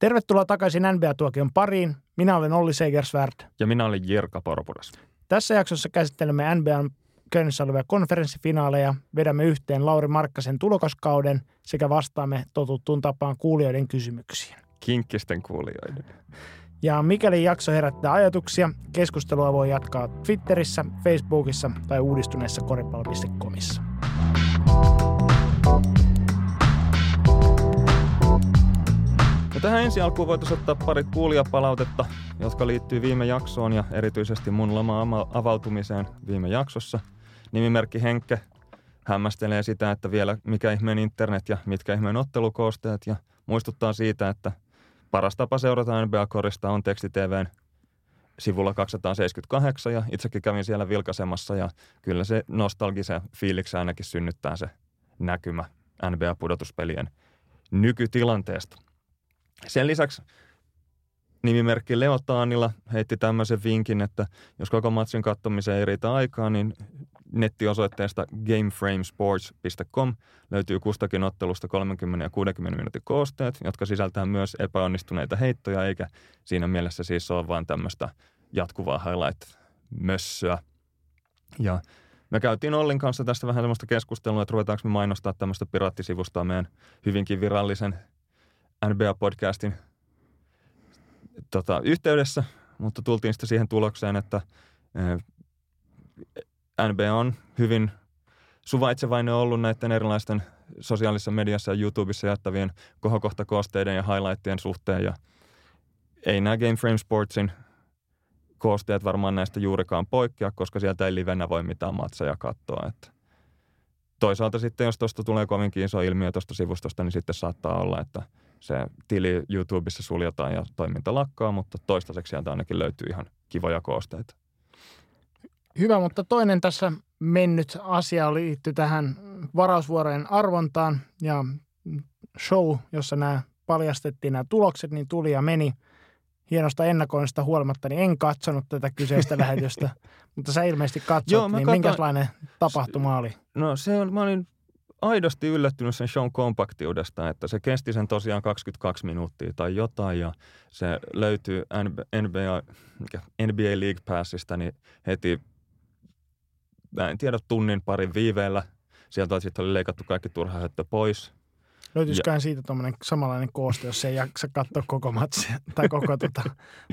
Tervetuloa takaisin NBA-tuokion pariin. Minä olen Olli Segersvärd. Ja minä olen Jirka Porpudas. Tässä jaksossa käsittelemme NBAn käynnissä olevia konferenssifinaaleja, vedämme yhteen Lauri Markkasen tulokaskauden sekä vastaamme totuttuun tapaan kuulijoiden kysymyksiin. Kinkkisten kuulijoiden. Ja mikäli jakso herättää ajatuksia, keskustelua voi jatkaa Twitterissä, Facebookissa tai uudistuneessa koripallo.comissa. Tähän ensi alkuun voitaisiin ottaa pari kuulijapalautetta, jotka liittyy viime jaksoon ja erityisesti mun loma avautumiseen viime jaksossa. Nimimerkki Henkke hämmästelee sitä, että vielä mikä ihmeen internet ja mitkä ihmeen ottelukoosteet ja muistuttaa siitä, että paras tapa seurata NBA-korista on tekstitvn sivulla 278 ja itsekin kävin siellä vilkaisemassa ja kyllä se nostalgisen fiiliksi ainakin synnyttää se näkymä NBA-pudotuspelien nykytilanteesta. Sen lisäksi nimimerkki Leo Taanila heitti tämmöisen vinkin, että jos koko matsin katsomiseen ei riitä aikaa, niin nettiosoitteesta gameframesports.com löytyy kustakin ottelusta 30 ja 60 minuutin koosteet, jotka sisältää myös epäonnistuneita heittoja, eikä siinä mielessä siis ole vain tämmöistä jatkuvaa highlight-mössöä. Ja me käytiin Ollin kanssa tästä vähän semmoista keskustelua, että ruvetaanko me mainostaa tämmöistä piraattisivustoa meidän hyvinkin virallisen NBA-podcastin tota, yhteydessä, mutta tultiin sitten siihen tulokseen, että NBA on hyvin suvaitsevainen ollut näiden erilaisten sosiaalisessa mediassa ja YouTubessa jättävien kohokohtakoosteiden ja highlightien suhteen ja ei nämä Game Frame Sportsin koosteet varmaan näistä juurikaan poikkea, koska sieltä ei livenä voi mitään matseja katsoa. Että toisaalta sitten, jos tuosta tulee kovinkin iso ilmiö tuosta sivustosta, niin sitten saattaa olla, että se tili YouTubessa suljetaan ja toiminta lakkaa, mutta toistaiseksi sieltä ainakin löytyy ihan kivoja koosteita. Hyvä, mutta toinen tässä mennyt asia liittyy tähän varausvuorojen arvontaan ja show, jossa nämä paljastettiin nämä tulokset, niin tuli ja meni hienosta ennakoinnista huolimatta, niin en katsonut tätä kyseistä lähetystä, mutta sä ilmeisesti katsot, Joo, niin katson... minkälainen tapahtuma oli? No se on, mä olin aidosti yllättynyt sen shown kompaktiudesta, että se kesti sen tosiaan 22 minuuttia tai jotain ja se löytyy NBA, NBA League Passista niin heti mä en tiedä, tunnin parin viiveellä. Sieltä sitten oli leikattu kaikki turha höttö pois. Löytyisiköhän siitä tuommoinen samanlainen kooste, jos ei jaksa katsoa koko matsia tai koko tuota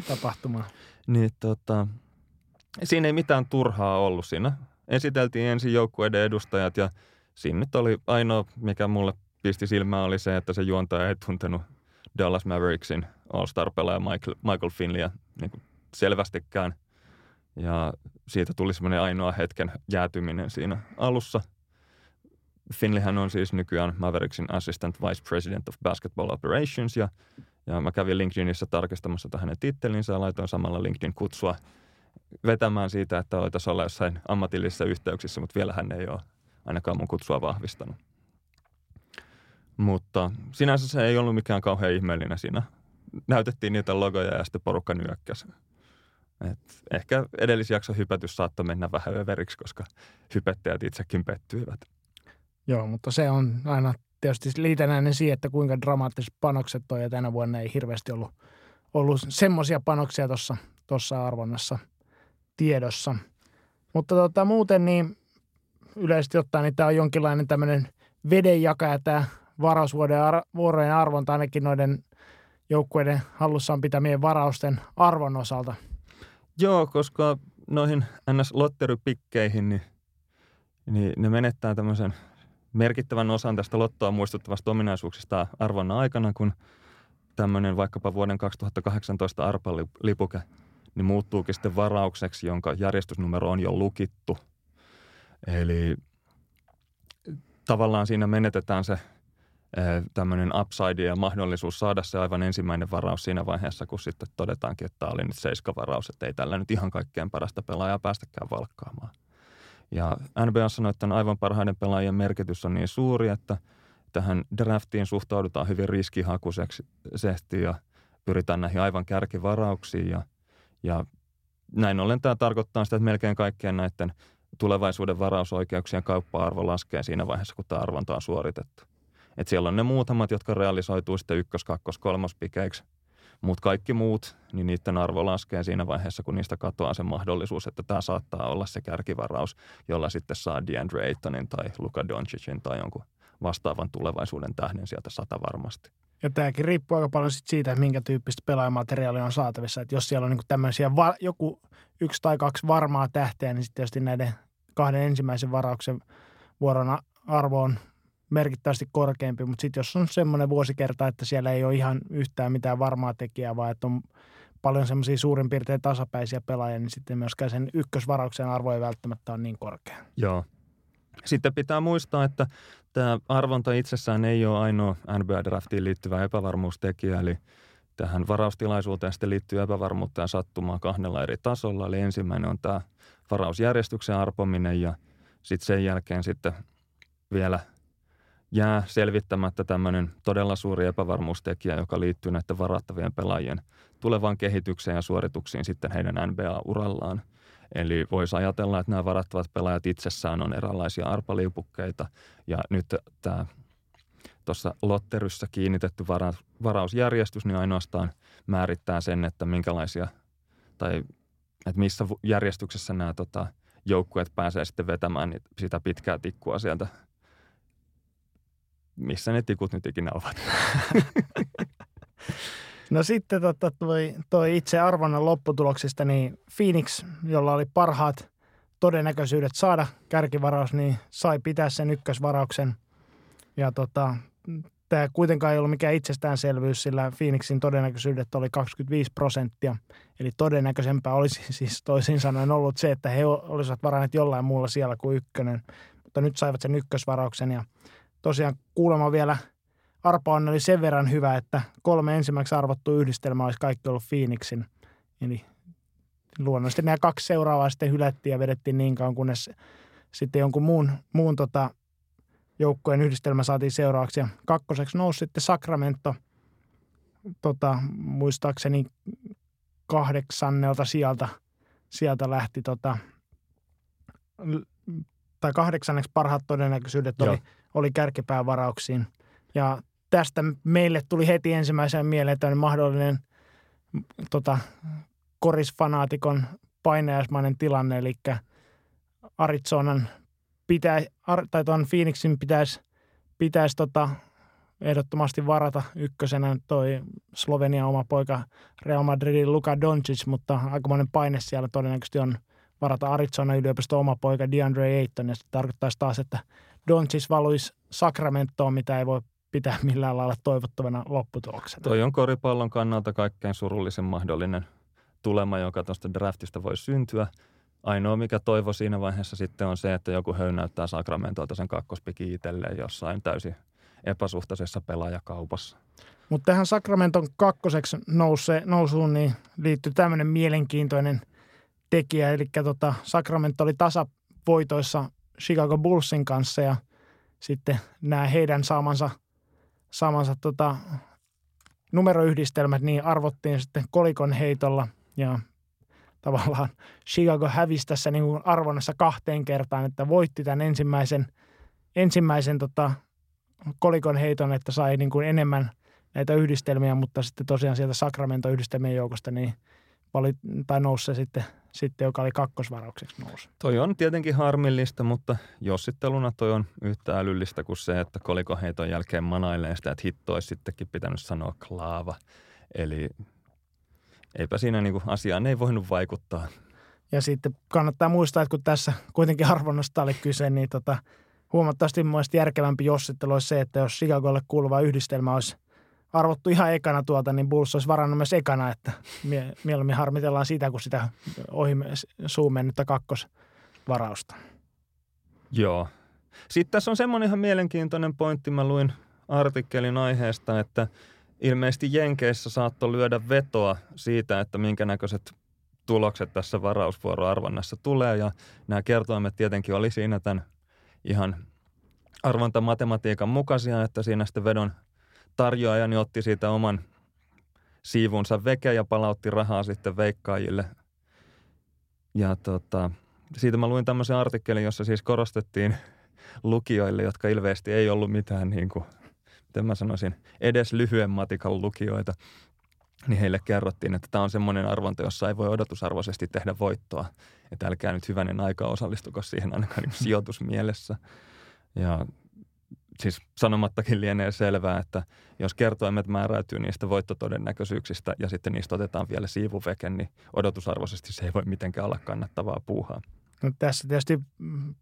tapahtumaa? Niin tota, siinä ei mitään turhaa ollut siinä. Esiteltiin ensin joukkueiden edustajat ja siinä nyt oli ainoa, mikä mulle pisti silmään, oli se, että se juontaja ei tuntenut Dallas Mavericksin All-Star-pelaaja Michael, Michael Finleya niin selvästikään – ja siitä tuli semmoinen ainoa hetken jäätyminen siinä alussa. Finleyhän on siis nykyään Mavericksin Assistant Vice President of Basketball Operations ja, ja mä kävin LinkedInissä tarkistamassa tähän hänen tittelinsä ja laitoin samalla LinkedIn kutsua vetämään siitä, että voitaisiin olla jossain ammatillisissa yhteyksissä, mutta vielä hän ei ole ainakaan mun kutsua vahvistanut. Mutta sinänsä se ei ollut mikään kauhean ihmeellinen siinä. Näytettiin niitä logoja ja sitten porukka nyökkäsi. Et ehkä edellisjakso hypätys saattoi mennä vähän överiksi, koska hypettäjät itsekin pettyivät. Joo, mutta se on aina tietysti liitännäinen siihen, että kuinka dramaattiset panokset on ja tänä vuonna ei hirveästi ollut, ollut semmoisia panoksia tuossa arvonnassa tiedossa. Mutta tota, muuten niin yleisesti ottaen niin tämä on jonkinlainen tämmöinen vedenjakaja tämä varausvuorojen arvonta ainakin noiden joukkueiden hallussaan pitämien varausten arvon osalta – Joo, koska noihin NS-lotterypikkeihin, niin, niin ne menettää tämmöisen merkittävän osan tästä lottoa muistuttavasta ominaisuuksista arvonna aikana, kun tämmöinen vaikkapa vuoden 2018 arpalipuke niin muuttuukin sitten varaukseksi, jonka järjestysnumero on jo lukittu. Eli tavallaan siinä menetetään se tämmöinen upside ja mahdollisuus saada se aivan ensimmäinen varaus siinä vaiheessa, kun sitten todetaankin, että tämä oli nyt seiskavaraus, että ei tällä nyt ihan kaikkein parasta pelaajaa päästäkään valkkaamaan. Ja NBA sanoi, että aivan parhaiden pelaajien merkitys on niin suuri, että tähän draftiin suhtaudutaan hyvin riskihakuisesti ja pyritään näihin aivan kärkivarauksiin ja, ja näin ollen tämä tarkoittaa sitä, että melkein kaikkien näiden tulevaisuuden varausoikeuksien kauppa-arvo laskee siinä vaiheessa, kun tämä arvonta on suoritettu. Et siellä on ne muutamat, jotka realisoituu sitten ykkös-, kakkos-, kolmospikeiksi Mutta kaikki muut, niin niiden arvo laskee siinä vaiheessa, kun niistä katoaa se mahdollisuus, että tämä saattaa olla se kärkivaraus, jolla sitten saa DeAndre Aytonin tai Luka Doncicin tai jonkun vastaavan tulevaisuuden tähden sieltä sata varmasti. Ja tämäkin riippuu aika paljon sit siitä, minkä tyyppistä pelaajamateriaalia on saatavissa. Että jos siellä on niin tämmöisiä, va- joku yksi tai kaksi varmaa tähteä, niin sitten tietysti näiden kahden ensimmäisen varauksen vuoron arvo on merkittävästi korkeampi. Mutta sitten jos on semmoinen vuosikerta, että siellä ei ole ihan yhtään mitään varmaa tekijää, vaan että on paljon semmoisia suurin piirtein tasapäisiä pelaajia, niin sitten myöskään sen ykkösvarauksen arvo ei välttämättä ole niin korkea. Joo. Sitten pitää muistaa, että tämä arvonta itsessään ei ole ainoa NBA-draftiin liittyvä epävarmuustekijä, eli tähän varaustilaisuuteen sitten liittyy epävarmuutta ja sattumaa kahdella eri tasolla. Eli ensimmäinen on tämä varausjärjestyksen arpominen ja sitten sen jälkeen sitten vielä jää selvittämättä tämmöinen todella suuri epävarmuustekijä, joka liittyy näiden varattavien pelaajien tulevaan kehitykseen ja suorituksiin sitten heidän NBA-urallaan – Eli voisi ajatella, että nämä varattavat pelaajat itsessään on eräänlaisia arpaliupukkeita ja nyt tämä tuossa lotteryssä kiinnitetty vara, varausjärjestys niin ainoastaan määrittää sen, että minkälaisia tai että missä järjestyksessä nämä tota, joukkueet pääsee sitten vetämään sitä pitkää tikkua sieltä, missä ne tikut nyt ikinä ovat. No sitten tota, toi, toi itse arvonnan lopputuloksista, niin Phoenix, jolla oli parhaat todennäköisyydet saada kärkivaraus, niin sai pitää sen ykkösvarauksen. Ja tota, tämä kuitenkaan ei ollut mikään itsestäänselvyys, sillä Phoenixin todennäköisyydet oli 25 prosenttia. Eli todennäköisempää olisi siis toisin sanoen ollut se, että he olisivat varanneet jollain muulla siellä kuin ykkönen. Mutta nyt saivat sen ykkösvarauksen ja tosiaan kuulemma vielä – arpa on oli sen verran hyvä, että kolme ensimmäiseksi arvottu yhdistelmä olisi kaikki ollut Phoenixin. Eli luonnollisesti nämä kaksi seuraavaa sitten hylättiin ja vedettiin niin kauan, kunnes sitten jonkun muun, muun tota, joukkojen yhdistelmä saatiin seuraavaksi. Ja kakkoseksi nousi sitten Sacramento, tota, muistaakseni kahdeksannelta sieltä, sieltä lähti tota, tai kahdeksanneksi parhaat todennäköisyydet oli, oli kärkipäävarauksiin. Ja tästä meille tuli heti ensimmäisenä mieleen tämmöinen mahdollinen tota, korisfanaatikon painajaismainen tilanne, eli Arizonan pitää, tai tuon Phoenixin pitäisi, pitäisi tota, ehdottomasti varata ykkösenä toi Slovenian oma poika Real Madridin Luka Doncic, mutta aikamoinen paine siellä todennäköisesti on varata Arizona yliopisto oma poika DeAndre Ayton, ja se tarkoittaisi taas, että Doncic valuisi Sacramentoon, mitä ei voi pitää millään lailla toivottavana lopputuloksena. Toi on koripallon kannalta kaikkein surullisin mahdollinen tulema, joka tuosta draftista voi syntyä. Ainoa, mikä toivo siinä vaiheessa sitten on se, että joku höynäyttää Sacramentoilta sen kakkospiki itselleen jossain täysin epäsuhtaisessa pelaajakaupassa. Mutta tähän Sacramenton kakkoseksi nouse, nousuun niin liittyy tämmöinen mielenkiintoinen tekijä. Eli tota, Sacramento oli tasavoitoissa Chicago Bullsin kanssa ja sitten nämä heidän saamansa – saamansa tota, numeroyhdistelmät, niin arvottiin sitten kolikon heitolla ja tavallaan Chicago hävisi tässä niin kuin arvonnassa kahteen kertaan, että voitti tämän ensimmäisen, ensimmäisen tota, kolikon heiton, että sai niin kuin enemmän näitä yhdistelmiä, mutta sitten tosiaan sieltä Sacramento-yhdistelmien joukosta niin vali, tai nousi se sitten, sitten, joka oli kakkosvaraukseksi nousi. Toi on tietenkin harmillista, mutta jossitteluna toi on yhtä älyllistä kuin se, että kolikoheiton jälkeen manailee sitä, että hitto olisi sittenkin pitänyt sanoa klaava. Eli eipä siinä niinku asiaan ei voinut vaikuttaa. Ja sitten kannattaa muistaa, että kun tässä kuitenkin arvonnasta oli kyse, niin tota, huomattavasti mielestäni järkevämpi jossittelu olisi se, että jos Chicagolle kuuluva yhdistelmä olisi – arvottu ihan ekana tuolta, niin Bulls olisi varannut myös ekana, että mie- mieluummin harmitellaan sitä, kuin sitä ohi suun mennyttä kakkosvarausta. Joo. Sitten tässä on semmoinen ihan mielenkiintoinen pointti. Mä luin artikkelin aiheesta, että ilmeisesti Jenkeissä saattoi lyödä vetoa siitä, että minkä näköiset tulokset tässä varausvuoroarvonnassa tulee. Ja nämä kertoimet tietenkin oli siinä tämän ihan arvontamatematiikan mukaisia, että siinä sitten vedon tarjoajani otti siitä oman siivunsa veke ja palautti rahaa sitten veikkaajille. Ja tota, siitä mä luin tämmöisen artikkelin, jossa siis korostettiin lukijoille, jotka ilmeisesti ei ollut mitään niin kuin, miten mä sanoisin, edes lyhyen matikan lukijoita, niin heille kerrottiin, että tämä on semmoinen arvonta, jossa ei voi odotusarvoisesti tehdä voittoa. Että älkää nyt hyvänen aikaa osallistuko siihen ainakaan niin sijoitusmielessä. Ja siis sanomattakin lienee selvää, että jos kertoimet määräytyy niistä voittotodennäköisyyksistä ja sitten niistä otetaan vielä siivuveke, niin odotusarvoisesti se ei voi mitenkään olla kannattavaa puuhaa. No, tässä tietysti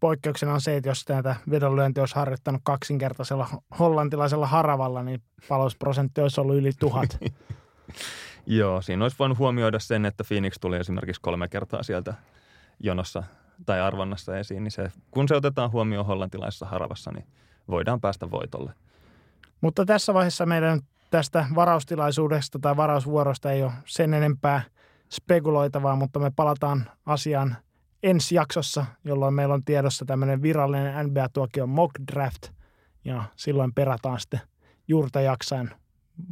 poikkeuksena on se, että jos tätä vedonlyöntiä olisi harjoittanut kaksinkertaisella hollantilaisella haravalla, niin palousprosentti olisi ollut yli tuhat. Joo, siinä olisi voinut huomioida sen, että Phoenix tuli esimerkiksi kolme kertaa sieltä jonossa tai arvonnassa esiin, niin se, kun se otetaan huomioon hollantilaisessa haravassa, niin voidaan päästä voitolle. Mutta tässä vaiheessa meidän tästä varaustilaisuudesta tai varausvuorosta ei ole sen enempää spekuloitavaa, mutta me palataan asiaan ensi jaksossa, jolloin meillä on tiedossa tämmöinen virallinen NBA-tuokio mock draft ja silloin perataan sitten juurta jaksain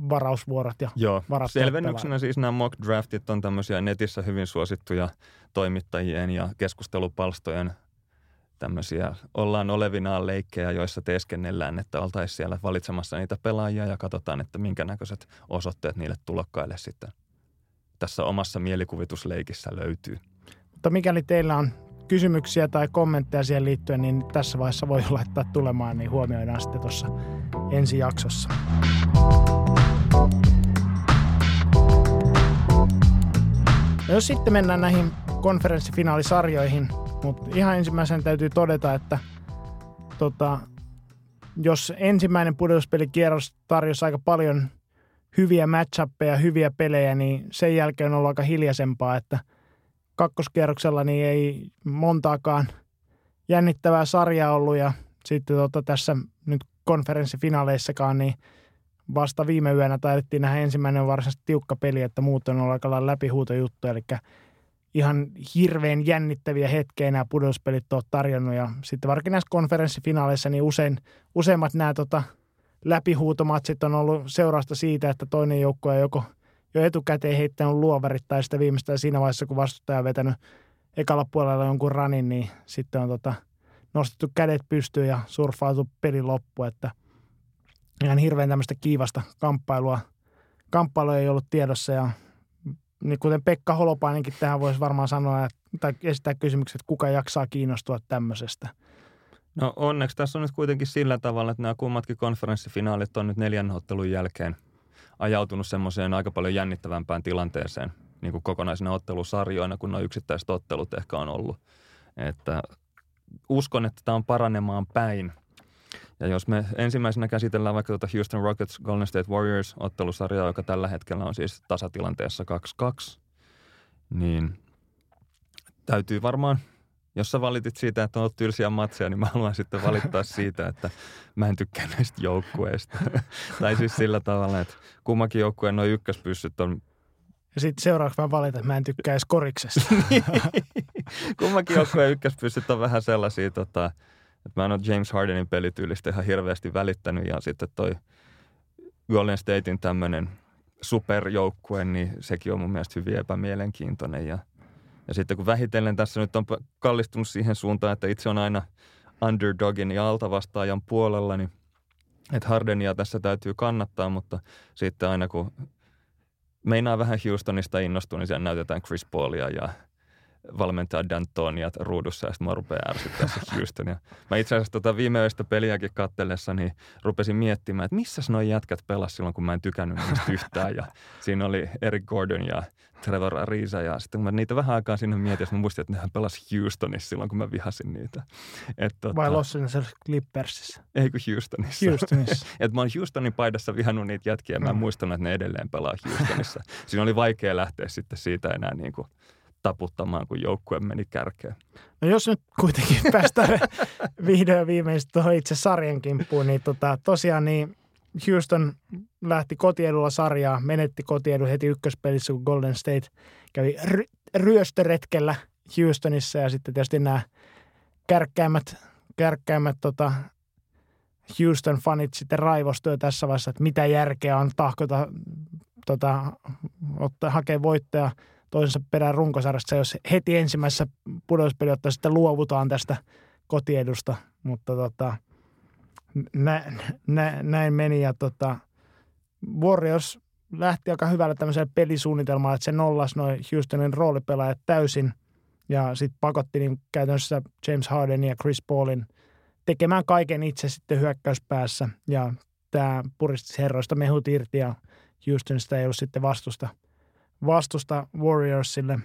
varausvuorot ja Joo, selvennyksenä siis nämä mock draftit on tämmöisiä netissä hyvin suosittuja toimittajien ja keskustelupalstojen tämmöisiä ollaan olevinaan leikkejä, joissa teeskennellään, että oltaisiin siellä valitsemassa niitä pelaajia ja katsotaan, että minkä näköiset osoitteet niille tulokkaille sitten tässä omassa mielikuvitusleikissä löytyy. Mutta mikäli teillä on kysymyksiä tai kommentteja siihen liittyen, niin tässä vaiheessa voi laittaa tulemaan, niin huomioidaan sitten tuossa ensi jaksossa. No jos sitten mennään näihin konferenssifinaalisarjoihin, mutta ihan ensimmäisen täytyy todeta, että tota, jos ensimmäinen pudotuspelikierros tarjosi aika paljon hyviä matchappeja, hyviä pelejä, niin sen jälkeen on ollut aika hiljaisempaa, että kakkoskierroksella niin ei montaakaan jännittävää sarjaa ollut ja sitten tota, tässä nyt konferenssifinaaleissakaan, niin vasta viime yönä taidettiin nähdä ensimmäinen varsinaisesti tiukka peli, että muut on ollut aika lailla läpihuutojuttu, eli ihan hirveän jännittäviä hetkiä nämä pudotuspelit on tarjonnut. Ja sitten varsinkin näissä konferenssifinaaleissa niin usein, useimmat nämä tota, läpihuutomatsit on ollut seurausta siitä, että toinen joukko on joko jo etukäteen heittänyt luovarit tai sitä viimeistään siinä vaiheessa, kun vastustaja on vetänyt ekalla puolella jonkun ranin, niin sitten on tota, nostettu kädet pystyyn ja surffautu pelin loppu, että ihan hirveän tämmöistä kiivasta kamppailua, kamppailua ei ollut tiedossa ja niin kuten Pekka Holopainenkin tähän voisi varmaan sanoa tai esittää kysymykset, että kuka jaksaa kiinnostua tämmöisestä. No onneksi tässä on nyt kuitenkin sillä tavalla, että nämä kummatkin konferenssifinaalit on nyt neljän ottelun jälkeen ajautunut semmoiseen aika paljon jännittävämpään tilanteeseen niin kuin kokonaisena ottelusarjoina, kun nuo yksittäiset ottelut ehkä on ollut. Että uskon, että tämä on paranemaan päin. Ja jos me ensimmäisenä käsitellään vaikka tuota Houston Rockets Golden State Warriors ottelusarjaa, joka tällä hetkellä on siis tasatilanteessa 2-2, niin täytyy varmaan – jos sä valitit siitä, että on ollut tylsiä matseja, niin mä haluan sitten valittaa siitä, että mä en tykkää näistä joukkueista. tai siis sillä tavalla, että kummankin joukkueen noin ykköspyssyt on ja sitten seuraavaksi mä valitan, että mä en tykkää edes koriksesta. kummankin joukkueen ykköspyssyt on vähän sellaisia, tota, että mä en ole James Hardenin pelityylistä ihan hirveästi välittänyt. Ja sitten toi Golden Statein tämmöinen superjoukkue, niin sekin on mun mielestä hyvin epämielenkiintoinen. Ja – ja sitten kun vähitellen tässä nyt on kallistunut siihen suuntaan, että itse on aina underdogin ja altavastaajan puolella, niin että Hardenia tässä täytyy kannattaa, mutta sitten aina kun meinaa vähän Houstonista innostua, niin siellä näytetään Chris Paulia ja valmentaa D'Antoniat ruudussa ja sitten mä rupean ärsyttää se Houstonia. Mä itse asiassa tota viimeistä peliäkin kattellessa niin rupesin miettimään, että missä noin jätkät pelas silloin, kun mä en tykännyt niistä yhtään. Ja siinä oli Eric Gordon ja Trevor Ariza ja sitten kun mä niitä vähän aikaa sinne mietin, mä muistin, että nehän pelas Houstonissa silloin, kun mä vihasin niitä. Et, tota, Vai Los Angeles Clippersissa? Ei kun Houstonissa. Houstonissa. Et mä oon Houstonin paidassa vihannut niitä jätkiä ja mä en mm. muistanut, että ne edelleen pelaa Houstonissa. Siinä oli vaikea lähteä sitten siitä enää niin kuin – taputtamaan, kun joukkue meni kärkeen. No jos nyt kuitenkin päästään vihdoin viimeisesti tuohon itse sarjan kimppuun, niin tota, tosiaan niin Houston lähti kotiedulla sarjaa, menetti kotiedun heti ykköspelissä, kun Golden State kävi ry- ryöstöretkellä Houstonissa ja sitten tietysti nämä kärkkäimmät, kärkkäimmät tota, Houston fanit sitten raivostuivat tässä vaiheessa, että mitä järkeä on tahkota tota, ottaa, hakea voittaja – toisensa perään runkosarjassa, jos heti ensimmäisessä pudotuspeliotta sitten luovutaan tästä kotiedusta. Mutta tota, nä, nä, näin meni ja tota, Warriors lähti aika hyvällä tämmöisellä pelisuunnitelmalla, että se nollas noin Houstonin roolipelaajat täysin. Ja sitten pakotti niin käytännössä James Harden ja Chris Paulin tekemään kaiken itse sitten hyökkäyspäässä. Ja tämä puristi herroista mehut irti ja Houstonista ei ollut sitten vastusta, vastusta Warriorsille.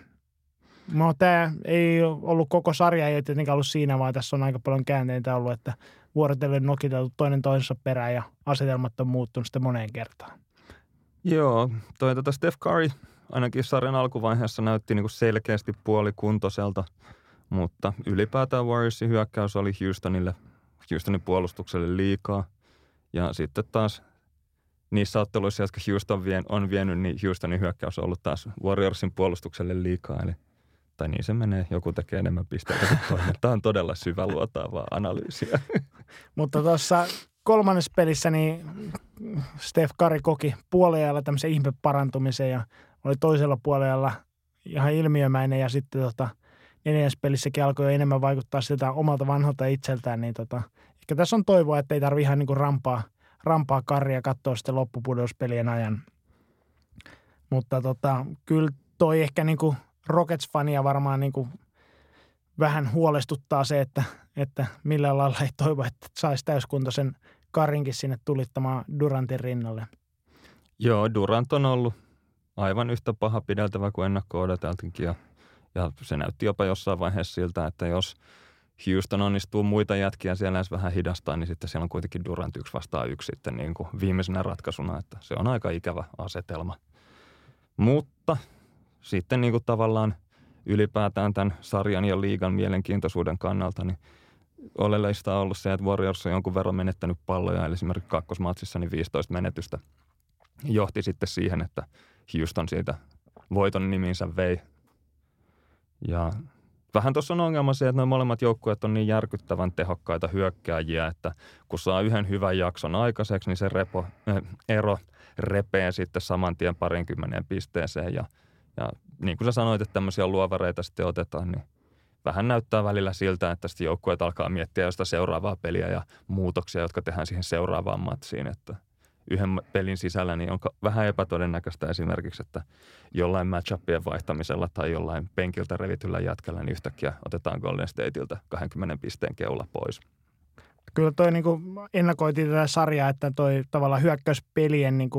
No tämä ei ollut koko sarja, ei tietenkään ollut siinä, vaan tässä on aika paljon käänteitä ollut, että vuorotellen nokiteltu toinen toisensa perään ja asetelmat on muuttunut sitten moneen kertaan. Joo, toi tota Steph Curry ainakin sarjan alkuvaiheessa näytti niin kuin selkeästi puolikuntoiselta, mutta ylipäätään Warriorsin hyökkäys oli Houstonille, Houstonin puolustukselle liikaa. Ja sitten taas niissä otteluissa, jotka Houston vien, on vienyt, niin Houstonin hyökkäys on ollut taas Warriorsin puolustukselle liikaa. Eli, tai niin se menee, joku tekee enemmän pisteitä kuin toinen. Tämä on todella syväluotaavaa analyysiä. Mutta tuossa kolmannessa pelissä niin Steph Curry koki puolella tämmöisen ihmeparantumisen ja oli toisella puolella ihan ilmiömäinen ja sitten tota, neljäs pelissäkin alkoi jo enemmän vaikuttaa siltä omalta vanhalta itseltään, niin tota, ehkä tässä on toivoa, että ei tarvi ihan niin rampaa, rampaa karria katsoa sitten loppupudouspelien ajan. Mutta tota, kyllä toi ehkä niin kuin Rockets-fania varmaan niin kuin vähän huolestuttaa se, että, että millä lailla ei toivo, että saisi täyskuntoisen karinkin sinne tulittamaan Durantin rinnalle. Joo, Durant on ollut aivan yhtä paha pideltävä kuin ennakko odoteltiinkin ja, ja se näytti jopa jossain vaiheessa siltä, että jos Houston onnistuu muita jätkiä siellä edes vähän hidastaa, niin sitten siellä on kuitenkin Durant yksi vastaan yksi sitten niin kuin viimeisenä ratkaisuna, että se on aika ikävä asetelma. Mutta sitten niin kuin tavallaan ylipäätään tämän sarjan ja liigan mielenkiintoisuuden kannalta, niin oleellista on ollut se, että Warriors on jonkun verran menettänyt palloja, eli esimerkiksi kakkosmatsissa niin 15 menetystä johti sitten siihen, että Houston siitä voiton niminsä vei. Ja vähän tuossa on ongelma se, että nuo molemmat joukkueet on niin järkyttävän tehokkaita hyökkääjiä, että kun saa yhden hyvän jakson aikaiseksi, niin se repo, äh, ero repee sitten saman tien parinkymmeneen pisteeseen. Ja, ja niin kuin sä sanoit, että tämmöisiä luovareita sitten otetaan, niin vähän näyttää välillä siltä, että sitten joukkueet alkaa miettiä josta seuraavaa peliä ja muutoksia, jotka tehdään siihen seuraavaan matsiin. Että – yhden pelin sisällä, niin on vähän epätodennäköistä esimerkiksi, että jollain matchupien vaihtamisella tai jollain penkiltä revityllä jätkällä, niin yhtäkkiä otetaan Golden Stateilta 20 pisteen keula pois. Kyllä toi niin ennakoitiin tätä sarjaa, että toi tavallaan hyökkäyspelien niin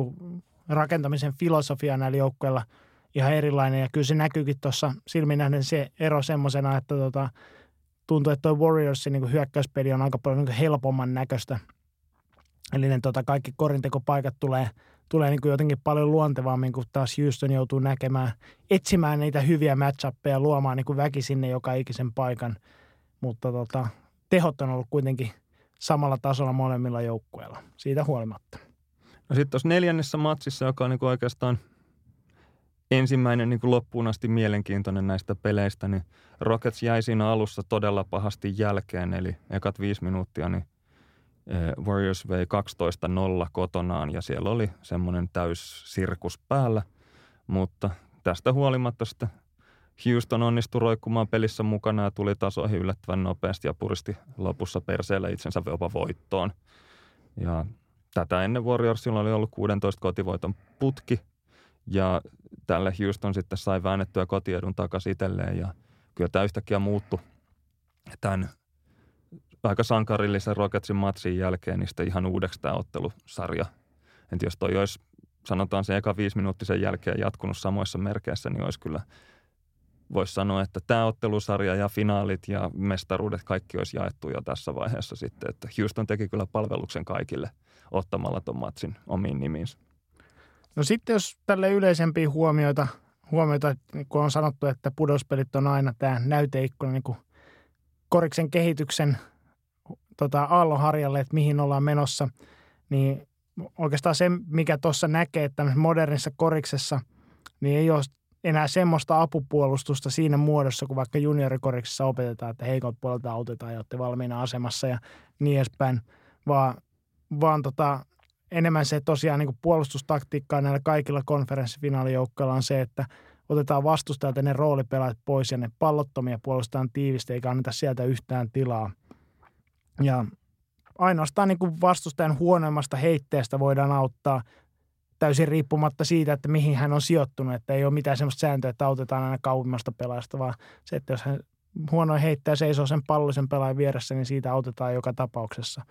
rakentamisen filosofia näillä joukkueilla ihan erilainen. Ja kyllä se näkyykin tuossa silmin se ero semmoisena, että tota, tuntuu, että toi Warriorsin niin hyökkäyspeli on aika paljon niin helpomman näköistä – Eli ne tota, kaikki korintekopaikat tulee, tulee niin kuin jotenkin paljon luontevammin, kun taas Houston joutuu näkemään, etsimään niitä hyviä matchappeja, luomaan niin kuin väki sinne joka ikisen paikan. Mutta tota, tehot on ollut kuitenkin samalla tasolla molemmilla joukkueilla, siitä huolimatta. No sitten tuossa neljännessä matsissa, joka on niin kuin oikeastaan ensimmäinen niin kuin loppuun asti mielenkiintoinen näistä peleistä, niin Rockets jäi siinä alussa todella pahasti jälkeen, eli ekat viisi minuuttia, niin – Warriors vei 12-0 kotonaan ja siellä oli semmoinen täys sirkus päällä, mutta tästä huolimatta sitten Houston onnistui roikkumaan pelissä mukana ja tuli tasoihin yllättävän nopeasti ja puristi lopussa perseellä itsensä jopa voittoon. Ja tätä ennen Warriorsilla oli ollut 16 kotivoiton putki ja tälle Houston sitten sai väännettyä kotiedun takaisin itselleen ja kyllä tämä yhtäkkiä muuttui tämän aika sankarillisen Rocketsin matsin jälkeen niin sitten ihan uudeksi tämä ottelusarja. Et jos toi olisi, sanotaan se eka viisi minuuttisen jälkeen jatkunut samoissa merkeissä, niin olisi kyllä, voisi sanoa, että tämä ottelusarja ja finaalit ja mestaruudet kaikki olisi jaettu jo tässä vaiheessa sitten. Että Houston teki kyllä palveluksen kaikille ottamalla tuon matsin omiin nimiinsä. No sitten jos tälle yleisempiä huomioita, huomioita, kun on sanottu, että pudospelit on aina tämä näyteikkuna niin kuin koriksen kehityksen – tota, aallonharjalle, että mihin ollaan menossa, niin oikeastaan se, mikä tuossa näkee, että modernissa koriksessa, niin ei ole enää semmoista apupuolustusta siinä muodossa, kun vaikka juniorikoriksessa opetetaan, että heikot puolelta autetaan ja olette valmiina asemassa ja niin edespäin, vaan, vaan tota, enemmän se tosiaan niin puolustustaktiikkaa näillä kaikilla konferenssifinaalijoukkoilla on se, että otetaan vastustajalta ne roolipelaajat pois ja ne pallottomia puolustetaan tiivistä eikä anneta sieltä yhtään tilaa. Ja ainoastaan niin kuin vastustajan huonoimmasta heitteestä voidaan auttaa täysin riippumatta siitä, että mihin hän on sijoittunut. Että ei ole mitään sellaista sääntöä, että autetaan aina kauimmasta pelaajasta, vaan se, että jos hän huono heittää seisoo sen pallollisen pelaajan vieressä, niin siitä autetaan joka tapauksessa.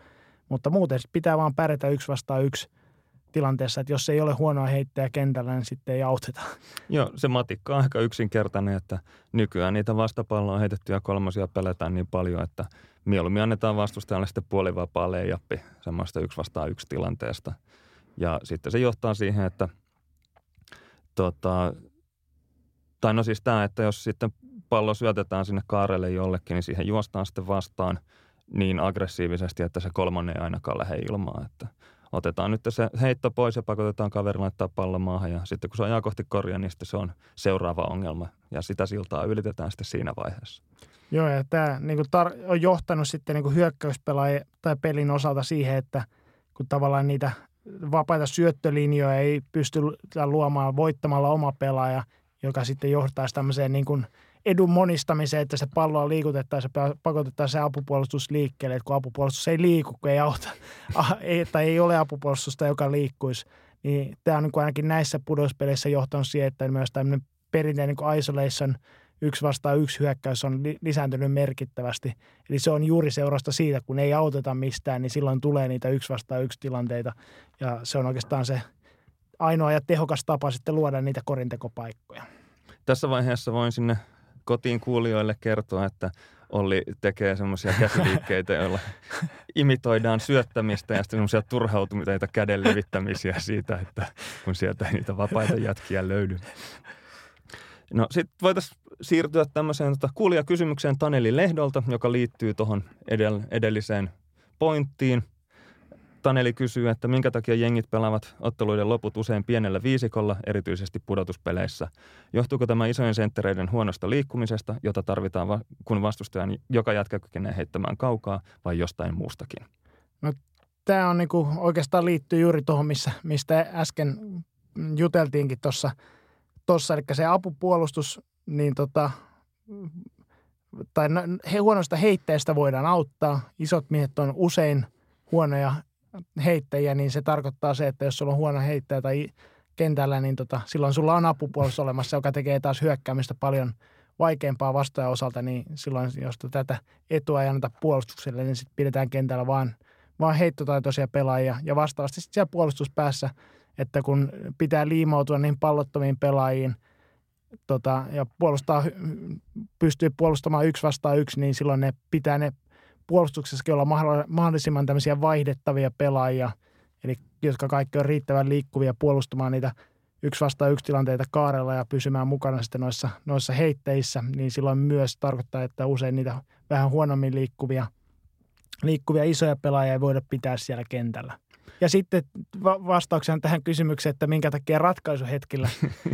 Mutta muuten pitää vaan pärjätä yksi vastaan yksi tilanteessa, että jos ei ole huonoa heittäjä kentällä, niin sitten ei auteta. Joo, se matikka on aika yksinkertainen, että nykyään niitä vastapalloa heitettyjä kolmosia pelätään niin paljon, että mieluummin annetaan vastustajalle sitten puolivapaa leijappi semmoista yksi vastaan yksi tilanteesta. Ja sitten se johtaa siihen, että tota, tai no siis tämä, että jos sitten pallo syötetään sinne kaarelle jollekin, niin siihen juostaan sitten vastaan niin aggressiivisesti, että se kolmonen ei ainakaan lähde ilmaan. Että otetaan nyt se heitto pois ja pakotetaan kaveri laittaa pallon maahan ja sitten kun se ajaa kohti korjaa, niin sitten se on seuraava ongelma ja sitä siltaa ylitetään sitten siinä vaiheessa. Joo, ja tämä niin tar- on johtanut sitten niin hyökkäyspelaajien tai pelin osalta siihen, että kun tavallaan niitä vapaita syöttölinjoja ei pysty luomaan voittamalla oma pelaaja, joka sitten johtaisi tämmöiseen niin kuin edun monistamiseen, että se palloa liikutettaisiin ja pakotettaisiin se apupuolustus liikkeelle, että kun apupuolustus ei liiku, kun ei auta, ei, tai ei ole apupuolustusta, joka liikkuisi, niin tämä on niin kuin ainakin näissä pudospeleissä johtanut siihen, että myös tämmöinen perinteinen niin isolation – yksi vastaan yksi hyökkäys on lisääntynyt merkittävästi. Eli se on juuri seurasta siitä, kun ei auteta mistään, niin silloin tulee niitä yksi vastaan yksi tilanteita. Ja se on oikeastaan se ainoa ja tehokas tapa sitten luoda niitä korintekopaikkoja. Tässä vaiheessa voin sinne kotiin kuulijoille kertoa, että Olli tekee semmoisia käsiliikkeitä, joilla imitoidaan syöttämistä ja sitten semmoisia turhautumisia käden levittämisiä siitä, että kun sieltä ei niitä vapaita jätkiä löydy. No sitten voitaisiin siirtyä tämmöiseen tota, kuulijakysymykseen Taneli Lehdolta, joka liittyy tuohon edell- edelliseen pointtiin. Taneli kysyy, että minkä takia jengit pelaavat otteluiden loput usein pienellä viisikolla, erityisesti pudotuspeleissä. Johtuuko tämä isojen senttereiden huonosta liikkumisesta, jota tarvitaan, va- kun vastustajan joka jätkä kykenee heittämään kaukaa, vai jostain muustakin? No, tämä on niinku, oikeastaan liittyy juuri tuohon, missä, mistä äsken juteltiinkin tuossa – tuossa, eli se apupuolustus, niin tota, tai no, he, huonosta heitteestä voidaan auttaa. Isot miehet on usein huonoja heittäjiä, niin se tarkoittaa se, että jos sulla on huono heittäjä tai kentällä, niin tota, silloin sulla on apupuolustus olemassa, joka tekee taas hyökkäämistä paljon vaikeampaa vastaajan osalta, niin silloin jos tätä etua ei anneta puolustukselle, niin sitten pidetään kentällä vaan, vaan heittotaitoisia pelaajia. Ja vastaavasti sitten siellä puolustuspäässä – että kun pitää liimautua niin pallottomiin pelaajiin tota, ja puolustaa, pystyy puolustamaan yksi vastaan yksi, niin silloin ne pitää ne puolustuksessakin olla mahdollisimman tämmöisiä vaihdettavia pelaajia, eli jotka kaikki on riittävän liikkuvia puolustamaan niitä yksi vastaan yksi tilanteita kaarella ja pysymään mukana sitten noissa, noissa heitteissä, niin silloin myös tarkoittaa, että usein niitä vähän huonommin liikkuvia, liikkuvia isoja pelaajia ei voida pitää siellä kentällä. Ja sitten va- vastauksena tähän kysymykseen, että minkä takia ratkaisuhetkillä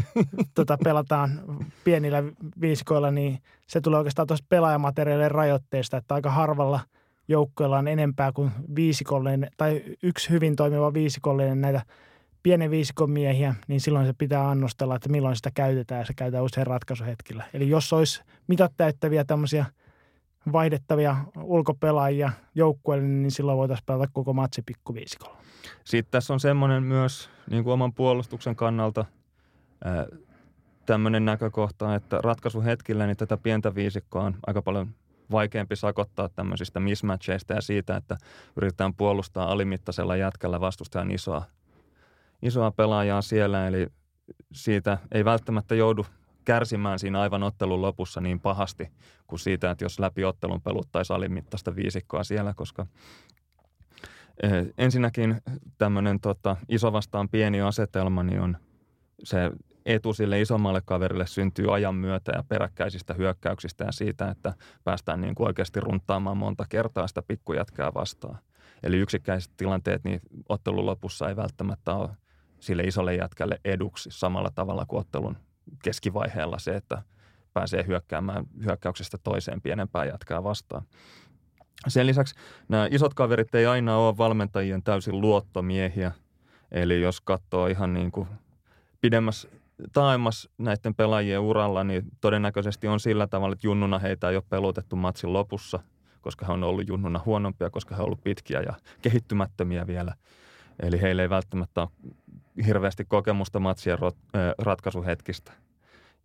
tota, pelataan pienillä viisikoilla, niin se tulee oikeastaan tuosta pelaajamateriaalien rajoitteesta, että aika harvalla joukkueella on enempää kuin viisikollinen tai yksi hyvin toimiva viisikollinen näitä pienen viisikon miehiä, niin silloin se pitää annostella, että milloin sitä käytetään ja se käytetään usein ratkaisuhetkillä. Eli jos olisi mitat täyttäviä tämmöisiä – vaihdettavia ulkopelaajia joukkueelle, niin silloin voitaisiin pelata koko matsi pikkuviisikolla. Sitten tässä on semmoinen myös niin kuin oman puolustuksen kannalta tämmöinen näkökohta, että ratkaisuhetkillä niin tätä pientä viisikkoa on aika paljon vaikeampi sakottaa tämmöisistä mismatcheista ja siitä, että yritetään puolustaa alimittaisella jätkällä vastustajan isoa, isoa pelaajaa siellä. Eli siitä ei välttämättä joudu kärsimään siinä aivan ottelun lopussa niin pahasti kuin siitä, että jos läpi ottelun peluttaisi alimittaista viisikkoa siellä, koska eh, ensinnäkin tämmöinen tota, iso vastaan pieni asetelma, niin on se etu sille isommalle kaverille syntyy ajan myötä ja peräkkäisistä hyökkäyksistä ja siitä, että päästään niin kuin oikeasti runtaamaan monta kertaa sitä pikkujätkää vastaan. Eli yksittäiset tilanteet niin ottelun lopussa ei välttämättä ole sille isolle jätkälle eduksi samalla tavalla kuin ottelun keskivaiheella se, että pääsee hyökkäämään hyökkäyksestä toiseen pienempään jatkaa vastaan. Sen lisäksi nämä isot kaverit ei aina ole valmentajien täysin luottomiehiä. Eli jos katsoo ihan niin kuin pidemmässä taimmas näiden pelaajien uralla, niin todennäköisesti on sillä tavalla, että junnuna heitä ei ole pelutettu matsin lopussa, koska he on ollut junnuna huonompia, koska he on ollut pitkiä ja kehittymättömiä vielä. Eli heille ei välttämättä ole hirveästi kokemusta matsien ratkaisuhetkistä.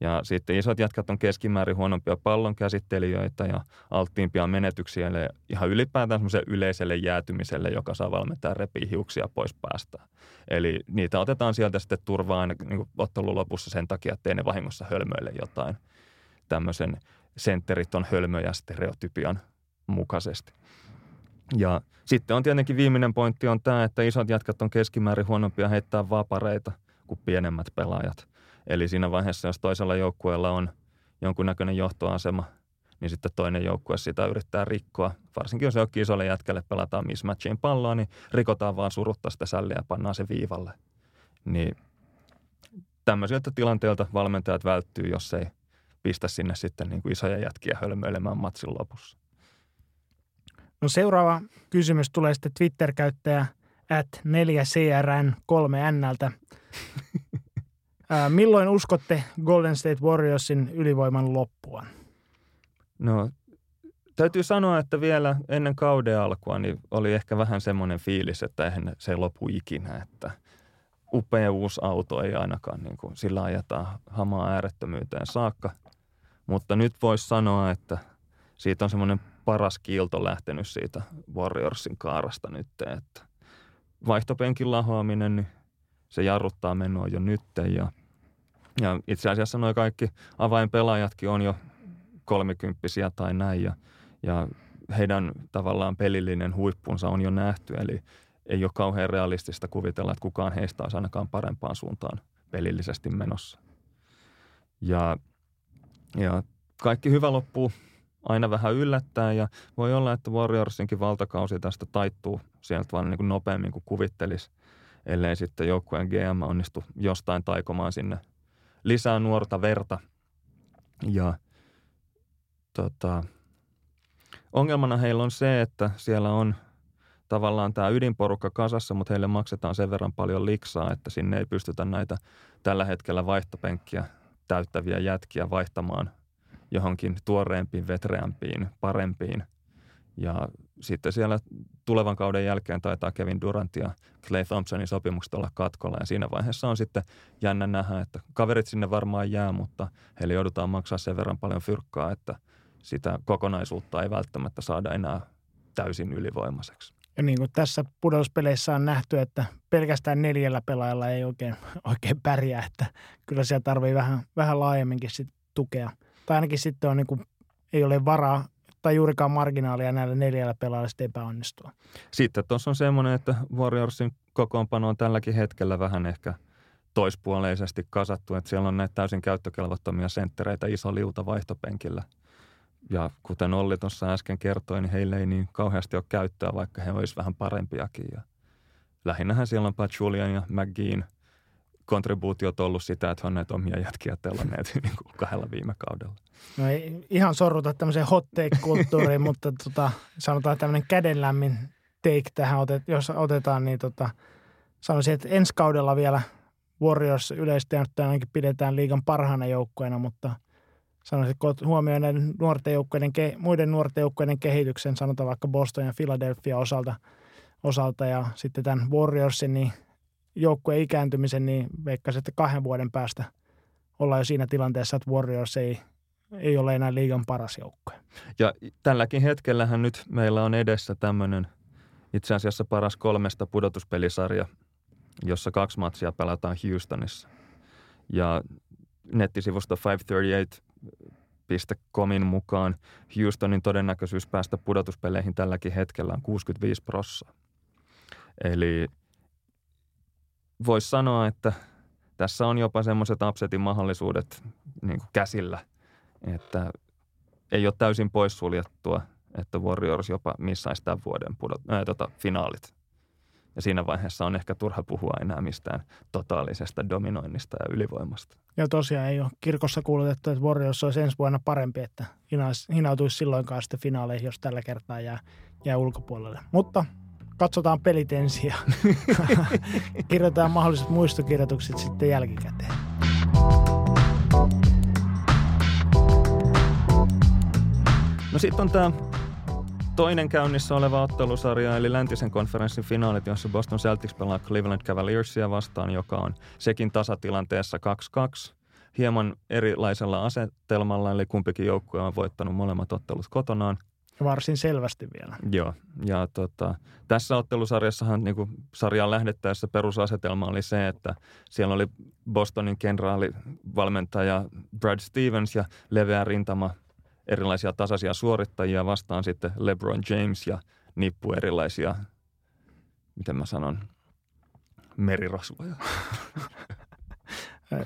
Ja sitten isot jätkät on keskimäärin huonompia pallon käsittelijöitä ja alttiimpia menetyksiä ja ihan ylipäätään semmoiselle yleiselle jäätymiselle, joka saa valmentaa repii hiuksia pois päästä. Eli niitä otetaan sieltä sitten turvaan niin ottelun lopussa sen takia, että ne vahingossa hölmöille jotain tämmöisen sentterit on hölmöjä stereotypian mukaisesti. Ja sitten on tietenkin viimeinen pointti on tämä, että isot jätkät on keskimäärin huonompia heittää vapareita kuin pienemmät pelaajat. Eli siinä vaiheessa, jos toisella joukkueella on jonkunnäköinen johtoasema, niin sitten toinen joukkue sitä yrittää rikkoa. Varsinkin jos jokin isolle jätkälle pelataan mismatchiin palloa, niin rikotaan vaan surutta sitä sälliä ja pannaan se viivalle. Niin tämmöisiltä tilanteilta valmentajat välttyy, jos ei pistä sinne sitten niin kuin isoja jätkiä hölmöilemään matsin lopussa. No seuraava kysymys tulee sitten Twitter-käyttäjä at 4CRN3Nltä. milloin uskotte Golden State Warriorsin ylivoiman loppua? No täytyy sanoa, että vielä ennen kauden alkua niin oli ehkä vähän semmoinen fiilis, että eihän se lopu ikinä, että upea uusi auto ei ainakaan niin kuin, sillä ajetaan hamaa äärettömyyteen saakka. Mutta nyt voisi sanoa, että siitä on semmoinen paras kiilto lähtenyt siitä Warriorsin kaarasta nyt, että vaihtopenkin lahoaminen, niin se jarruttaa menoa jo nyt ja, ja itse asiassa nuo kaikki avainpelaajatkin on jo kolmikymppisiä tai näin ja, ja heidän tavallaan pelillinen huippunsa on jo nähty, eli ei ole kauhean realistista kuvitella, että kukaan heistä olisi ainakaan parempaan suuntaan pelillisesti menossa. Ja, ja kaikki hyvä loppuu aina vähän yllättää ja voi olla, että Warriorsinkin valtakausi tästä taittuu sieltä vaan niin kuin nopeammin kuin kuvittelisi, ellei sitten joukkueen GM onnistu jostain taikomaan sinne lisää nuorta verta. Ja tota, ongelmana heillä on se, että siellä on tavallaan tämä ydinporukka kasassa, mutta heille maksetaan sen verran paljon liksaa, että sinne ei pystytä näitä tällä hetkellä vaihtopenkkiä täyttäviä jätkiä vaihtamaan johonkin tuoreempiin, vetreämpiin, parempiin. Ja sitten siellä tulevan kauden jälkeen taitaa Kevin Durant ja Clay Thompsonin sopimukset olla katkolla. Ja siinä vaiheessa on sitten jännä nähdä, että kaverit sinne varmaan jää, mutta heille joudutaan maksaa sen verran paljon fyrkkaa, että sitä kokonaisuutta ei välttämättä saada enää täysin ylivoimaiseksi. Ja niin kuin tässä pudotuspeleissä on nähty, että pelkästään neljällä pelaajalla ei oikein, oikein pärjää, että kyllä siellä tarvii vähän, vähän laajemminkin sit tukea – tai ainakin sitten on niin kuin, ei ole varaa tai juurikaan marginaalia näillä neljällä pelaajalla sitten epäonnistua. Sitten tuossa on semmoinen, että Warriorsin kokoonpano on tälläkin hetkellä vähän ehkä toispuoleisesti kasattu, että siellä on näitä täysin käyttökelvottomia senttereitä iso liuta vaihtopenkillä. Ja kuten Olli tuossa äsken kertoi, niin heille ei niin kauheasti ole käyttöä, vaikka he olisivat vähän parempiakin. Ja lähinnähän siellä on Julian ja McGean – kontribuutiot ollut sitä, että on näitä omia jätkiä telanneet niin kuin kahdella viime kaudella. No ei ihan sorruta tämmöiseen hot take-kulttuuriin, mutta tota, sanotaan tämmöinen kädenlämmin take tähän, otet, jos otetaan, niin tota, sanoisin, että ensi kaudella vielä Warriors yleisesti ainakin pidetään liigan parhaana joukkueena, mutta sanoisin, että kun huomioon näiden nuorten joukkueiden, muiden nuorten joukkueiden kehityksen, sanotaan vaikka Boston ja Philadelphia osalta, osalta ja sitten tämän Warriorsin, niin – joukkueen ikääntymisen, niin veikkaisin, että kahden vuoden päästä ollaan jo siinä tilanteessa, että Warriors ei, ei ole enää liigan paras joukkue. Ja tälläkin hetkellähän nyt meillä on edessä tämmöinen itse asiassa paras kolmesta pudotuspelisarja, jossa kaksi matsia pelataan Houstonissa. Ja nettisivusto 538.comin mukaan Houstonin todennäköisyys päästä pudotuspeleihin tälläkin hetkellä on 65 prossaa. Eli voisi sanoa, että tässä on jopa semmoiset upsetin mahdollisuudet niin kuin käsillä, että ei ole täysin poissuljettua, että Warriors jopa missaisi tämän vuoden pudot, ää, tota, finaalit. Ja siinä vaiheessa on ehkä turha puhua enää mistään totaalisesta dominoinnista ja ylivoimasta. Ja tosiaan ei ole kirkossa kuulutettu, että Warriors olisi ensi vuonna parempi, että hinautuisi silloinkaan sitten finaaleihin, jos tällä kertaa jää, jää ulkopuolelle. Mutta katsotaan pelit ensin ja kirjoitetaan mahdolliset muistokirjoitukset sitten jälkikäteen. No sitten on tämä toinen käynnissä oleva ottelusarja, eli läntisen konferenssin finaalit, jossa Boston Celtics pelaa Cleveland Cavaliersia vastaan, joka on sekin tasatilanteessa 2-2. Hieman erilaisella asetelmalla, eli kumpikin joukkue on voittanut molemmat ottelut kotonaan. Varsin selvästi vielä. Joo, ja tota, tässä ottelusarjassahan niin kuin sarjaan lähdettäessä perusasetelma oli se, että siellä oli Bostonin kenraali valmentaja Brad Stevens ja leveä rintama erilaisia tasaisia suorittajia vastaan sitten LeBron James ja nippu erilaisia, miten mä sanon, merirosvoja.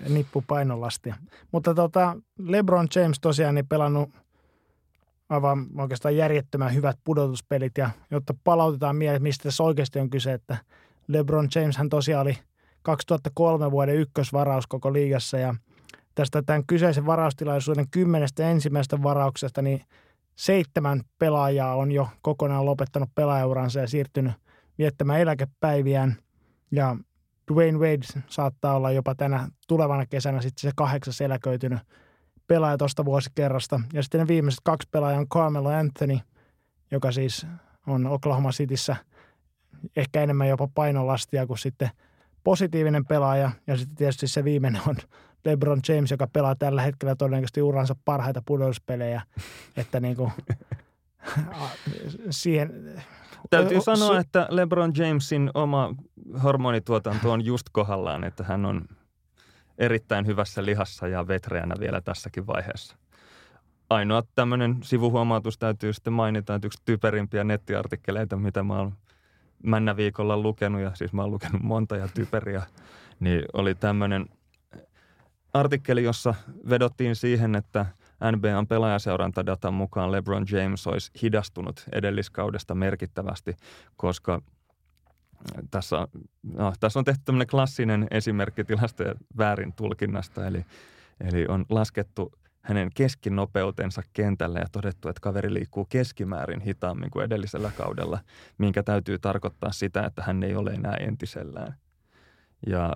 nippu painolastia. Mutta tota, LeBron James tosiaan niin pelannut aivan oikeastaan järjettömän hyvät pudotuspelit ja jotta palautetaan mieleen, mistä tässä oikeasti on kyse, että LeBron James hän tosiaan oli 2003 vuoden ykkösvaraus koko liigassa ja – tästä tämän kyseisen varaustilaisuuden kymmenestä ensimmäisestä varauksesta, niin seitsemän pelaajaa on jo kokonaan lopettanut pelaajauransa ja siirtynyt viettämään eläkepäiviään. Ja Dwayne Wade saattaa olla jopa tänä tulevana kesänä sitten se kahdeksas eläköitynyt pelaaja tuosta vuosikerrasta. Ja sitten ne viimeiset kaksi pelaajaa on Carmelo Anthony, joka siis on Oklahoma Cityssä ehkä enemmän jopa painolastia kuin sitten positiivinen pelaaja. Ja sitten tietysti se viimeinen on LeBron James, joka pelaa tällä hetkellä todennäköisesti uransa parhaita pudotuspelejä, että niin kuin, siihen... Täytyy sanoa, että LeBron Jamesin oma hormonituotanto on just kohdallaan, että hän on erittäin hyvässä lihassa ja vetreänä vielä tässäkin vaiheessa. Ainoa tämmöinen sivuhuomautus täytyy sitten mainita, että yksi typerimpiä nettiartikkeleita, mitä mä oon männä viikolla lukenut, ja siis mä oon lukenut monta ja typeriä, niin oli tämmöinen – artikkeli, jossa vedottiin siihen, että NBAn pelaajaseurantadatan mukaan LeBron James olisi hidastunut edelliskaudesta merkittävästi, koska tässä, no, tässä on tehty tämmöinen klassinen esimerkki tilastojen väärin tulkinnasta, eli, eli on laskettu hänen keskinopeutensa kentällä ja todettu, että kaveri liikkuu keskimäärin hitaammin kuin edellisellä kaudella, minkä täytyy tarkoittaa sitä, että hän ei ole enää entisellään. Ja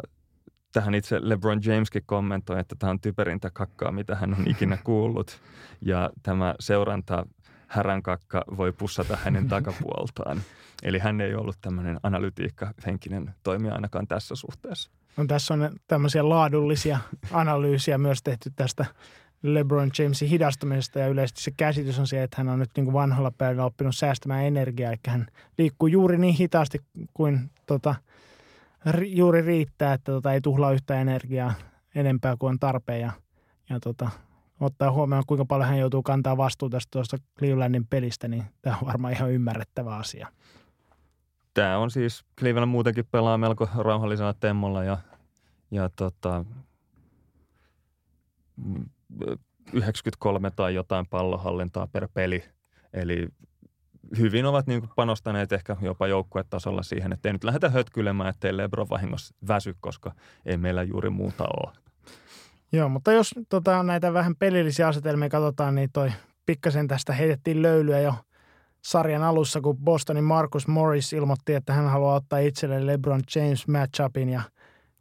tähän itse LeBron Jameskin kommentoi, että tämä on typerintä kakkaa, mitä hän on ikinä kuullut. Ja tämä seuranta häränkakka voi pussata hänen takapuoltaan. Eli hän ei ollut tämmöinen analytiikka-henkinen toimija ainakaan tässä suhteessa. No, tässä on tämmöisiä laadullisia analyysiä myös tehty tästä LeBron Jamesin hidastumisesta ja yleisesti se käsitys on se, että hän on nyt niin kuin vanhalla päivällä oppinut säästämään energiaa, eli hän liikkuu juuri niin hitaasti kuin tota, juuri riittää, että tota, ei tuhlaa yhtä energiaa enempää kuin on tarpeen ja, ja tota, ottaa huomioon, kuinka paljon hän joutuu kantaa vastuuta tästä tuosta Clevelandin pelistä, niin tämä on varmaan ihan ymmärrettävä asia. Tämä on siis, Cleveland muutenkin pelaa melko rauhallisella temmolla ja, ja tota, 93 tai jotain pallohallintaa per peli. Eli hyvin ovat niin kuin panostaneet ehkä jopa joukkuetasolla siihen, että ei nyt lähdetä hötkyilemään, ettei Lebron vahingossa väsy, koska ei meillä juuri muuta ole. Joo, mutta jos tota, näitä vähän pelillisiä asetelmia katsotaan, niin toi pikkasen tästä heitettiin löylyä jo sarjan alussa, kun Bostonin Marcus Morris ilmoitti, että hän haluaa ottaa itselleen LeBron James matchupin ja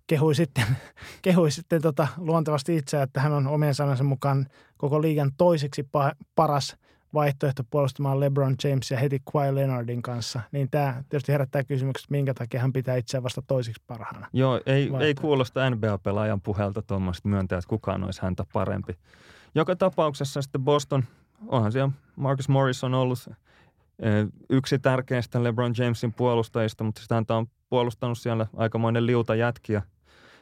kehui sitten, kehui sitten tota, luontevasti itse, että hän on omien sanansa mukaan koko liigan toiseksi paras – vaihtoehto puolustamaan LeBron Jamesia heti Kawhi Leonardin kanssa, niin tämä tietysti herättää kysymyksen, että minkä takia hän pitää itseään vasta toisiksi parhaana. Joo, ei, ei kuulosta NBA-pelaajan puhelta tuommoista myöntää, että kukaan olisi häntä parempi. Joka tapauksessa sitten Boston, onhan siellä Marcus Morris on ollut eh, yksi tärkeistä LeBron Jamesin puolustajista, mutta sitä häntä on puolustanut siellä aikamoinen liuta jätkiä.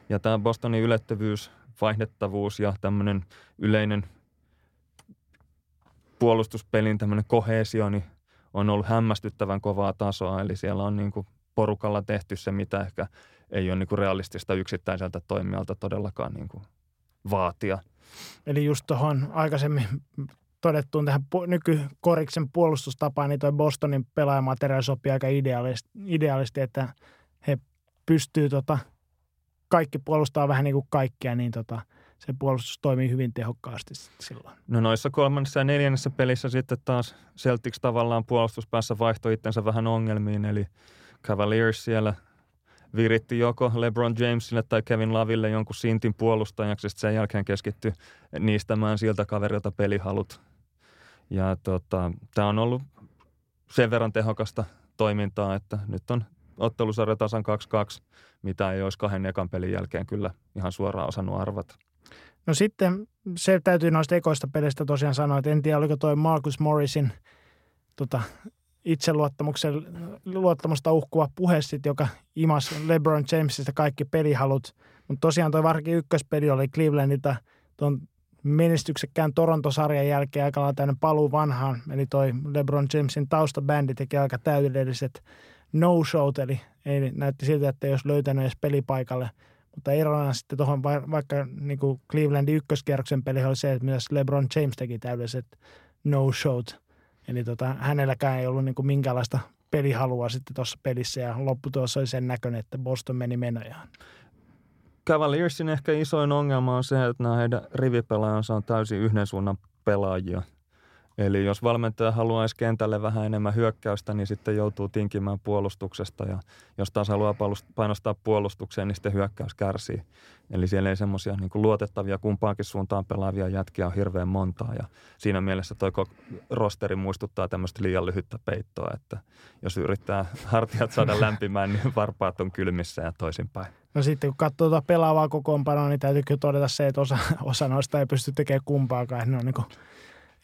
Ja tämä Bostonin ylettävyys, vaihdettavuus ja tämmöinen yleinen puolustuspelin tämmöinen kohesio niin on ollut hämmästyttävän kovaa tasoa, eli siellä on niin kuin porukalla tehty se, mitä ehkä ei ole niin kuin realistista yksittäiseltä toimijalta todellakaan niin kuin vaatia. Eli just tuohon aikaisemmin todettuun tähän nykykoriksen puolustustapaan, niin toi Bostonin pelaajamateriaali sopii aika idealisti, idealisti että he pystyy tota, kaikki puolustaa vähän niin kuin kaikkea, niin tota – se puolustus toimii hyvin tehokkaasti silloin. No noissa kolmannessa ja neljännessä pelissä sitten taas Celtics tavallaan puolustuspäässä vaihtoi itsensä vähän ongelmiin, eli Cavaliers siellä viritti joko LeBron Jamesille tai Kevin Laville jonkun sintin puolustajaksi, sitten sen jälkeen keskittyi niistämään siltä kaverilta pelihalut. Ja tota, tämä on ollut sen verran tehokasta toimintaa, että nyt on ottelusarja tasan 2-2, mitä ei olisi kahden ekan pelin jälkeen kyllä ihan suoraan osannut arvata. No sitten se täytyy noista ekoista pelistä tosiaan sanoa, että en tiedä oliko toi Marcus Morrisin tota, itseluottamuksen luottamusta uhkuva puhe sit, joka imas LeBron Jamesista kaikki pelihalut. Mutta tosiaan toi varsinkin ykköspeli oli Clevelandilta tuon menestyksekkään Toronto-sarjan jälkeen aika lailla paluu vanhaan. Eli toi LeBron Jamesin taustabändi teki aika täydelliset no-showt, eli ei näytti siltä, että olisi löytänyt edes pelipaikalle. Mutta erona sitten tuohon vaikka niin kuin Clevelandin ykköskierroksen peli oli se, että myös LeBron James teki täydelliset no-showt. Eli tota, hänelläkään ei ollut niin kuin minkäänlaista pelihalua sitten tuossa pelissä ja lopputulos oli sen näköinen, että Boston meni menojaan. Cavaliersin ehkä isoin ongelma on se, että nämä heidän rivipelaajansa on täysin yhden suunnan pelaajia – Eli jos valmentaja haluaisi kentälle vähän enemmän hyökkäystä, niin sitten joutuu tinkimään puolustuksesta ja jos taas haluaa painostaa puolustukseen, niin sitten hyökkäys kärsii. Eli siellä ei semmoisia niin luotettavia kumpaankin suuntaan pelaavia jätkiä on hirveän montaa ja siinä mielessä toi rosteri muistuttaa tämmöistä liian lyhyttä peittoa, että jos yrittää hartiat saada lämpimään, niin varpaat on kylmissä ja toisinpäin. No sitten kun katsoo tuota pelaavaa kokoonpanoa, niin täytyy todeta se, että osa, osa noista ei pysty tekemään kumpaakaan. Ne on niin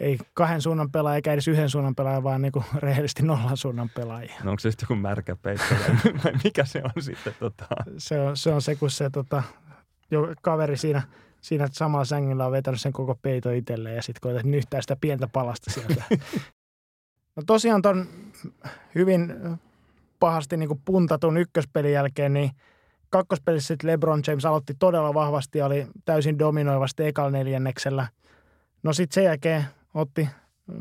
ei kahden suunnan pelaaja eikä edes yhden suunnan pelaaja, vaan niin kuin rehellisesti nollan suunnan pelaaja. No onko se sitten joku märkä peitto vai mikä se on sitten? Tota? Se, on, se on se, kun se tota, jo, kaveri siinä, siinä samalla sängyllä on vetänyt sen koko peito itselleen ja sitten koetat nyhtää sitä pientä palasta sieltä. no tosiaan ton hyvin pahasti niin kuin puntatun ykköspelin jälkeen, niin kakkospelissä LeBron James aloitti todella vahvasti ja oli täysin dominoivasti ekalla neljänneksellä. No sitten sen jälkeen otti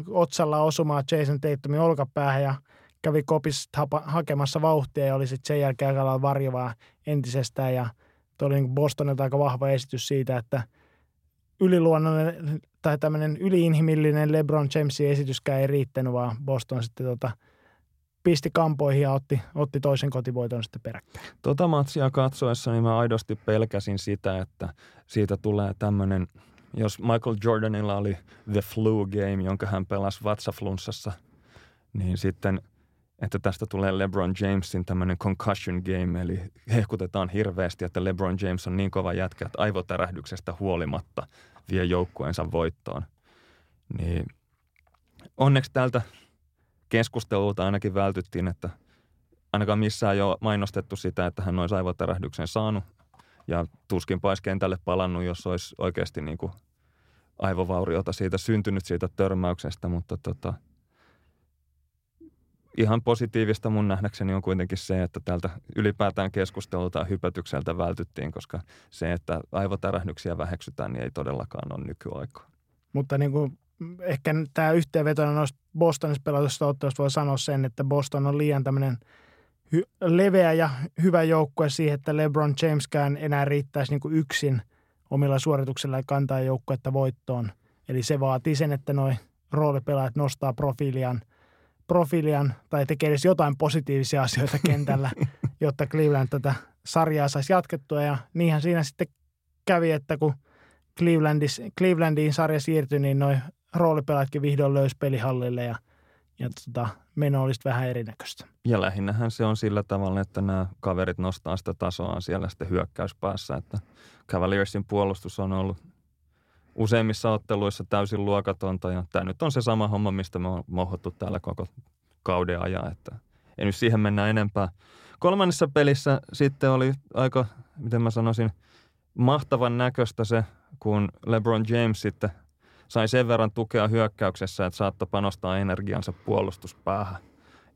otsalla osumaa Jason Tatumin olkapäähän ja kävi kopista hakemassa vauhtia ja oli sitten sen jälkeen aika varjovaa entisestään ja tuo oli niin Bostonilta aika vahva esitys siitä, että yliluonnollinen tai tämmöinen yliinhimillinen LeBron Jamesin esityskään ei riittänyt, vaan Boston sitten tota, pisti kampoihin ja otti, otti toisen kotivoiton sitten peräkkäin. Tota matsia katsoessa niin mä aidosti pelkäsin sitä, että siitä tulee tämmöinen – jos Michael Jordanilla oli The Flu Game, jonka hän pelasi vatsaflunssassa, niin sitten, että tästä tulee LeBron Jamesin tämmöinen concussion game, eli hehkutetaan hirveästi, että LeBron James on niin kova jätkä, että aivotärähdyksestä huolimatta vie joukkueensa voittoon. Niin onneksi tältä keskustelulta ainakin vältyttiin, että ainakaan missään ei ole mainostettu sitä, että hän olisi aivotärähdyksen saanut ja tuskin paisi kentälle palannut, jos olisi oikeasti niin kuin aivovauriota siitä syntynyt siitä törmäyksestä, mutta tota, ihan positiivista mun nähdäkseni on kuitenkin se, että tältä ylipäätään keskustelulta ja hypätykseltä vältyttiin, koska se, että aivotärähdyksiä väheksytään, niin ei todellakaan ole nykyaikaa. Mutta niin kuin ehkä tämä yhteenvetona noista Bostonissa pelatusta ottelusta voi sanoa sen, että Boston on liian tämmöinen – hy- leveä ja hyvä joukkue siihen, että LeBron Jameskään enää riittäisi niin kuin yksin omilla suorituksilla kantaa joukkuetta voittoon. Eli se vaatii sen, että noin roolipelaajat nostaa profiilian, profiilian tai tekee edes jotain positiivisia asioita kentällä, jotta Cleveland tätä sarjaa saisi jatkettua. Ja niinhän siinä sitten kävi, että kun Clevelandiin sarja siirtyi, niin noin roolipelaajatkin vihdoin löysi pelihallille ja – ja tota, meno olisi vähän erinäköistä. Ja lähinnähän se on sillä tavalla, että nämä kaverit nostaa sitä tasoa siellä sitten hyökkäyspäässä, että Cavaliersin puolustus on ollut useimmissa otteluissa täysin luokatonta ja tämä nyt on se sama homma, mistä me on mohottu täällä koko kauden ajan, että ei nyt siihen mennä enempää. Kolmannessa pelissä sitten oli aika, miten mä sanoisin, mahtavan näköistä se, kun LeBron James sitten – sai sen verran tukea hyökkäyksessä, että saattoi panostaa energiansa puolustuspäähän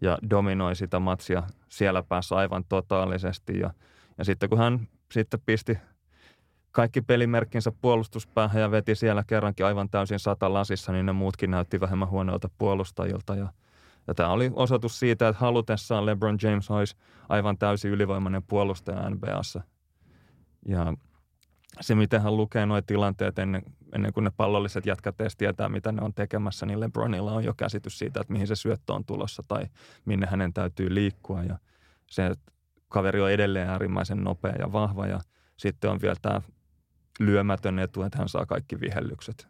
ja dominoi sitä matsia siellä päässä aivan totaalisesti. Ja, ja sitten kun hän sitten pisti kaikki pelimerkkinsä puolustuspäähän ja veti siellä kerrankin aivan täysin sata lasissa, niin ne muutkin näytti vähemmän huonoilta puolustajilta. Ja, ja tämä oli osoitus siitä, että halutessaan LeBron James olisi aivan täysin ylivoimainen puolustaja NBAssa. Ja se, miten hän lukee nuo tilanteet ennen, ennen kuin ne pallolliset jätkät edes tietää, mitä ne on tekemässä, niin LeBronilla on jo käsitys siitä, että mihin se syöttö on tulossa tai minne hänen täytyy liikkua. Ja se, kaveri on edelleen äärimmäisen nopea ja vahva ja sitten on vielä tämä lyömätön etu, että hän saa kaikki vihellykset.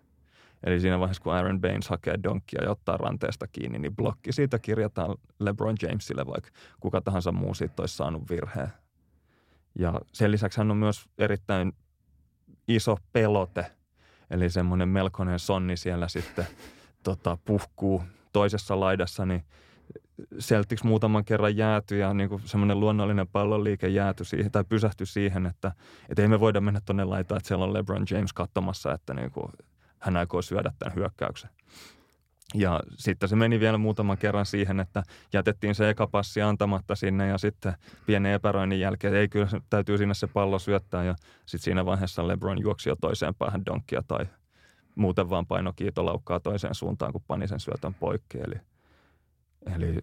Eli siinä vaiheessa, kun Aaron Baines hakee donkia ja ottaa ranteesta kiinni, niin blokki siitä kirjataan LeBron Jamesille, vaikka kuka tahansa muu siitä olisi saanut virheen. Ja sen lisäksi hän on myös erittäin iso pelote, eli semmoinen melkoinen sonni siellä sitten tota, puhkuu toisessa laidassa, niin Celtics muutaman kerran jääty ja niin semmoinen luonnollinen pallonliike jääty siihen tai pysähty siihen, että, että ei me voida mennä tuonne laitaan, että siellä on LeBron James katsomassa, että niin kuin hän aikoo syödä tämän hyökkäyksen. Ja sitten se meni vielä muutaman kerran siihen, että jätettiin se eka passi antamatta sinne ja sitten pienen epäröinnin jälkeen, ei kyllä täytyy sinne se pallo syöttää ja sitten siinä vaiheessa LeBron juoksi jo toiseen päähän donkia tai muuten vaan paino kiitolaukkaa toiseen suuntaan, kun pani sen syötön poikki. Eli, eli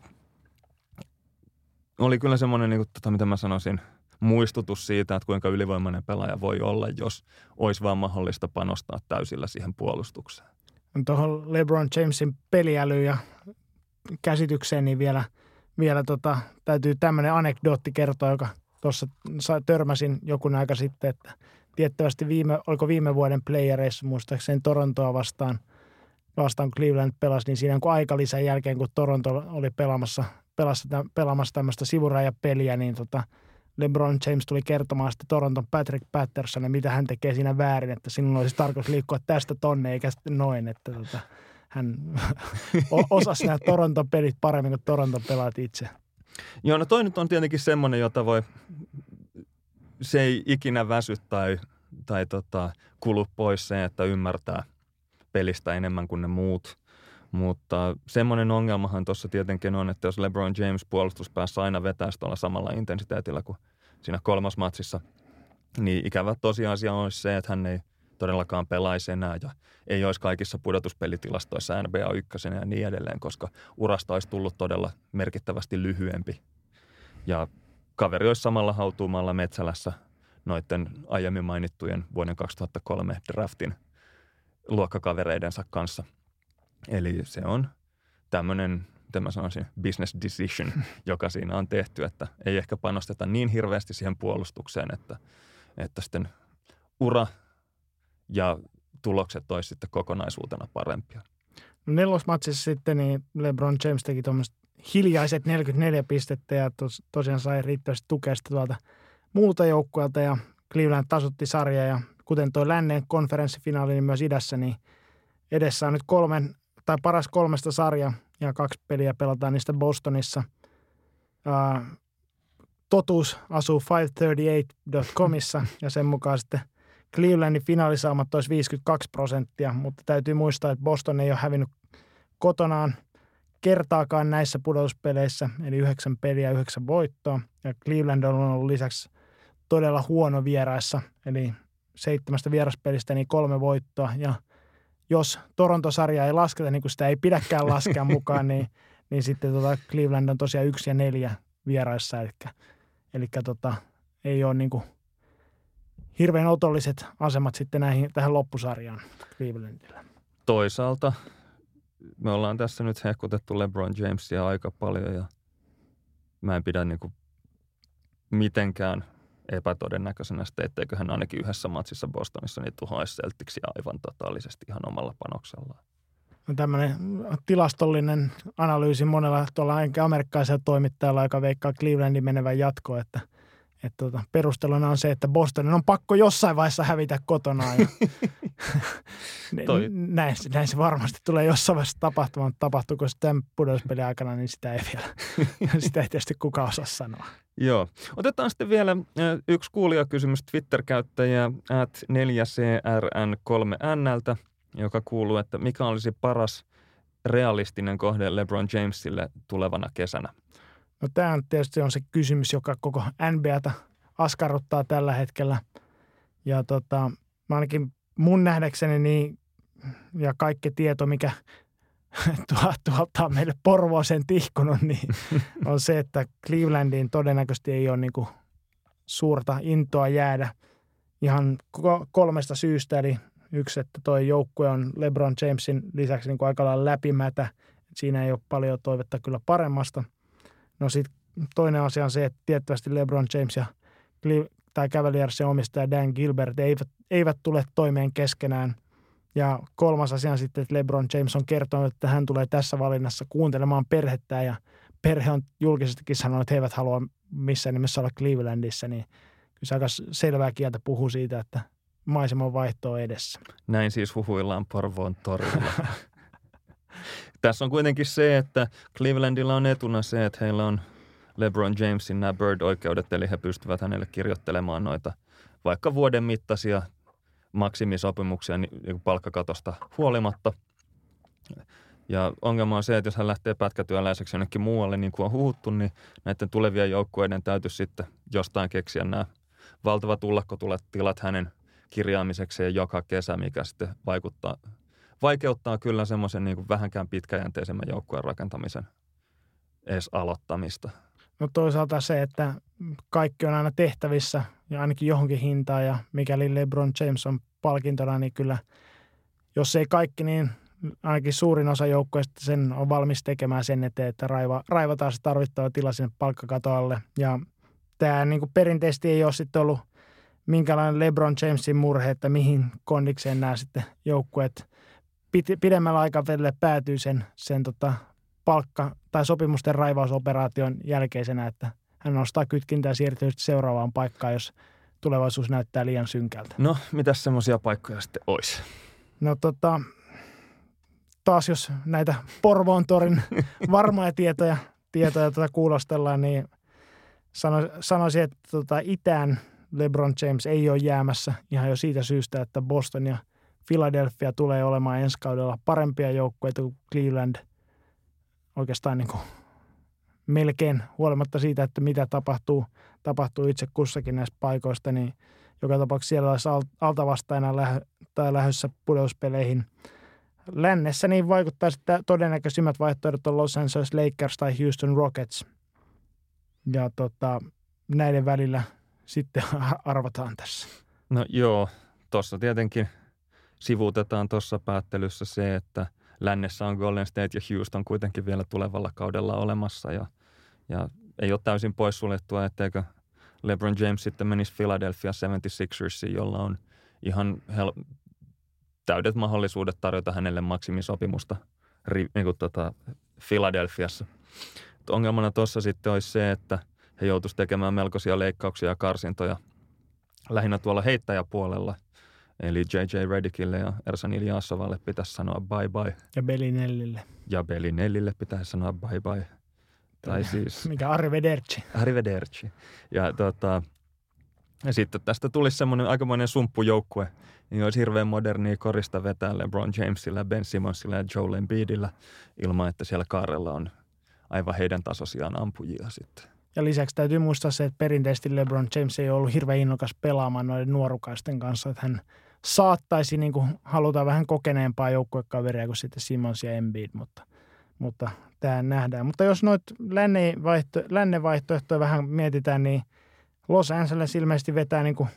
oli kyllä semmoinen, niin kuin, tota, mitä mä sanoisin, muistutus siitä, että kuinka ylivoimainen pelaaja voi olla, jos olisi vaan mahdollista panostaa täysillä siihen puolustukseen. Tuohon LeBron Jamesin peliälyyn ja käsitykseen, niin vielä, vielä tota, täytyy tämmöinen anekdootti kertoa, joka tuossa törmäsin jokun aika sitten, että tiettävästi viime, oliko viime vuoden playereissa muistaakseni Torontoa vastaan, vastaan kun Cleveland pelasi, niin siinä kun aikalisän jälkeen, kun Toronto oli pelaamassa, pelasi, pelaamassa tämmöistä sivurajapeliä, niin tota, LeBron James tuli kertomaan sitten Toronton Patrick Patterson, mitä hän tekee siinä väärin, että sinun olisi tarkoitus liikkua tästä tonne eikä sitten noin, että tota, hän osasi nämä Toronton pelit paremmin kuin Toronton pelaat itse. Joo, no toi nyt on tietenkin semmoinen, jota voi, se ei ikinä väsy tai, tai tota, kulu pois se, että ymmärtää pelistä enemmän kuin ne muut. Mutta semmoinen ongelmahan tuossa tietenkin on, että jos LeBron James puolustuspäässä aina vetäisi tuolla samalla intensiteetillä kuin siinä kolmas matsissa, niin ikävä tosiasia olisi se, että hän ei todellakaan pelaisi enää ja ei olisi kaikissa pudotuspelitilastoissa NBA ykkösenä ja niin edelleen, koska urasta olisi tullut todella merkittävästi lyhyempi. Ja kaveri olisi samalla hautuumalla Metsälässä noiden aiemmin mainittujen vuoden 2003 draftin luokkakavereidensa kanssa – Eli se on tämmöinen, miten mä sanoisin, business decision, joka siinä on tehty, että ei ehkä panosteta niin hirveästi siihen puolustukseen, että, että sitten ura ja tulokset olisi sitten kokonaisuutena parempia. No nelosmatsissa sitten niin LeBron James teki tuommoiset hiljaiset 44 pistettä ja tos, tosiaan sai riittävästi tukea sitten tuolta muulta joukkueelta ja Cleveland tasotti sarja ja kuten tuo lännen konferenssifinaali, niin myös idässä, niin edessä on nyt kolmen tai paras kolmesta sarja ja kaksi peliä pelataan niistä Bostonissa. Uh, totuus asuu 538.comissa ja sen mukaan sitten Clevelandin finaalisaamat olisi 52 prosenttia, mutta täytyy muistaa, että Boston ei ole hävinnyt kotonaan kertaakaan näissä pudotuspeleissä, eli yhdeksän peliä, yhdeksän voittoa. Ja Cleveland on ollut lisäksi todella huono vieraissa, eli seitsemästä vieraspelistä niin kolme voittoa ja – jos Toronto-sarjaa ei lasketa, niin kuin sitä ei pidäkään laskea mukaan, niin, niin sitten tota Cleveland on tosiaan yksi ja neljä vieraissa, eli, eli tota, ei ole niin kuin hirveän otolliset asemat sitten näihin, tähän loppusarjaan Clevelandilla. Toisaalta me ollaan tässä nyt hehkutettu LeBron Jamesia aika paljon ja mä en pidä niin kuin mitenkään epätodennäköisenä sitten, etteikö hän ainakin yhdessä matsissa Bostonissa niin tuhoaisi Celticsia aivan totaalisesti ihan omalla panoksellaan. No tämmöinen tilastollinen analyysi monella tuolla amerikkalaisella toimittajalla, joka veikkaa Clevelandin menevän jatkoon, että – että tuota, perusteluna on se, että Bostonin on pakko jossain vaiheessa hävitä kotonaan. Ja Toi. näin, näin, se varmasti tulee jossain vaiheessa tapahtumaan, mutta tapahtuuko se tämän pudotuspelin aikana, niin sitä ei vielä, sitä ei tietysti kukaan osaa sanoa. Joo. Otetaan sitten vielä yksi kuulijakysymys Twitter-käyttäjä at 4CRN3Nltä, joka kuuluu, että mikä olisi paras realistinen kohde LeBron Jamesille tulevana kesänä? No tämä on tietysti on se kysymys, joka koko NBAta askarruttaa tällä hetkellä. Ja tota, ainakin mun nähdäkseni niin, ja kaikki tieto, mikä tuolta on meille Porvooseen tihkunut, niin on se, että Clevelandiin todennäköisesti ei ole niin kuin suurta intoa jäädä ihan kolmesta syystä. Eli yksi, että tuo joukkue on LeBron Jamesin lisäksi niin kuin aika lailla läpimätä. Siinä ei ole paljon toivetta kyllä paremmasta – No sitten toinen asia on se, että tiettävästi LeBron James ja tai Cavaliersin omistaja Dan Gilbert eivät, eivät tule toimeen keskenään. Ja kolmas asia on sitten, että LeBron James on kertonut, että hän tulee tässä valinnassa kuuntelemaan perhettä ja perhe on julkisestikin sanonut, että he eivät halua missään nimessä olla Clevelandissa, niin kyllä se aika selvää kieltä puhuu siitä, että maiseman vaihto on edessä. Näin siis huhuillaan Porvoon torilla. Tässä on kuitenkin se, että Clevelandilla on etuna se, että heillä on LeBron Jamesin nämä Bird-oikeudet, eli he pystyvät hänelle kirjoittelemaan noita vaikka vuoden mittaisia maksimisopimuksia niin palkkakatosta huolimatta. Ja ongelma on se, että jos hän lähtee pätkätyöläiseksi jonnekin muualle, niin kuin on huuttu, niin näiden tulevien joukkueiden täytyisi sitten jostain keksiä nämä valtavat ullakkotulet tilat hänen kirjaamisekseen joka kesä, mikä sitten vaikuttaa, vaikeuttaa kyllä semmoisen niin vähänkään pitkäjänteisemmän joukkueen rakentamisen edes aloittamista. No toisaalta se, että kaikki on aina tehtävissä ja ainakin johonkin hintaan ja mikäli LeBron James on palkintona, niin kyllä jos ei kaikki, niin ainakin suurin osa joukkueesta sen on valmis tekemään sen eteen, että raiva, raivataan se tarvittava tila sinne palkkakatoalle. Ja tämä niin kuin perinteisesti ei ole sitten ollut minkälainen LeBron Jamesin murhe, että mihin kondikseen nämä sitten joukkueet pidemmällä aikavälillä päätyy sen, sen tota palkka- tai sopimusten raivausoperaation jälkeisenä, että hän nostaa kytkintää ja siirtyy seuraavaan paikkaan, jos tulevaisuus näyttää liian synkältä. No, mitä semmoisia paikkoja sitten olisi? No tota, taas jos näitä Porvoon torin varmoja tietoja, tietoja tota kuulostellaan, niin sano, sanoisin, että tota itään LeBron James ei ole jäämässä ihan jo siitä syystä, että Boston ja Philadelphia tulee olemaan ensi kaudella parempia joukkueita kuin Cleveland – oikeastaan niin kuin melkein huolimatta siitä, että mitä tapahtuu, tapahtuu itse kussakin näistä paikoista, niin joka tapauksessa siellä olisi altavastaina lähö, tai lähdössä pudotuspeleihin. Lännessä niin vaikuttaa, että todennäköisimmät vaihtoehdot on Los Angeles Lakers tai Houston Rockets. Ja tota, näiden välillä sitten arvataan tässä. No joo, tuossa tietenkin sivuutetaan tuossa päättelyssä se, että – lännessä on Golden State ja Houston kuitenkin vielä tulevalla kaudella olemassa ja, ja ei ole täysin poissuljettua, etteikö LeBron James sitten menisi Philadelphia 76ersiin, jolla on ihan hel- täydet mahdollisuudet tarjota hänelle maksimisopimusta ri- niin kuin tota Philadelphiassa. Ongelmana tuossa sitten olisi se, että he joutuisivat tekemään melkoisia leikkauksia ja karsintoja lähinnä tuolla heittäjäpuolella – Eli J.J. Redickille ja Ersan Iljasovalle pitäisi sanoa bye bye. Ja Belinellille. Ja Belinellille pitäisi sanoa bye bye. Tai siis... Mikä arrivederci. Arrivederci. Ja, tota, ja sitten tästä tulisi semmoinen aikamoinen sumppujoukkue, niin olisi hirveän modernia korista vetää LeBron Jamesilla, Ben Simmonsilla ja Joel Embiidillä ilman, että siellä kaarella on aivan heidän tasosiaan ampujia sitten. Ja lisäksi täytyy muistaa se, että perinteisesti LeBron James ei ollut hirveän innokas pelaamaan noiden nuorukaisten kanssa, että hän – saattaisi niin kuin haluta vähän kokeneempaa joukkuekaveria kuin sitten Simons ja Embiid, mutta, mutta tämä nähdään. Mutta jos noit lännen, vaihto, vaihtoehtoja vähän mietitään, niin Los Angeles ilmeisesti vetää niin kuin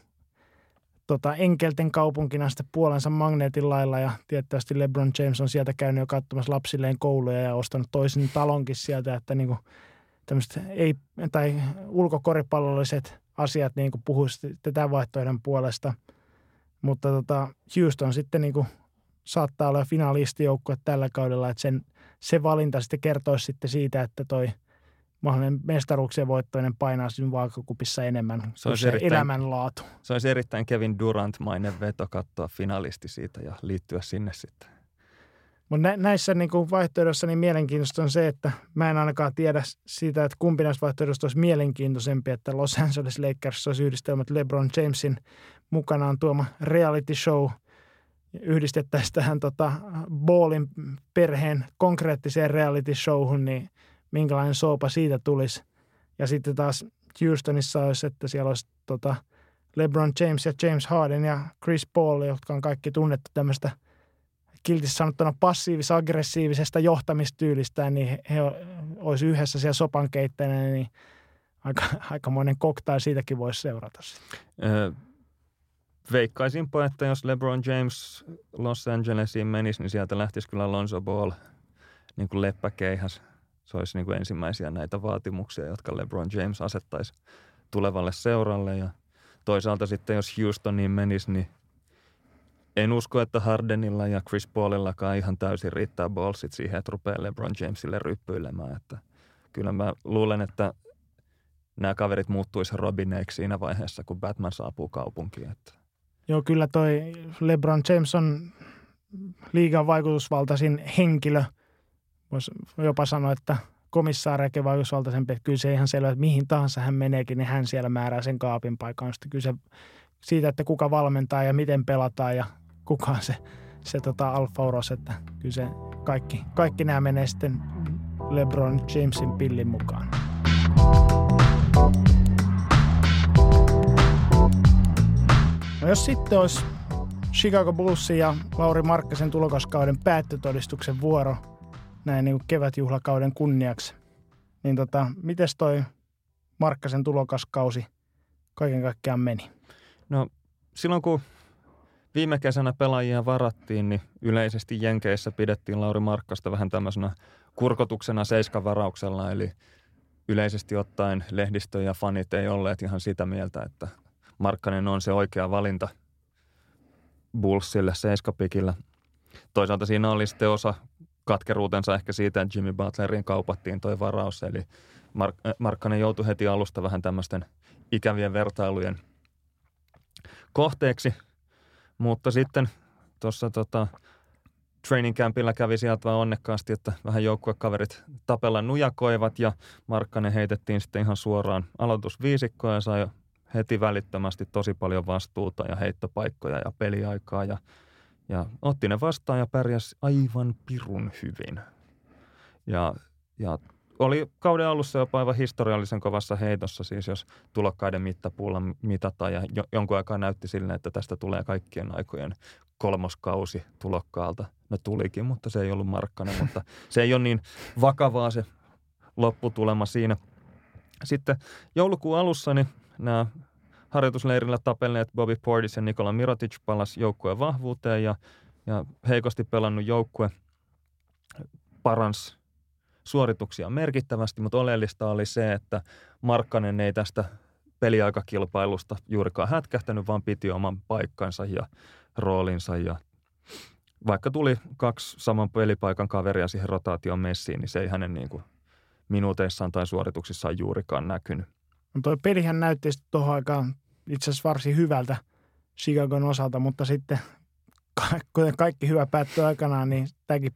tota, enkelten kaupunkina sitten puolensa magneetin lailla ja tietysti LeBron James on sieltä käynyt jo katsomassa lapsilleen kouluja ja ostanut toisen talonkin sieltä, että niin kuin ei, tai ulkokoripallolliset asiat niin kuin puhuisi tätä vaihtoehdon puolesta – mutta tota, Houston sitten niin kuin saattaa olla finalistijoukkue tällä kaudella, että sen, se valinta sitten kertoisi sitten siitä, että toi mahdollinen mestaruuksien voittoinen painaa sinun vaakakupissa enemmän se kuin se erittäin, elämänlaatu. Se olisi erittäin Kevin Durant-mainen veto katsoa finalisti siitä ja liittyä sinne sitten. Mutta nä- näissä niin kuin vaihtoehdoissa niin mielenkiintoista on se, että mä en ainakaan tiedä siitä, että kumpi näistä vaihtoehdoista olisi mielenkiintoisempi, että Los Angeles Lakers olisi yhdistelmät LeBron Jamesin mukanaan tuoma reality show yhdistettäisiin tähän tota, Ballin perheen konkreettiseen reality showhun, niin minkälainen soopa siitä tulisi. Ja sitten taas Houstonissa olisi, että siellä olisi tota, LeBron James ja James Harden ja Chris Paul, jotka on kaikki tunnettu tämmöistä – kiltissä sanottuna passiivis-aggressiivisesta johtamistyylistään, niin he olisi yhdessä siellä sopan niin aika, aikamoinen koktail siitäkin voisi seurata. Öö, veikkaisinpa, että jos LeBron James Los Angelesiin menisi, niin sieltä lähtisi kyllä Lonzo Ball niin kuin leppäkeihäs. Se olisi niin kuin ensimmäisiä näitä vaatimuksia, jotka LeBron James asettaisi tulevalle seuralle. Ja toisaalta sitten, jos Houstoniin menisi, niin en usko, että Hardenilla ja Chris Paulillakaan ihan täysin riittää ballsit siihen, että rupeaa LeBron Jamesille ryppyilemään. Että kyllä mä luulen, että nämä kaverit muuttuisi Robineiksi siinä vaiheessa, kun Batman saapuu kaupunkiin. Että. Joo, kyllä toi LeBron James on liigan vaikutusvaltaisin henkilö. Voisi jopa sanoa, että komissaariakin vaikutusvaltaisempi. Että kyllä se ihan selvä, että mihin tahansa hän meneekin, niin hän siellä määrää sen kaapin paikan. Sitten kyllä se siitä, että kuka valmentaa ja miten pelataan ja kuka on se, se tota alfa uros, että kyllä se kaikki, kaikki nämä menee sitten LeBron Jamesin pillin mukaan. No jos sitten olisi Chicago Bullsin ja Lauri Markkasen tulokaskauden päättötodistuksen vuoro näin niin kuin kevätjuhlakauden kunniaksi, niin tota, miten toi Markkasen tulokaskausi kaiken kaikkiaan meni? No silloin kun viime kesänä pelaajia varattiin, niin yleisesti Jenkeissä pidettiin Lauri Markkasta vähän tämmöisenä kurkotuksena seiskavarauksella, eli yleisesti ottaen lehdistö ja fanit ei olleet ihan sitä mieltä, että Markkanen on se oikea valinta Bullsille seiskapikillä. Toisaalta siinä oli sitten osa katkeruutensa ehkä siitä, että Jimmy Butlerin kaupattiin toi varaus, eli Mark- äh, Markkanen joutui heti alusta vähän tämmöisten ikävien vertailujen kohteeksi, mutta sitten tuossa tota, training campilla kävi sieltä vaan onnekkaasti, että vähän joukkuekaverit tapella nujakoivat ja Markkanen heitettiin sitten ihan suoraan aloitusviisikkoon ja sai heti välittömästi tosi paljon vastuuta ja heittopaikkoja ja peliaikaa ja, ja otti ne vastaan ja pärjäsi aivan pirun hyvin. Ja, ja oli kauden alussa jopa aivan historiallisen kovassa heitossa, siis jos tulokkaiden mittapuulla mitataan ja jo, jonkun aikaa näytti sille, että tästä tulee kaikkien aikojen kolmoskausi tulokkaalta. No tulikin, mutta se ei ollut markkana, mutta se ei ole niin vakavaa se lopputulema siinä. Sitten joulukuun alussa niin nämä harjoitusleirillä tapelleet Bobby Portis ja Nikola Mirotic palas joukkueen vahvuuteen ja, ja heikosti pelannut joukkue parans suorituksia merkittävästi, mutta oleellista oli se, että Markkanen ei tästä peliaikakilpailusta juurikaan hätkähtänyt, vaan piti oman paikkansa ja roolinsa ja vaikka tuli kaksi saman pelipaikan kaveria siihen rotaation messiin, niin se ei hänen niin kuin minuuteissaan tai suorituksissaan juurikaan näkynyt. No toi pelihän näytti tuohon aikaan itse asiassa varsin hyvältä Chicagon osalta, mutta sitten kuten kaikki hyvä päättyi aikanaan, niin tämäkin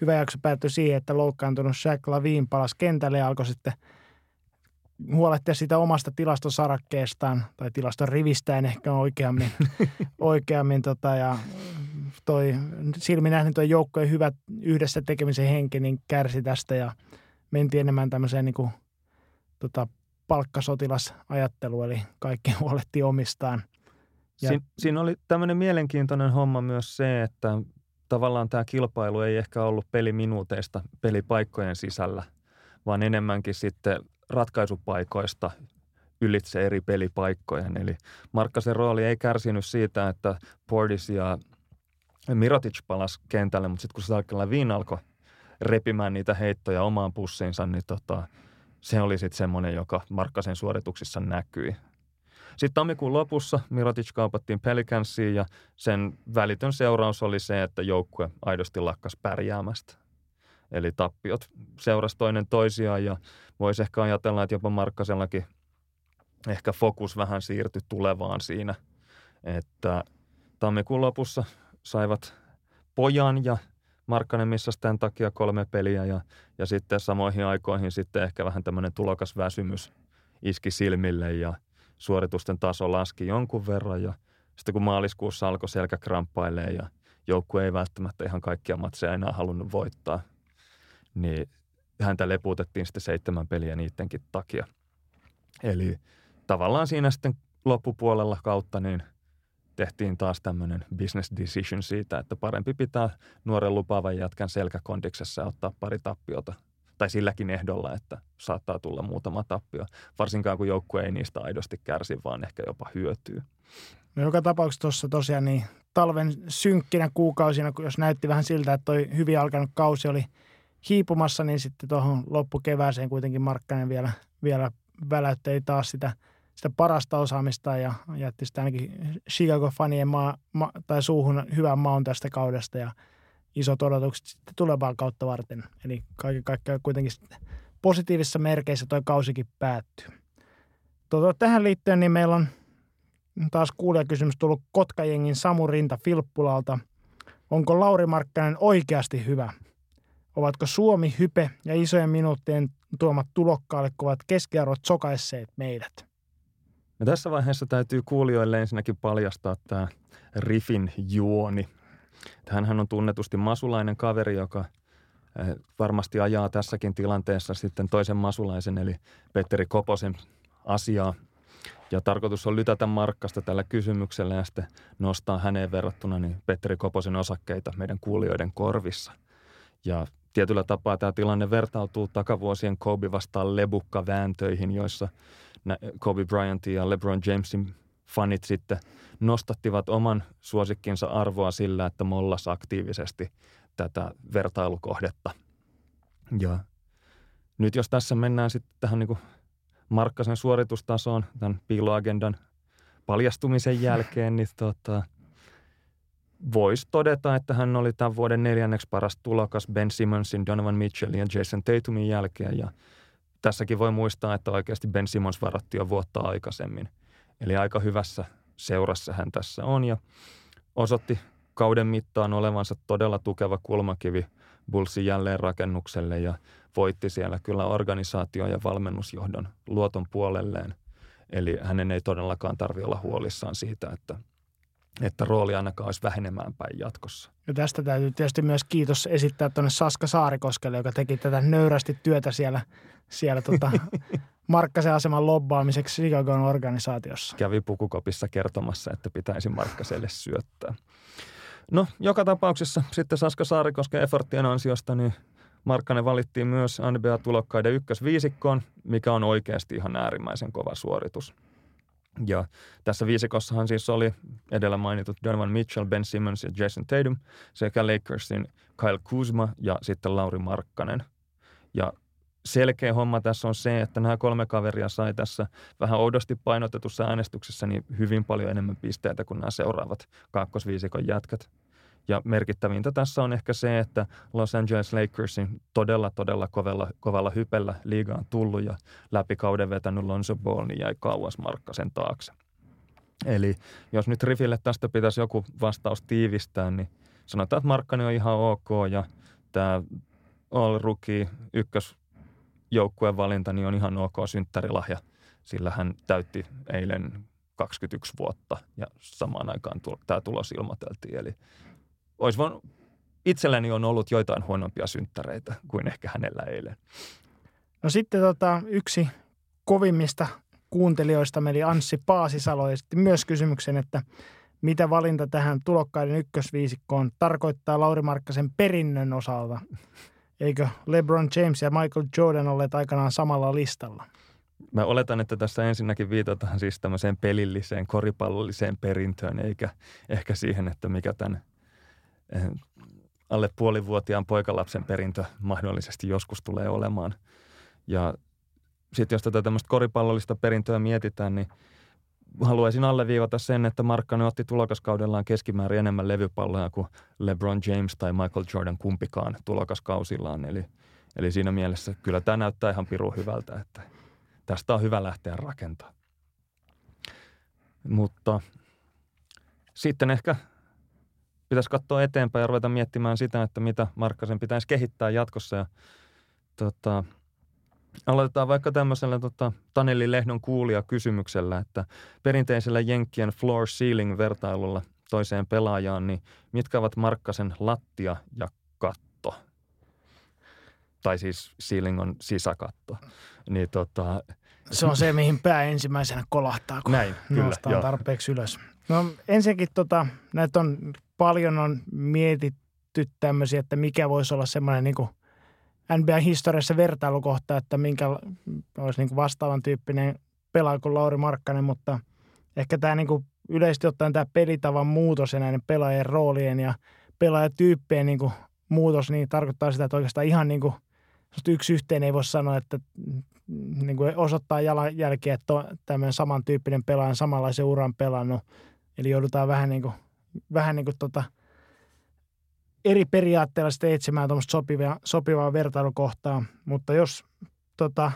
hyvä jakso päättyi siihen, että loukkaantunut Shaq Lavin palasi kentälle ja alkoi sitten huolehtia sitä omasta tilastosarakkeestaan tai tilaston rivistään ehkä oikeammin, oikeammin tota, ja toi silmi nähnyt toi joukkojen hyvä yhdessä tekemisen henki niin kärsi tästä ja mentiin enemmän tämmöiseen niin kuin, tota, palkkasotilasajattelu, eli kaikki huolehti omistaan. Ja... Siin, siinä oli tämmöinen mielenkiintoinen homma myös se, että tavallaan tämä kilpailu ei ehkä ollut peliminuuteista pelipaikkojen sisällä, vaan enemmänkin sitten ratkaisupaikoista ylitse eri pelipaikkojen. Eli Markkasen rooli ei kärsinyt siitä, että Portis ja Mirotic palas kentälle, mutta sitten kun Viin alkoi repimään niitä heittoja omaan pussiinsa, niin tota, se oli sitten semmoinen, joka Markkasen suorituksissa näkyi. Sitten tammikuun lopussa Mirotic kaupattiin Pelicansiin ja sen välitön seuraus oli se, että joukkue aidosti lakkas pärjäämästä. Eli tappiot seurasi toinen toisiaan ja voisi ehkä ajatella, että jopa Markkasellakin ehkä fokus vähän siirtyi tulevaan siinä, että tammikuun lopussa saivat pojan ja Markkanen missasi tämän takia kolme peliä ja, ja sitten samoihin aikoihin sitten ehkä vähän tämmöinen tulokasväsymys iski silmille ja suoritusten taso laski jonkun verran ja sitten kun maaliskuussa alkoi selkä kramppailee ja joukkue ei välttämättä ihan kaikkia matseja enää halunnut voittaa, niin häntä lepuutettiin sitten seitsemän peliä niidenkin takia. Eli tavallaan siinä sitten loppupuolella kautta niin tehtiin taas tämmöinen business decision siitä, että parempi pitää nuoren lupaavan jätkän selkäkondiksessa ja ottaa pari tappiota. Tai silläkin ehdolla, että saattaa tulla muutama tappio. Varsinkaan kun joukkue ei niistä aidosti kärsi, vaan ehkä jopa hyötyy. No joka tapauksessa tuossa tosiaan niin talven synkkinä kuukausina, jos näytti vähän siltä, että toi hyvin alkanut kausi oli hiipumassa, niin sitten tuohon loppukevääseen kuitenkin Markkanen vielä, vielä väläytteli taas sitä sitä parasta osaamista ja jätti sitä ainakin Chicago-fanien maa, ma, tai suuhun hyvän maun tästä kaudesta ja isot odotukset sitten tulevaa kautta varten. Eli kaiken kaikkiaan kuitenkin positiivisissa merkeissä tuo kausikin päättyy. Tuota, tähän liittyen niin meillä on taas kuulijakysymys tullut Kotkajengin Samu Rinta Filppulalta. Onko Lauri Markkanen oikeasti hyvä? Ovatko Suomi, Hype ja isojen minuuttien tuomat tulokkaalle kovat keskiarvot sokaisseet meidät? No tässä vaiheessa täytyy kuulijoille ensinnäkin paljastaa tämä Riffin juoni. Hänhän on tunnetusti masulainen kaveri, joka eh, varmasti ajaa tässäkin tilanteessa sitten toisen masulaisen eli Petteri Koposen asiaa. Ja tarkoitus on lytätä Markkasta tällä kysymyksellä ja sitten nostaa häneen verrattuna niin Petteri Koposen osakkeita meidän kuulijoiden korvissa. Ja tietyllä tapaa tämä tilanne vertautuu takavuosien Kobe vastaan lebukka vääntöihin, joissa Kobe Bryantin ja LeBron Jamesin fanit sitten nostattivat oman suosikkinsa arvoa sillä, että mollas aktiivisesti tätä vertailukohdetta. Ja nyt jos tässä mennään sitten tähän niin Markkasen suoritustasoon tämän piiloagendan paljastumisen jälkeen, niin tota, voisi todeta, että hän oli tämän vuoden neljänneksi paras tulokas Ben Simonsin, Donovan Mitchellin ja Jason Tatumin jälkeen. Ja tässäkin voi muistaa, että oikeasti Ben Simmons varatti jo vuotta aikaisemmin. Eli aika hyvässä seurassa hän tässä on ja osoitti kauden mittaan olevansa todella tukeva kulmakivi Bullsin jälleenrakennukselle ja voitti siellä kyllä organisaatio- ja valmennusjohdon luoton puolelleen. Eli hänen ei todellakaan tarvitse olla huolissaan siitä, että, että rooli ainakaan olisi vähenemään päin jatkossa. Ja tästä täytyy tietysti myös kiitos esittää tuonne Saska Saarikoskelle, joka teki tätä nöyrästi työtä siellä, siellä tota, Markkasen aseman lobbaamiseksi Chicagon organisaatiossa. Kävi pukukopissa kertomassa, että pitäisi Markkaselle syöttää. No, joka tapauksessa sitten Saska Saarikosken efforttien ansiosta niin Markkanen valittiin myös NBA-tulokkaiden ykkösviisikkoon, mikä on oikeasti ihan äärimmäisen kova suoritus. Ja tässä viisikossahan siis oli edellä mainitut Donovan Mitchell, Ben Simmons ja Jason Tatum sekä Lakersin Kyle Kuzma ja sitten Lauri Markkanen. Ja selkeä homma tässä on se, että nämä kolme kaveria sai tässä vähän oudosti painotetussa äänestyksessä niin hyvin paljon enemmän pisteitä kuin nämä seuraavat kakkosviisikon jätkät. Ja merkittävintä tässä on ehkä se, että Los Angeles Lakersin todella, todella kovalla, kovalla hypellä liigaan tullut ja läpi kauden vetänyt Lonzo Ball niin jäi kauas Markkasen taakse. Eli jos nyt Riffille tästä pitäisi joku vastaus tiivistää, niin sanotaan, että Markkani on ihan ok ja tämä All Rookie ykkös joukkueen valinta niin on ihan ok synttärilahja, sillä hän täytti eilen 21 vuotta ja samaan aikaan tämä tulos ilmoiteltiin. Eli olisi voinut, itselläni on ollut joitain huonompia synttäreitä kuin ehkä hänellä eilen. No sitten tota, yksi kovimmista kuuntelijoista, eli Anssi Paasisalo, esitti myös kysymyksen, että mitä valinta tähän tulokkaiden ykkösviisikkoon tarkoittaa Lauri Markkasen perinnön osalta. Eikö LeBron James ja Michael Jordan olleet aikanaan samalla listalla? Mä oletan, että tässä ensinnäkin viitataan siis tämmöiseen pelilliseen, koripallolliseen perintöön, eikä ehkä siihen, että mikä tämän alle puolivuotiaan poikalapsen perintö mahdollisesti joskus tulee olemaan. Ja sitten jos tätä tämmöistä koripallollista perintöä mietitään, niin haluaisin alleviivata sen, että Markkanen otti tulokaskaudellaan keskimäärin enemmän levypalloja kuin LeBron James tai Michael Jordan kumpikaan tulokaskausillaan. Eli, eli siinä mielessä kyllä tämä näyttää ihan pirun hyvältä, että tästä on hyvä lähteä rakentaa. Mutta sitten ehkä pitäisi katsoa eteenpäin ja ruveta miettimään sitä, että mitä Markkasen pitäisi kehittää jatkossa. Ja, tota, Aloitetaan vaikka tämmöisellä tota, Taneli Lehdon kuulia kysymyksellä, että perinteisellä Jenkkien floor ceiling vertailulla toiseen pelaajaan, niin mitkä ovat Markkasen lattia ja katto? Tai siis ceiling on sisäkatto. Niin tota, se on se, mihin pää ensimmäisenä kolahtaa, kun Näin, kyllä, tarpeeksi ylös. No ensinnäkin tota, näitä on paljon on mietitty tämmöisiä, että mikä voisi olla semmoinen niin – NBA-historiassa vertailukohta, että minkä olisi niin kuin vastaavan tyyppinen pelaaja kuin Lauri Markkanen, mutta ehkä tämä niin kuin yleisesti ottaen tämä pelitavan muutos ja näiden pelaajien roolien ja pelaajatyyppien niin kuin muutos, niin tarkoittaa sitä, että oikeastaan ihan niin kuin yksi yhteen ei voi sanoa, että niin kuin osoittaa jalanjälkiä, että on tämmöinen samantyyppinen pelaaja, samanlaisen uran pelannut. Eli joudutaan vähän niin kuin, vähän niin kuin tota, eri periaatteella sitten etsimään tuommoista sopivaa, sopivaa vertailukohtaa. Mutta jos tota,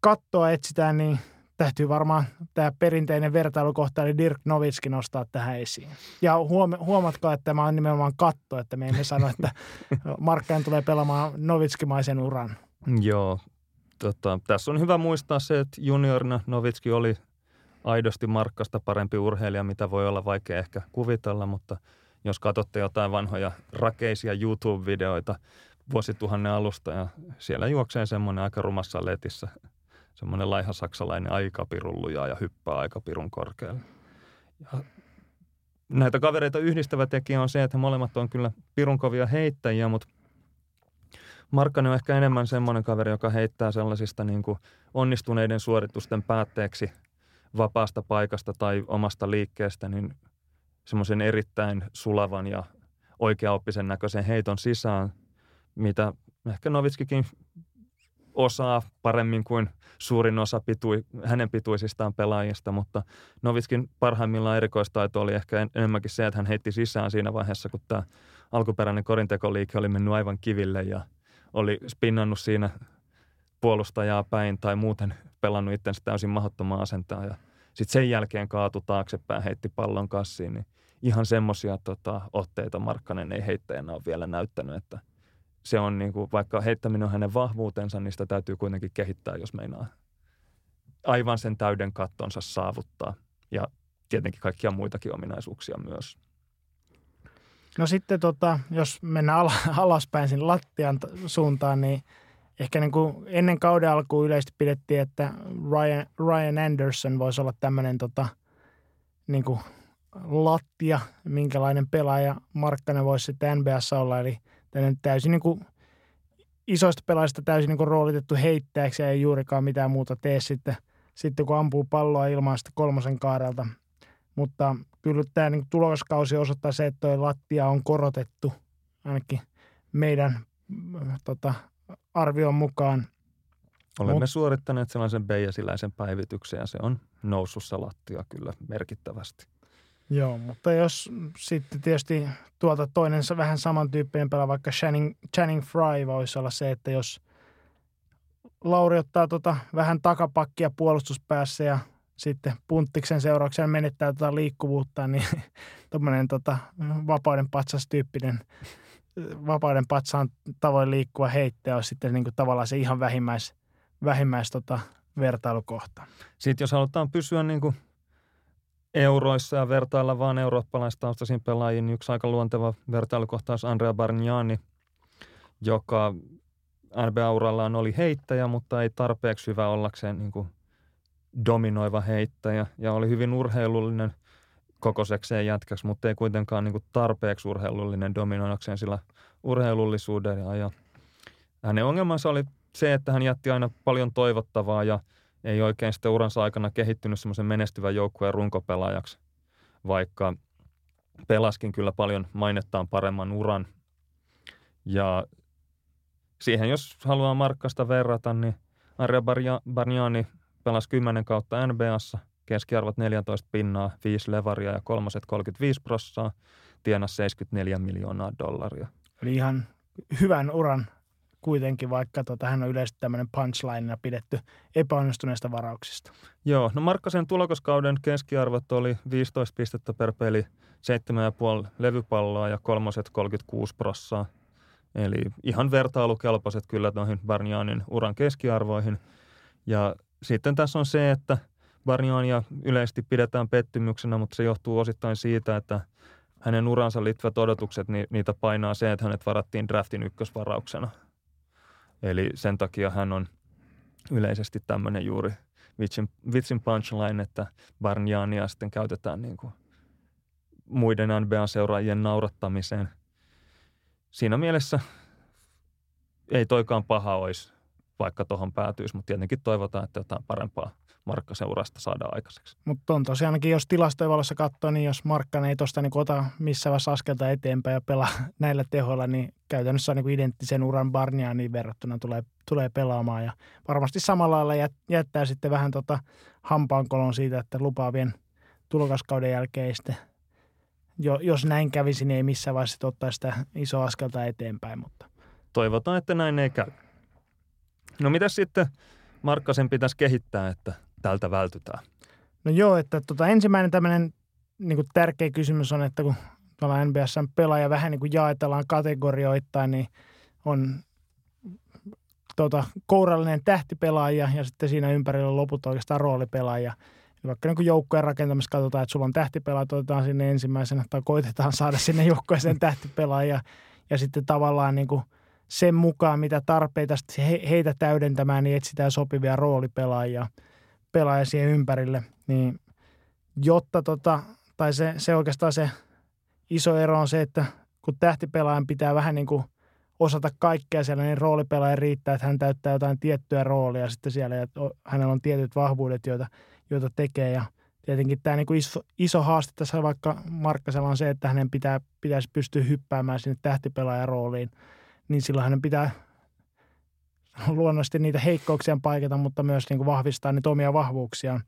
kattoa etsitään, niin täytyy varmaan tämä perinteinen vertailukohta, eli Dirk Novitski nostaa tähän esiin. Ja huomatkaa, että tämä on nimenomaan katto, että me emme sano, että Markkanen tulee pelaamaan Novitskimaisen uran. Joo, tota, tässä on hyvä muistaa se, että juniorina Novitski oli aidosti Markkasta parempi urheilija, mitä voi olla vaikea ehkä kuvitella, mutta jos katsotte jotain vanhoja rakeisia YouTube-videoita vuosituhannen alusta ja siellä juoksee semmoinen aika rumassa letissä semmoinen laiha saksalainen aikapirulluja ja hyppää aikapirun korkealle. Ja näitä kavereita yhdistävä tekijä on se, että he molemmat on kyllä pirunkovia heittäjiä, mutta Markkanen on ehkä enemmän semmoinen kaveri, joka heittää sellaisista niin kuin onnistuneiden suoritusten päätteeksi vapaasta paikasta tai omasta liikkeestä, niin semmoisen erittäin sulavan ja oikeaoppisen näköisen heiton sisään, mitä ehkä Novitskikin osaa paremmin kuin suurin osa pitui, hänen pituisistaan pelaajista, mutta Novitskin parhaimmillaan erikoistaito oli ehkä enemmänkin se, että hän heitti sisään siinä vaiheessa, kun tämä alkuperäinen korintekoliike oli mennyt aivan kiville ja oli spinnannut siinä puolustajaa päin tai muuten pelannut itsensä täysin mahdottomaa asentaa ja sitten sen jälkeen kaatu taaksepäin, heitti pallon kassiin, niin ihan semmoisia tota, otteita Markkanen ei heittäjänä ole vielä näyttänyt, että – se on niin kuin, vaikka heittäminen on hänen vahvuutensa, niin sitä täytyy kuitenkin kehittää, jos meinaa aivan sen täyden kattonsa saavuttaa. Ja tietenkin kaikkia muitakin ominaisuuksia myös. No sitten tota, jos mennään alaspäin sinne lattian suuntaan, niin ehkä niin kuin ennen kauden alkuun yleisesti pidettiin, että Ryan, Ryan Anderson voisi olla tämmöinen tota, niin kuin lattia, minkälainen pelaaja Markkanen voisi sitten NBS olla. Eli – täysin niin kuin isoista pelaajista täysin niin kuin roolitettu heittäjäksi ja ei juurikaan mitään muuta tee sitten, sitten kun ampuu palloa ilman sitä kolmosen kaarelta. Mutta kyllä tämä niin tuloskausi osoittaa se, että tuo lattia on korotettu ainakin meidän tota, arvion mukaan. Olemme Mut, suorittaneet sellaisen Beijasiläisen päivityksen ja se on noussut lattia kyllä merkittävästi. Joo, mutta jos sitten tietysti tuolta toinen vähän samantyyppinen pelaa, vaikka Channing, Channing Fry voisi olla se, että jos Lauri ottaa tota vähän takapakkia puolustuspäässä ja sitten punttiksen seurauksena menettää tota liikkuvuutta, niin tuommoinen tota vapauden patsas tyyppinen vapauden patsaan tavoin liikkuva heittäjä on sitten niin kuin tavallaan se ihan vähimmäis, vähimmäis tota vertailukohta. Sitten jos halutaan pysyä niin kuin – euroissa ja vertailla vaan eurooppalaistaustaisiin pelaajiin, niin yksi aika luonteva vertailukohtaus Andrea Bargnani, joka NBA-urallaan oli heittäjä, mutta ei tarpeeksi hyvä ollakseen niin kuin dominoiva heittäjä ja oli hyvin urheilullinen kokosekseen jätkäksi, mutta ei kuitenkaan niin kuin tarpeeksi urheilullinen dominoidakseen sillä urheilullisuudella. Ja hänen ongelmansa oli se, että hän jätti aina paljon toivottavaa ja – ei oikein sitten uransa aikana kehittynyt semmoisen menestyvän joukkueen runkopelaajaksi, vaikka pelaskin kyllä paljon mainettaan paremman uran. Ja siihen, jos haluaa Markkasta verrata, niin Arja Barniani pelasi 10 kautta NBAssa, keskiarvot 14 pinnaa, 5 levaria ja kolmoset 35 prossaa, tienasi 74 miljoonaa dollaria. Eli ihan hyvän uran kuitenkin, vaikka tota, hän on yleisesti tämmöinen punchlineina pidetty epäonnistuneista varauksista. Joo, no Markkasen tulokaskauden keskiarvot oli 15 pistettä per peli, 7,5 levypalloa ja kolmoset 36 prossaa. Eli ihan vertailukelpoiset kyllä noihin Barnianin uran keskiarvoihin. Ja sitten tässä on se, että Barniania yleisesti pidetään pettymyksenä, mutta se johtuu osittain siitä, että hänen uransa liittyvät odotukset, niin niitä painaa se, että hänet varattiin draftin ykkösvarauksena – Eli sen takia hän on yleisesti tämmöinen juuri vitsin, vitsin punchline, että Barniania sitten käytetään niin kuin muiden NBA-seuraajien naurattamiseen. Siinä mielessä ei toikaan paha olisi, vaikka tuohon päätyisi, mutta tietenkin toivotaan, että jotain parempaa markkaseurasta saadaan aikaiseksi. Mutta on tosiaankin, jos tilastojen valossa katsoo, niin jos Markkanen ei tuosta niin ota missä vaiheessa askelta eteenpäin ja pelaa näillä tehoilla, niin käytännössä niin kuin identtisen uran Barnianiin verrattuna tulee tulee pelaamaan. Ja varmasti samalla lailla jättää sitten vähän tota hampaankolon siitä, että lupaavien tulokaskauden jälkeen sitten, jo, jos näin kävisi, niin ei missään vaiheessa ottaa sitä isoa askelta eteenpäin. Mutta. Toivotaan, että näin ei käy. No mitä sitten Markkasen pitäisi kehittää, että tältä vältytään? No joo, että tota, ensimmäinen tämmöinen niin kuin tärkeä kysymys on, että kun tuolla NBS pelaaja vähän niin kuin jaetellaan kategorioittain, niin on tota, kourallinen tähtipelaaja ja sitten siinä ympärillä loput oikeastaan roolipelaaja. Vaikka niin joukkojen rakentamista katsotaan, että sulla on tähtipelaaja, otetaan sinne ensimmäisenä tai koitetaan saada sinne joukkueeseen tähtipelaaja ja sitten tavallaan niin kuin sen mukaan, mitä tarpeita heitä täydentämään, niin etsitään sopivia roolipelaajia pelaajia siihen ympärille. Niin jotta tota, tai se, se oikeastaan se iso ero on se, että kun tähtipelaajan pitää vähän niin kuin osata kaikkea siellä, niin roolipelaaja riittää, että hän täyttää jotain tiettyä roolia sitten siellä ja hänellä on tietyt vahvuudet, joita, joita tekee ja tietenkin tämä niin kuin iso, iso haaste tässä vaikka Markkasella on se, että hänen pitää, pitäisi pystyä hyppäämään sinne tähtipelaajan rooliin, niin silloin hänen pitää luonnollisesti niitä heikkouksia paikata, mutta myös niin kuin vahvistaa niitä omia vahvuuksiaan.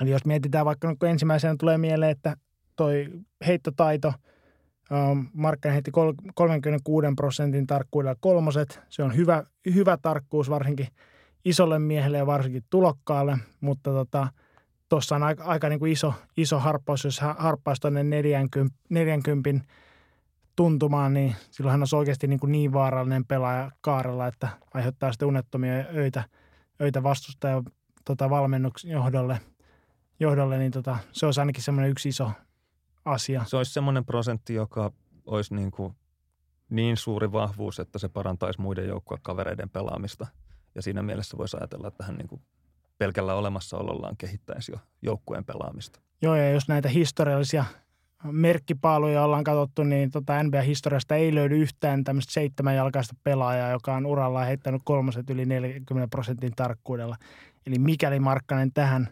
Eli jos mietitään vaikka kun ensimmäisenä tulee mieleen, että toi heittotaito, ähm, Markkanen heitti 36 prosentin tarkkuudella kolmoset. Se on hyvä, hyvä tarkkuus varsinkin isolle miehelle ja varsinkin tulokkaalle, mutta tota, tuossa on aika, aika niin kuin iso, iso harppaus, jos harppaisi tuonne 40, 40 tuntumaan, niin silloin hän on oikeasti niin, kuin niin vaarallinen pelaaja kaarella, että aiheuttaa sitten unettomia öitä, öitä vastustajan tota, valmennuksen johdolle, johdolle niin tota, se olisi ainakin semmoinen yksi iso asia. Se olisi semmoinen prosentti, joka olisi niin, kuin niin suuri vahvuus, että se parantaisi muiden joukkuekavereiden pelaamista. Ja siinä mielessä voisi ajatella, että hän niin kuin pelkällä olemassaolollaan kehittäisi jo joukkueen pelaamista. Joo, ja jos näitä historiallisia merkkipaaluja ollaan katsottu, niin tota NBA-historiasta ei löydy yhtään tämmöistä seitsemänjalkaista pelaajaa, joka on urallaan heittänyt kolmoset yli 40 prosentin tarkkuudella. Eli mikäli Markkanen tähän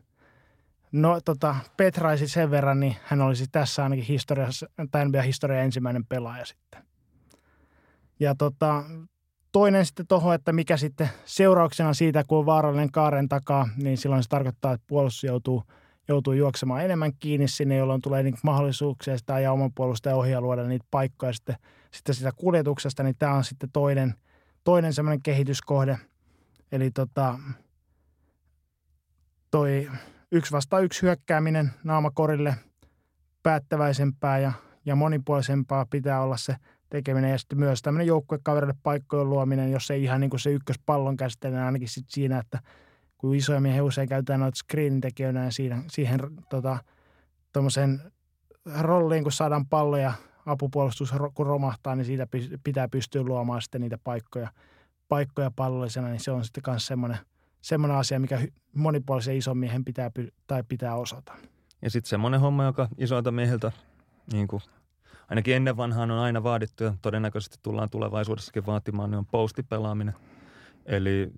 no, tota, petraisi sen verran, niin hän olisi tässä ainakin historiassa, tai NBA-historian ensimmäinen pelaaja sitten. Ja tota, toinen sitten tuohon, että mikä sitten seurauksena siitä, kun on vaarallinen kaaren takaa, niin silloin se tarkoittaa, että puolustus joutuu – joutuu juoksemaan enemmän kiinni sinne, jolloin tulee niin mahdollisuuksia sitä ja oman puolustajan ohjaa luoda niitä paikkoja sitten, sitten sitä kuljetuksesta, niin tämä on sitten toinen, toinen semmoinen kehityskohde. Eli tota, toi yksi vasta yksi hyökkääminen naamakorille päättäväisempää ja, ja monipuolisempaa pitää olla se tekeminen ja sitten myös tämmöinen joukkuekaverille paikkojen luominen, jos ei ihan niin kuin se ykköspallon käsittely, niin ainakin sitten siinä, että – kun isoja miehiä usein käytetään noita screen-tekijöinä ja siihen, tota, rolliin, kun saadaan pallo ja apupuolustus kun romahtaa, niin siitä pitää pystyä luomaan sitten niitä paikkoja, paikkoja pallollisena, niin se on sitten myös semmoinen, semmoinen asia, mikä monipuolisen ison miehen pitää, tai pitää osata. Ja sitten semmoinen homma, joka isoilta miehiltä, niin kuin ainakin ennen vanhaan on aina vaadittu ja todennäköisesti tullaan tulevaisuudessakin vaatimaan, niin on postipelaaminen. Eli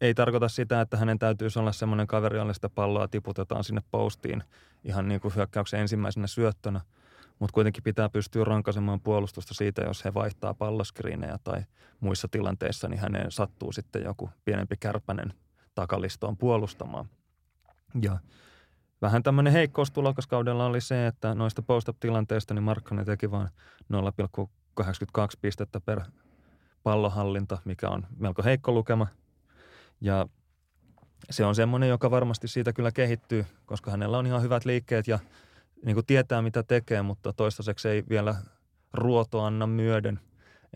ei tarkoita sitä, että hänen täytyisi olla semmoinen kaveri, jolle sitä palloa tiputetaan sinne postiin ihan niin kuin hyökkäyksen ensimmäisenä syöttönä. Mutta kuitenkin pitää pystyä rankaisemaan puolustusta siitä, jos he vaihtaa palloskriinejä tai muissa tilanteissa, niin häneen sattuu sitten joku pienempi kärpänen takalistoon puolustamaan. Ja vähän tämmöinen heikkous tulokaskaudella oli se, että noista post-up-tilanteista niin Markkanen teki vain 0,82 pistettä per pallohallinta, mikä on melko heikko lukema – ja se on semmoinen, joka varmasti siitä kyllä kehittyy, koska hänellä on ihan hyvät liikkeet ja niin kuin tietää, mitä tekee, mutta toistaiseksi ei vielä ruoto anna myöden.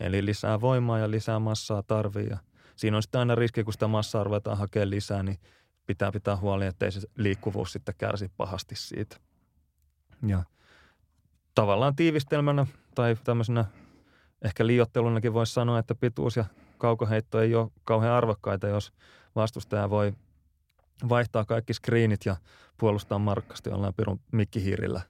Eli lisää voimaa ja lisää massaa tarvii. Ja siinä on sitten aina riski, kun sitä massaa ruvetaan hakemaan lisää, niin pitää pitää huoli, ettei se liikkuvuus sitten kärsi pahasti siitä. Ja tavallaan tiivistelmänä tai tämmöisenä ehkä liiottelunakin voisi sanoa, että pituus ja kaukoheitto ei ole kauhean arvokkaita, jos vastustaja voi vaihtaa kaikki screenit ja puolustaa markkasti jollain pirun mikkihiirillä.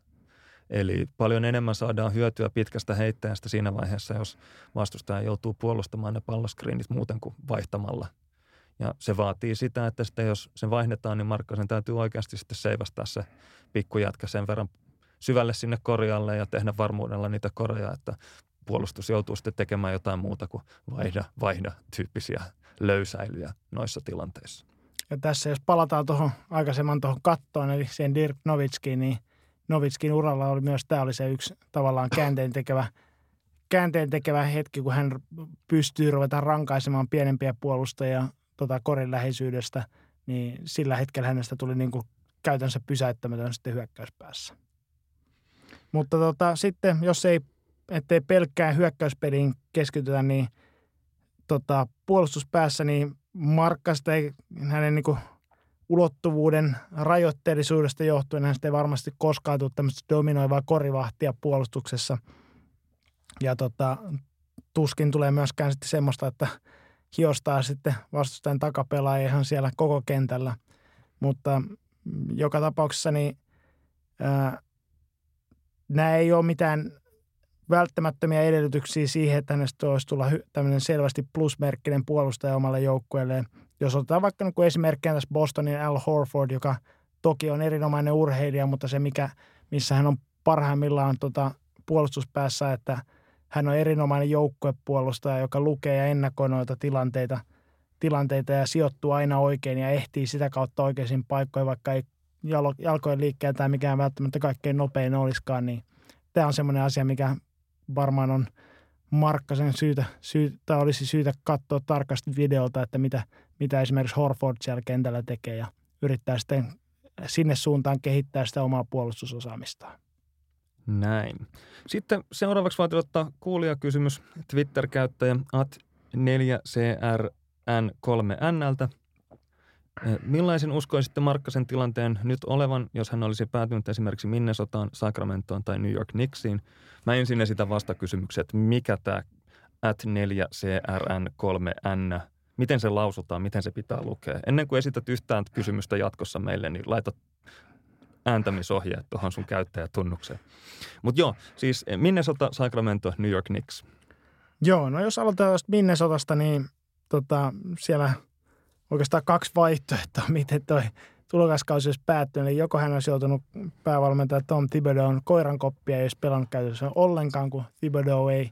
Eli paljon enemmän saadaan hyötyä pitkästä heittäjästä siinä vaiheessa, jos vastustaja joutuu puolustamaan ne palloskriinit muuten kuin vaihtamalla. Ja se vaatii sitä, että sitten jos sen vaihdetaan, niin Markkasen täytyy oikeasti sitten seivastaa se pikkujätkä sen verran syvälle sinne korjalle ja tehdä varmuudella niitä korjaa, että puolustus joutuu sitten tekemään jotain muuta kuin vaihda, vaihda tyyppisiä löysäilyjä noissa tilanteissa. Ja tässä jos palataan tuohon aikaisemman tuohon kattoon, eli sen Dirk Novitskiin, niin Novitskin uralla oli myös tämä oli se yksi tavallaan käänteen tekevä, käänteen tekevä hetki, kun hän pystyy ruveta rankaisemaan pienempiä puolustajia tota korin läheisyydestä, niin sillä hetkellä hänestä tuli niin kuin käytännössä pysäyttämätön sitten hyökkäyspäässä. Mutta tota, sitten, jos ei ettei pelkkään hyökkäyspeliin keskitytä, niin tota, puolustuspäässä niin Markkasta ei hänen niin kuin, ulottuvuuden rajoitteellisuudesta johtuen hän ei varmasti koskaan tule tämmöistä dominoivaa korivahtia puolustuksessa. Ja tota, tuskin tulee myöskään sitten semmoista, että hiostaa sitten vastustajan takapelaaja ihan siellä koko kentällä. Mutta joka tapauksessa niin ää, nämä ei ole mitään välttämättömiä edellytyksiä siihen, että hänestä olisi tulla tämmöinen selvästi plusmerkkinen puolustaja omalle joukkueelleen. Jos otetaan vaikka niin esimerkkinä tässä Bostonin Al Horford, joka toki on erinomainen urheilija, mutta se mikä, missä hän on parhaimmillaan tota puolustuspäässä, että hän on erinomainen joukkuepuolustaja, joka lukee ja ennakoi noita tilanteita, tilanteita ja sijoittuu aina oikein ja ehtii sitä kautta oikeisiin paikkoihin, vaikka ei jalkojen liikkeen tai mikään välttämättä kaikkein nopein olisikaan, niin tämä on semmoinen asia, mikä varmaan on Markkasen syytä, syytä, olisi syytä katsoa tarkasti videolta, että mitä, mitä esimerkiksi Horford siellä kentällä tekee ja yrittää sitten sinne suuntaan kehittää sitä omaa puolustusosaamistaan. Näin. Sitten seuraavaksi vaatii ottaa kuulijakysymys Twitter-käyttäjä at 4CRN3Nltä. Millaisen uskoisitte Markkasen tilanteen nyt olevan, jos hän olisi päätynyt esimerkiksi Minnesotaan, Sacramentoon tai New York Knicksiin? Mä ensin esitän vastakysymyksen, että mikä tämä at 4CRN3N, miten se lausutaan, miten se pitää lukea. Ennen kuin esität yhtään kysymystä jatkossa meille, niin laita ääntämisohjeet tuohon sun käyttäjätunnukseen. Mutta joo, siis Minnesota, Sacramento, New York Knicks. Joo, no jos aloitetaan Minnesotasta, niin tota, siellä – oikeastaan kaksi vaihtoehtoa, miten toi tulokaskausi olisi päättynyt. Eli joko hän olisi joutunut päävalmentaja Tom Thibodeau'n koiran koppia, ei olisi pelannut käytössä ollenkaan, kun Thibodeau ei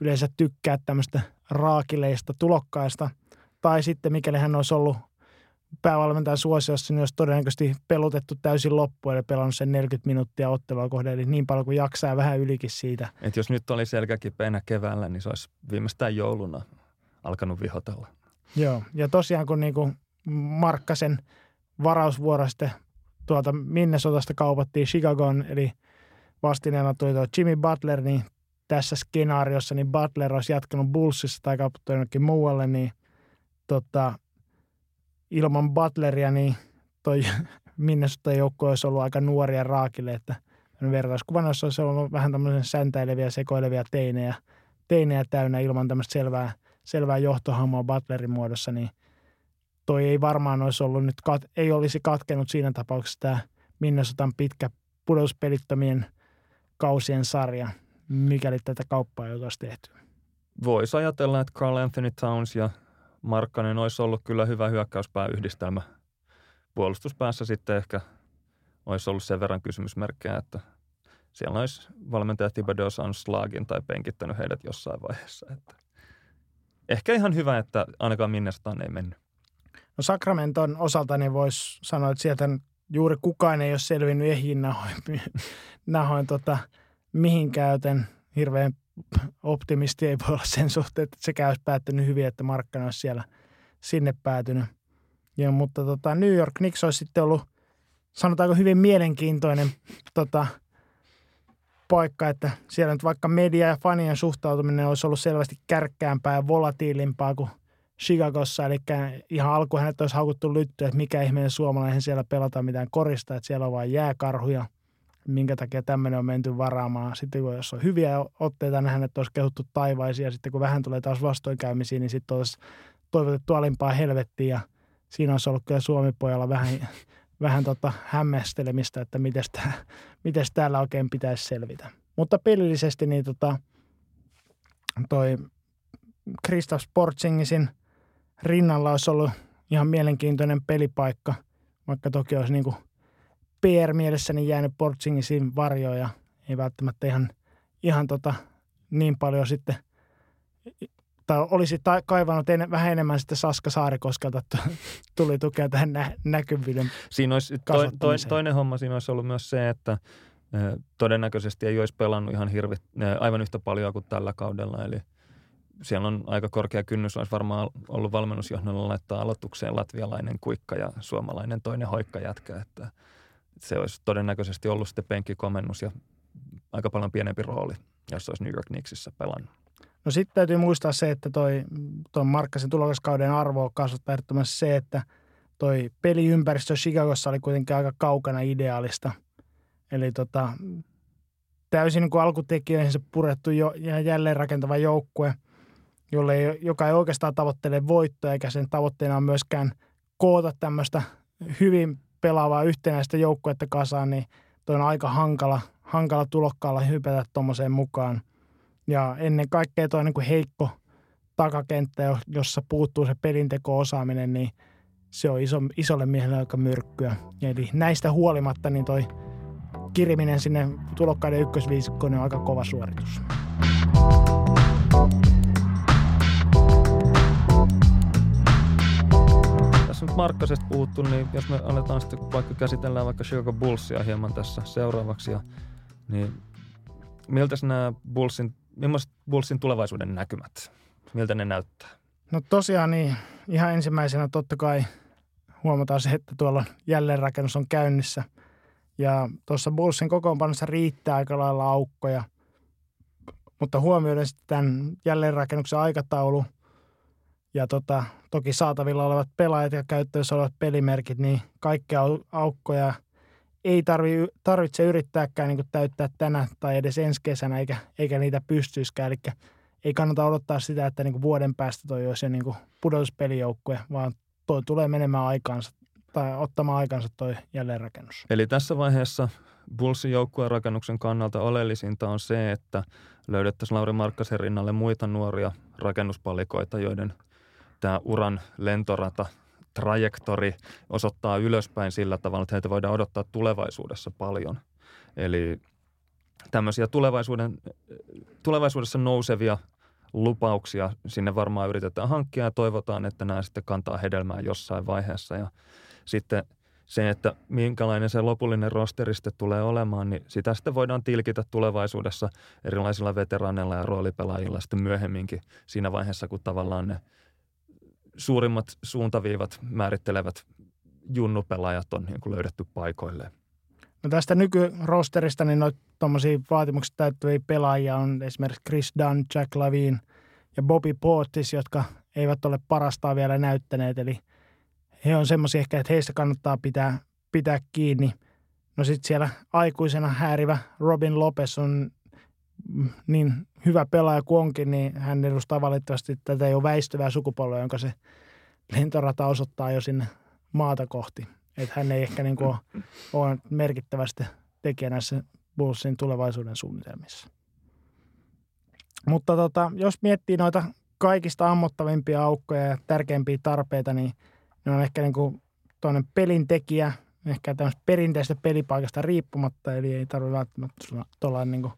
yleensä tykkää tämmöistä raakileista tulokkaista. Tai sitten mikäli hän olisi ollut päävalmentajan suosiossa, niin olisi todennäköisesti pelutettu täysin loppuun, eli pelannut sen 40 minuuttia ottelua kohden, eli niin paljon kuin jaksaa vähän ylikin siitä. Et jos nyt oli selkäkipeänä keväällä, niin se olisi viimeistään jouluna alkanut vihotella. Joo, ja tosiaan kun niinku Markkasen varausvuoro sitten tuolta Minnesotasta kaupattiin Chicagoon, eli vastineena tuli tuo Jimmy Butler, niin tässä skenaariossa niin Butler olisi jatkanut Bullsissa tai kaupattu jonnekin muualle, niin tota, ilman Butleria niin toi Minnesota joukko olisi ollut aika nuoria raakille, että vertauskuvana olisi ollut vähän tämmöisen säntäileviä, sekoilevia teinejä, teinejä täynnä ilman tämmöistä selvää – selvää johtohahmoa Butlerin muodossa, niin toi ei varmaan olisi ollut nyt, ei olisi katkenut siinä tapauksessa tämä Minnesotan pitkä pudotuspelittömien kausien sarja, mikäli tätä kauppaa ei olisi tehty. Voisi ajatella, että Carl Anthony Towns ja Markkanen olisi ollut kyllä hyvä hyökkäyspääyhdistelmä. Puolustuspäässä sitten ehkä olisi ollut sen verran kysymysmerkkejä, että siellä olisi valmentaja Thibodeau saanut slagin tai penkittänyt heidät jossain vaiheessa. Että ehkä ihan hyvä, että ainakaan Minnesotaan ei mennyt. No Sacramenton osalta niin voisi sanoa, että sieltä juuri kukaan ei ole selvinnyt ehjin nahoin, nahoin tota, mihinkään, joten hirveän optimisti ei voi olla sen suhteen, että sekä olisi päättynyt hyvin, että Markkana olisi siellä sinne päätynyt. Ja, mutta tota, New York Knicks olisi sitten ollut, sanotaanko hyvin mielenkiintoinen tota, paikka, että siellä nyt vaikka media ja fanien suhtautuminen olisi ollut selvästi kärkkäämpää ja volatiilimpaa kuin Chicagossa, eli ihan alku hänet olisi haukuttu lyttyä, että mikä ihmeen suomalainen siellä pelataan mitään korista, että siellä on vain jääkarhuja, minkä takia tämmöinen on menty varaamaan. Sitten kun jos on hyviä otteita, niin hänet olisi kehuttu taivaisia, sitten kun vähän tulee taas vastoinkäymisiä, niin sitten olisi toivotettu alimpaa helvettiä siinä olisi ollut kyllä Suomi-pojalla vähän vähän tota hämmästelemistä, että miten tää, täällä oikein pitäisi selvitä. Mutta pelillisesti niin tota, toi Kristaps Sportsingisin rinnalla olisi ollut ihan mielenkiintoinen pelipaikka, vaikka toki olisi niin PR-mielessäni jäänyt Portsingisin varjoja. Ei välttämättä ihan, ihan tota niin paljon sitten, tai olisi ta- kaivannut en, vähän enemmän sitten Saska Saarikoskelta, tuli tukea tähän nä- näkyvyyden Siinä olisi to, to, toinen homma siinä olisi ollut myös se, että todennäköisesti ei olisi pelannut ihan hirvi, aivan yhtä paljon kuin tällä kaudella, eli siellä on aika korkea kynnys, olisi varmaan ollut valmennusjohdolla laittaa aloitukseen latvialainen kuikka ja suomalainen toinen hoikka jätkä, että se olisi todennäköisesti ollut sitten penkkikomennus ja aika paljon pienempi rooli, jos olisi New York Knicksissä pelannut. No sitten täytyy muistaa se, että toi, toi Markkasen tulokaskauden arvo kasvattaa ehdottomasti se, että toi peliympäristö Chicagossa oli kuitenkin aika kaukana ideaalista. Eli tota, täysin niin alkutekijöihin se purettu jo, ja jälleen rakentava joukkue, jolle ei, joka ei oikeastaan tavoittele voittoa, eikä sen tavoitteena on myöskään koota tämmöistä hyvin pelaavaa yhtenäistä joukkuetta kasaan, niin toi on aika hankala, hankala tulokkaalla hypätä tuommoiseen mukaan. Ja ennen kaikkea tuo niin kuin heikko takakenttä, jossa puuttuu se pelinteko-osaaminen, niin se on iso, isolle miehelle aika myrkkyä. Eli näistä huolimatta niin toi kiriminen sinne tulokkaiden ykkösviisikkoon on aika kova suoritus. Tässä nyt Markkasesta puhuttu, niin jos me aletaan sitten vaikka käsitellään vaikka Chicago Bullsia hieman tässä seuraavaksi, ja, niin miltä nämä Bullsin millaiset Bullsin tulevaisuuden näkymät? Miltä ne näyttää? No tosiaan niin, ihan ensimmäisenä totta kai huomataan se, että tuolla jälleenrakennus on käynnissä. Ja tuossa Bullsin kokoonpanossa riittää aika lailla aukkoja. Mutta huomioiden sitten tämän jälleenrakennuksen aikataulu ja tota, toki saatavilla olevat pelaajat ja käyttöössä olevat pelimerkit, niin kaikkea aukkoja – ei tarvi, tarvitse yrittääkään niin täyttää tänä tai edes ensi kesänä, eikä, eikä niitä pystyisikään. Eli ei kannata odottaa sitä, että niin vuoden päästä toi olisi jo niin pudotuspelijoukkue, vaan toi tulee menemään aikaansa tai ottamaan aikansa toi jälleenrakennus. Eli tässä vaiheessa Bullsin joukkueen rakennuksen kannalta oleellisinta on se, että löydettäisiin Lauri Markkasen rinnalle muita nuoria rakennuspalikoita, joiden tämä uran lentorata – trajektori osoittaa ylöspäin sillä tavalla, että heitä voidaan odottaa tulevaisuudessa paljon. Eli tämmöisiä tulevaisuuden, tulevaisuudessa nousevia lupauksia sinne varmaan yritetään hankkia ja toivotaan, että nämä sitten kantaa hedelmää jossain vaiheessa. Ja sitten se, että minkälainen se lopullinen rosteriste tulee olemaan, niin sitä sitten voidaan tilkitä tulevaisuudessa erilaisilla veteraaneilla ja roolipelaajilla sitten myöhemminkin siinä vaiheessa, kun tavallaan ne – suurimmat suuntaviivat määrittelevät junnupelaajat on niin kuin löydetty paikoilleen. No tästä nykyrosterista niin noita vaatimuksia täyttäviä pelaajia on esimerkiksi Chris Dunn, Jack Lavine ja Bobby Portis, jotka eivät ole parastaan vielä näyttäneet. Eli he on semmoisia ehkä, että heistä kannattaa pitää, pitää kiinni. No sitten siellä aikuisena häärivä Robin Lopez on niin hyvä pelaaja kuin onkin, niin hän edustaa valitettavasti tätä jo väistyvää sukupolvea, jonka se lentorata osoittaa jo sinne maata kohti. Että hän ei ehkä niin kuin ole merkittävästi tekijä näissä Bullsin tulevaisuuden suunnitelmissa. Mutta tota, jos miettii noita kaikista ammottavimpia aukkoja ja tärkeimpiä tarpeita, niin ne on ehkä niin kuin toinen pelintekijä, ehkä tämmöistä perinteistä pelipaikasta riippumatta, eli ei tarvitse välttämättä tuolla niin kuin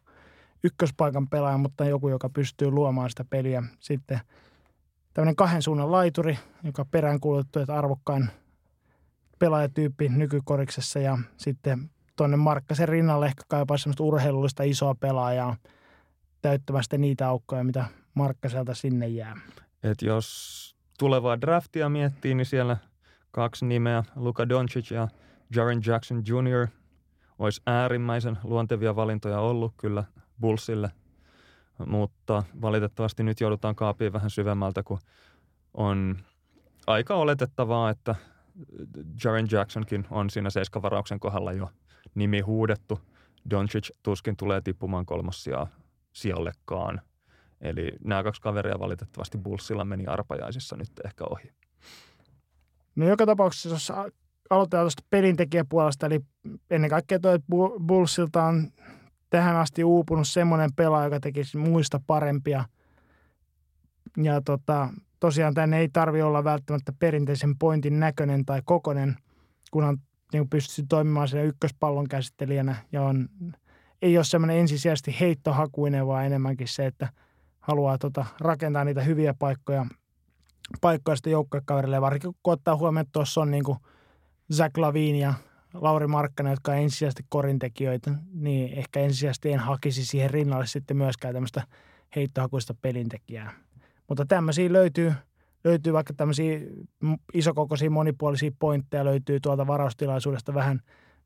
ykköspaikan pelaaja, mutta joku, joka pystyy luomaan sitä peliä. Sitten tämmöinen kahden suunnan laituri, joka peräänkuulutettu, että arvokkain pelaajatyyppi nykykoriksessa ja sitten tuonne Markkasen rinnalle ehkä kaipaa semmoista urheilullista isoa pelaajaa täyttämästä niitä aukkoja, mitä Markkaselta sinne jää. Et jos tulevaa draftia miettii, niin siellä kaksi nimeä, Luka Doncic ja Jaren Jackson Jr. olisi äärimmäisen luontevia valintoja ollut kyllä Bullsille, mutta valitettavasti nyt joudutaan kaapiin vähän syvemmältä, kun on aika oletettavaa, että Jaren Jacksonkin on siinä seiskavarauksen kohdalla jo nimi huudettu. Doncic tuskin tulee tippumaan kolmossia sijallekaan. Eli nämä kaksi kaveria valitettavasti Bullsilla meni arpajaisissa nyt ehkä ohi. No joka tapauksessa, jos aloitetaan tuosta pelintekijäpuolesta, eli ennen kaikkea tuo Bullsilta on tähän asti uupunut semmoinen pelaaja, joka tekisi muista parempia. Ja tota, tosiaan tänne ei tarvi olla välttämättä perinteisen pointin näköinen tai kokonen, kunhan niin pystyy toimimaan siellä ykköspallon käsittelijänä ja on ei ole semmoinen ensisijaisesti heittohakuinen, vaan enemmänkin se, että haluaa tota, rakentaa niitä hyviä paikkoja, paikkoja sitten joukkuekaverille. Varsinkin kun ottaa huomioon, että tuossa on niin kuin Zach Lavin ja Lauri Markkanen, jotka on ensisijaisesti korintekijöitä, niin ehkä ensisijaisesti en hakisi siihen rinnalle sitten myöskään tämmöistä heittohakuista pelintekijää. Mutta tämmöisiä löytyy, löytyy vaikka tämmöisiä isokokoisia monipuolisia pointteja löytyy tuolta varaustilaisuudesta vähän,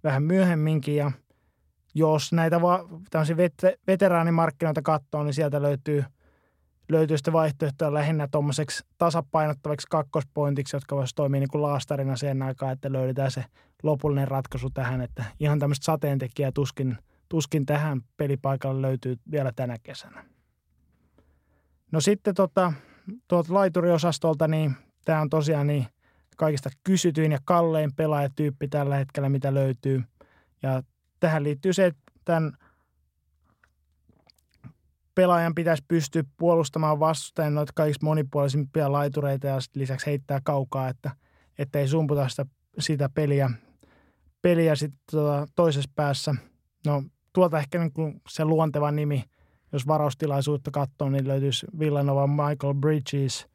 vähän myöhemminkin ja jos näitä va- tämmöisiä vet- veteraanimarkkinoita katsoo, niin sieltä löytyy, löytyy sitten vaihtoehtoja lähinnä tuommoiseksi tasapainottavaksi kakkospointiksi, jotka voisi toimia niin kuin laastarina sen aikaa, että löydetään se lopullinen ratkaisu tähän, että ihan tämmöistä sateentekijää tuskin, tuskin tähän pelipaikalle löytyy vielä tänä kesänä. No sitten tota, tuolta laituriosastolta, niin tämä on tosiaan niin kaikista kysytyin ja kallein pelaajatyyppi tällä hetkellä, mitä löytyy. Ja tähän liittyy se, että tämän pelaajan pitäisi pystyä puolustamaan vastustajan noita kaikista monipuolisimpia laitureita ja lisäksi heittää kaukaa, että, että ei sumputa sitä, sitä peliä, peliä sitten tuota, toisessa päässä. No tuolta ehkä niin kuin se luonteva nimi – jos varaustilaisuutta katsoo, niin löytyisi Villanova Michael Bridges.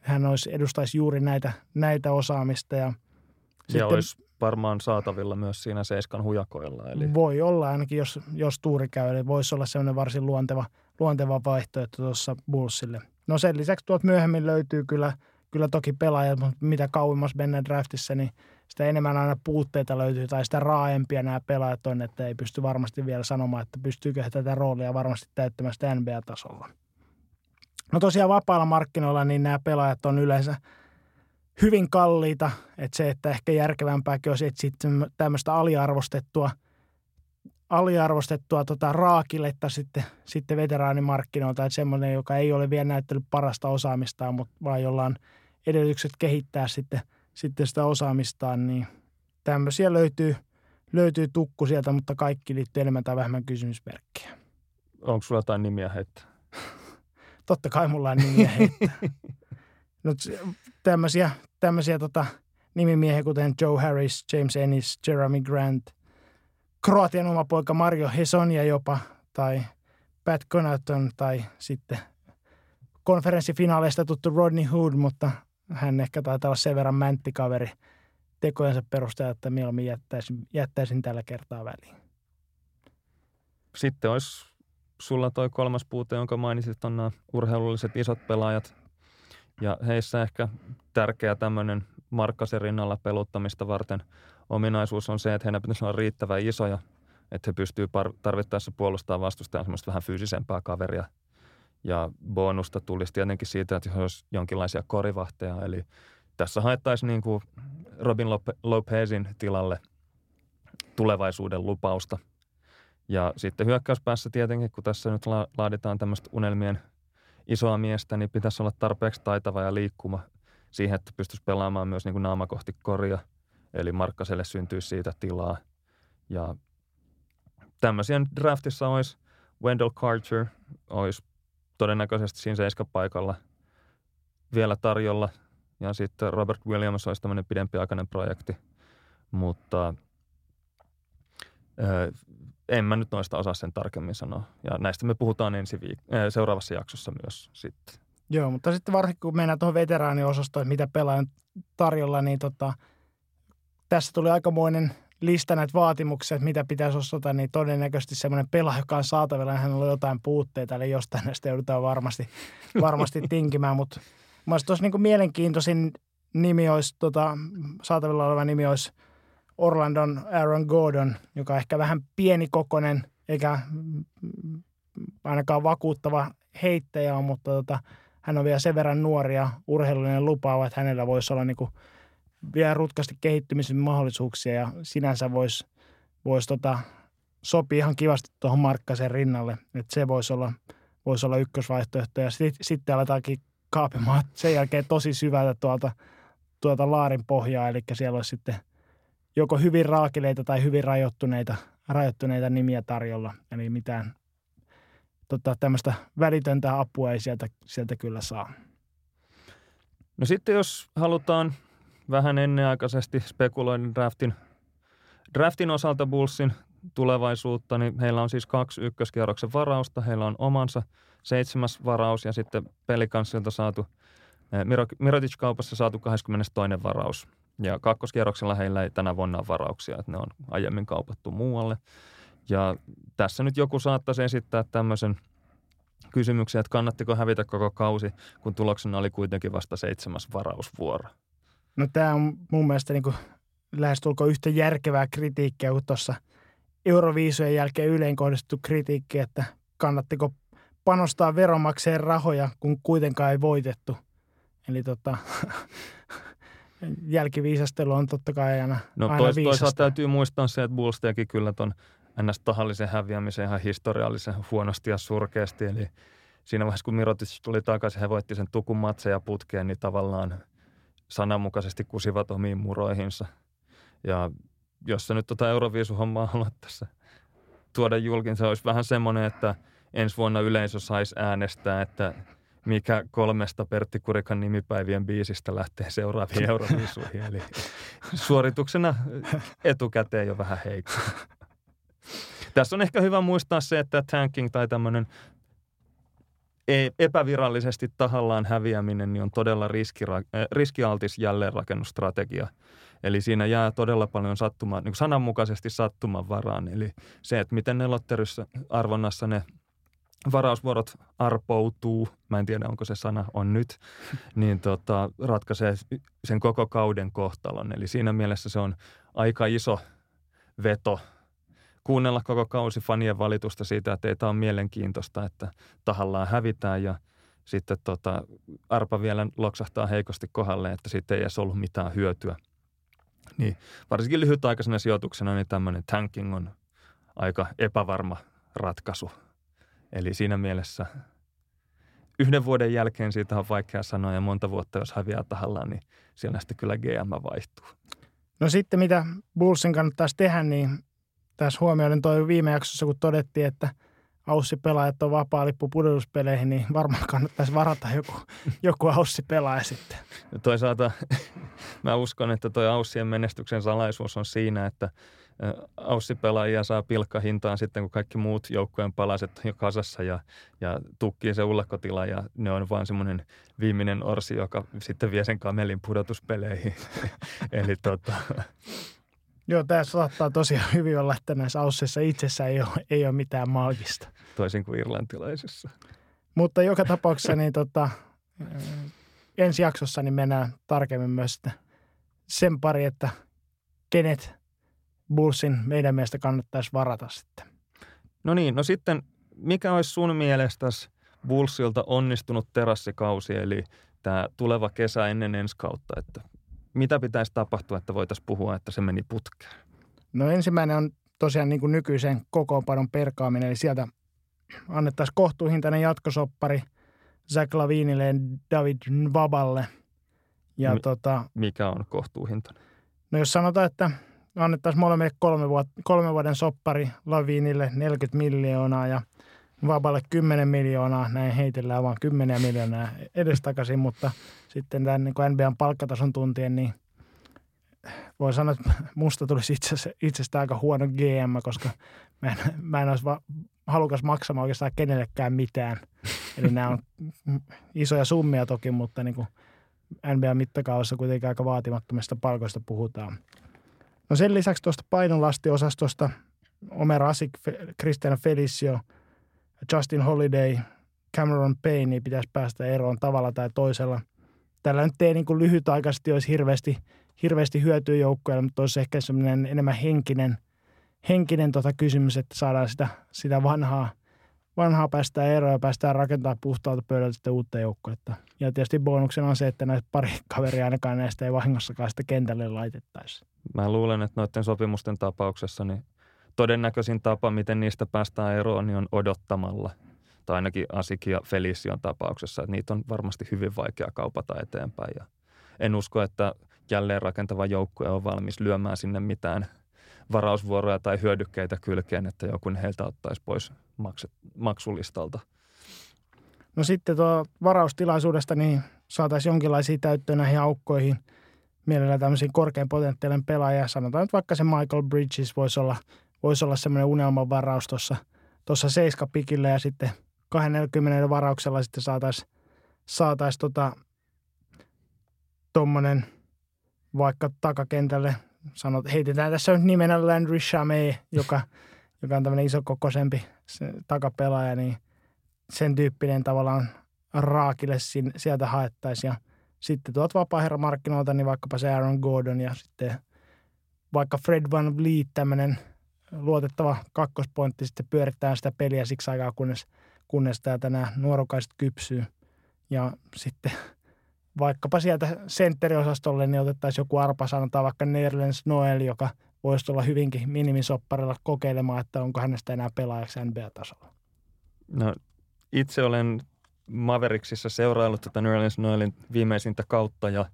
Hän olisi, edustaisi juuri näitä, näitä osaamista. Ja, ja sitten, olisi varmaan saatavilla myös siinä Seiskan hujakoilla. Eli... Voi olla ainakin, jos, jos tuuri käy. Eli voisi olla sellainen varsin luonteva, luonteva vaihtoehto tuossa Bullsille. No sen lisäksi tuot myöhemmin löytyy kyllä, kyllä toki pelaajat, mutta mitä kauemmas mennään draftissa, niin – sitä enemmän aina puutteita löytyy tai sitä raaempia nämä pelaajat on, että ei pysty varmasti vielä sanomaan, että pystyykö he tätä roolia varmasti täyttämään sitä NBA-tasolla. No tosiaan vapaalla markkinoilla niin nämä pelaajat on yleensä hyvin kalliita, että se, että ehkä järkevämpääkin olisi etsiä tämmöistä aliarvostettua, aliarvostettua tota raakiletta sitten, sitten veteraanimarkkinoilta, että semmoinen, joka ei ole vielä näyttänyt parasta osaamistaan, mutta vaan jolla on edellytykset kehittää sitten – sitten sitä osaamistaan, niin tämmöisiä löytyy, löytyy tukku sieltä, mutta kaikki liittyy enemmän tai vähemmän kysymysmerkkejä. Onko sulla jotain nimiä heittää? Totta kai mulla on nimiä heittää. no, tämmöisiä, tämmöisiä tota, nimimiehiä kuten Joe Harris, James Ennis, Jeremy Grant, Kroatian oma poika Mario Hesonia jopa, tai Pat Connaughton, tai sitten konferenssifinaaleista tuttu Rodney Hood, mutta hän ehkä taitaa olla sen verran mänttikaveri tekojensa perusteella, että mieluummin jättäisin, jättäisin tällä kertaa väliin. Sitten olisi sulla toi kolmas puute, jonka mainitsit, on nämä urheilulliset isot pelaajat. Ja heissä ehkä tärkeä tämmöinen Markkasen rinnalla peluttamista varten ominaisuus on se, että heidän pitäisi olla riittävän isoja, että he pystyvät tarvittaessa puolustamaan vastustajan semmoista vähän fyysisempää kaveria – ja bonusta tulisi tietenkin siitä, että jos jonkinlaisia korivahteja, eli tässä haettaisiin niin kuin Robin Lopezin tilalle tulevaisuuden lupausta. Ja sitten hyökkäyspäässä tietenkin, kun tässä nyt laaditaan tämmöistä unelmien isoa miestä, niin pitäisi olla tarpeeksi taitava ja liikkuma siihen, että pystyisi pelaamaan myös niin kuin naama kohti koria. Eli Markkaselle syntyy siitä tilaa. Ja tämmöisiä draftissa olisi Wendell Carter, olisi todennäköisesti siinä seiskapaikalla vielä tarjolla. Ja sitten Robert Williams olisi tämmöinen pidempiaikainen projekti, mutta ö, en mä nyt noista osaa sen tarkemmin sanoa. Ja näistä me puhutaan ensi viik- seuraavassa jaksossa myös sitten. Joo, mutta sitten varsinkin kun mennään tuohon veteraaniosastoon, mitä pelaajan tarjolla, niin tota, tässä tuli aikamoinen lista näitä vaatimuksia, että mitä pitäisi osata, niin todennäköisesti semmoinen pelaaja, joka on saatavilla, niin hänellä on jotain puutteita, eli jostain näistä joudutaan varmasti, varmasti tinkimään, mutta mielestäni tuossa niin mielenkiintoisin nimi olisi, tota, saatavilla oleva nimi olisi Orlandon Aaron Gordon, joka on ehkä vähän pienikokoinen, eikä ainakaan vakuuttava heittäjä on, mutta tota, hän on vielä sen verran nuori ja urheilullinen lupaava, että hänellä voisi olla niin kuin vielä rutkasti kehittymisen mahdollisuuksia ja sinänsä voisi vois tota, sopii ihan kivasti tuohon Markkasen rinnalle, että se voisi olla, voisi olla ykkösvaihtoehto ja sit, sitten aletaankin kaapimaan sen jälkeen tosi syvältä tuolta, tuolta laarin pohjaa, eli siellä olisi sitten joko hyvin raakileita tai hyvin rajoittuneita, rajoittuneita nimiä tarjolla, eli mitään tota, tämmöistä välitöntä apua ei sieltä, sieltä kyllä saa. No sitten jos halutaan vähän ennenaikaisesti spekuloin draftin, draftin osalta Bullsin tulevaisuutta, niin heillä on siis kaksi ykköskierroksen varausta. Heillä on omansa seitsemäs varaus ja sitten pelikanssilta saatu, Mirotic-kaupassa saatu 22. varaus. Ja kakkoskierroksella heillä ei tänä vuonna ole varauksia, että ne on aiemmin kaupattu muualle. Ja tässä nyt joku saattaisi esittää tämmöisen kysymyksen, että kannattiko hävitä koko kausi, kun tuloksena oli kuitenkin vasta seitsemäs varausvuoro. No tämä on mun mielestä niin kuin lähestulkoon yhtä järkevää kritiikkiä kuin tuossa Euroviisujen jälkeen yleen kohdistettu kritiikki, että kannattiko panostaa veronmaksajien rahoja, kun kuitenkaan ei voitettu. Eli tota, jälkiviisastelu on totta kai aina, no, aina tois, Toisaalta täytyy muistaa se, että Bulls teki kyllä ton ns. tahallisen häviämisen ihan historiallisen huonosti ja surkeasti. Eli siinä vaiheessa, kun Mirotic tuli takaisin, he voitti sen tukun matseja putkeen, niin tavallaan sananmukaisesti kusivat omiin muroihinsa. Ja jos sä nyt tota Euroviisuhommaa haluat tässä tuoda julkin, se olisi vähän semmoinen, että ensi vuonna yleisö saisi äänestää, että mikä kolmesta Pertti Kurikan nimipäivien biisistä lähtee seuraaviin Euroviisuihin. Eli suorituksena etukäteen jo vähän heikko. Tässä on ehkä hyvä muistaa se, että tanking tai tämmöinen epävirallisesti tahallaan häviäminen niin on todella riskira- äh, riskialtis jälleenrakennusstrategia. Eli siinä jää todella paljon sattuma, niin sananmukaisesti sattuman varaan. Eli se, että miten nelotteryssä arvonnassa ne varausvuorot arpoutuu, mä en tiedä onko se sana on nyt, niin tota, ratkaisee sen koko kauden kohtalon. Eli siinä mielessä se on aika iso veto kuunnella koko kausi fanien valitusta siitä, että ei tämä ole mielenkiintoista, että tahallaan hävitään ja sitten tota, arpa vielä loksahtaa heikosti kohdalle, että siitä ei edes ollut mitään hyötyä. Niin varsinkin lyhytaikaisena sijoituksena niin tämmöinen tanking on aika epävarma ratkaisu. Eli siinä mielessä yhden vuoden jälkeen siitä on vaikea sanoa ja monta vuotta, jos häviää tahallaan, niin siellä sitten kyllä GM vaihtuu. No sitten mitä Bullsin kannattaisi tehdä, niin tässä huomioiden toi viime jaksossa, kun todettiin, että Aussi-pelaajat on vapaa lippu pudotuspeleihin, niin varmaan kannattaisi varata joku, joku Aussi-pelaaja sitten. Ja toisaalta mä uskon, että toi Aussien menestyksen salaisuus on siinä, että Aussi-pelaajia saa pilkkahintaan sitten, kun kaikki muut joukkueen palaset on jo kasassa ja, ja tukkii se ullakkotila ja ne on vaan semmoinen viimeinen orsi, joka sitten vie sen kamelin pudotuspeleihin. Eli tota, Joo, tässä saattaa tosiaan hyvin olla, että näissä ausseissa itsessä ei ole, ei ole mitään maagista. Toisin kuin irlantilaisissa. Mutta joka tapauksessa niin tota, ensi jaksossa niin mennään tarkemmin myös sen pari, että kenet Bullsin meidän mielestä kannattaisi varata sitten. No niin, no sitten mikä olisi sun mielestäsi Bullsilta onnistunut terassikausi, eli tämä tuleva kesä ennen ensi kautta, että mitä pitäisi tapahtua, että voitaisiin puhua, että se meni putkeen? No ensimmäinen on tosiaan niin kuin nykyisen kokoonpanon perkaaminen, eli sieltä annettaisiin kohtuuhintainen jatkosoppari Zach Lavinille ja David Vaballe. Ja Mi- tota, mikä on kohtuuhintainen? No jos sanotaan, että annettaisiin molemmille kolme, vuot, kolme vuoden soppari Lavinille 40 miljoonaa ja Vaballe 10 miljoonaa, näin heitellään vaan 10 miljoonaa edestakaisin, mutta sitten tämän niin NBAn palkkatason tuntien, niin voi sanoa, että musta tulisi itse, itsestä aika huono GM, koska mä en, mä en olisi va- halukas maksamaan oikeastaan kenellekään mitään. Eli nämä on isoja summia toki, mutta niin kuin NBA-mittakaavassa kuitenkin aika vaatimattomista palkoista puhutaan. No sen lisäksi tuosta painolastiosastosta Omer Asik, Christian Felicio, Justin Holiday, Cameron Payne niin pitäisi päästä eroon tavalla tai toisella. Tällä nyt ei niin kuin lyhytaikaisesti olisi hirveästi, hirveästi hyötyä joukkueelle, mutta olisi ehkä semmoinen enemmän henkinen, henkinen tota kysymys, että saadaan sitä, sitä vanhaa, vanhaa päästään eroon ja päästään rakentamaan puhtaalta pöydältä sitten uutta joukkuetta. Ja tietysti bonuksena on se, että näitä pari kaveria ainakaan näistä ei vahingossakaan sitä kentälle laitettaisi. Mä luulen, että noiden sopimusten tapauksessa niin todennäköisin tapa, miten niistä päästään eroon, niin on odottamalla. Tai ainakin Asik ja Felicion tapauksessa, että niitä on varmasti hyvin vaikea kaupata eteenpäin. Ja en usko, että jälleen rakentava joukkue on valmis lyömään sinne mitään varausvuoroja tai hyödykkeitä kylkeen, että joku heiltä ottaisi pois makset, maksulistalta. No sitten tuo varaustilaisuudesta niin saataisiin jonkinlaisia täyttöä näihin aukkoihin. Mielellään tämmöisiin korkean potentiaalinen pelaajia. Sanotaan nyt vaikka se Michael Bridges voisi olla, voisi olla semmoinen unelmanvaraus tuossa tuossa seiskapikillä ja sitten 20 varauksella sitten saataisiin saatais tota, tuommoinen vaikka takakentälle, sanot, heitetään tässä nyt nimenä Landry Chamey, joka, joka on tämmöinen isokokoisempi takapelaaja, niin sen tyyppinen tavallaan raakille sieltä haettaisiin. Ja sitten tuot vapaa-herramarkkinoilta, niin vaikkapa se Aaron Gordon ja sitten vaikka Fred Van Vliet, tämmöinen luotettava kakkospointti, sitten pyörittää sitä peliä siksi aikaa, kunnes, kunnes täältä nämä nuorukaiset kypsyy. Ja sitten vaikkapa sieltä sentteriosastolle niin otettaisiin joku arpa, sanotaan vaikka Nerlens Noel, joka voisi olla hyvinkin minimisopparilla kokeilemaan, että onko hänestä enää pelaajaksi NBA-tasolla. No, itse olen Mavericksissa seuraillut tätä Nerlens Noelin viimeisintä kautta ja,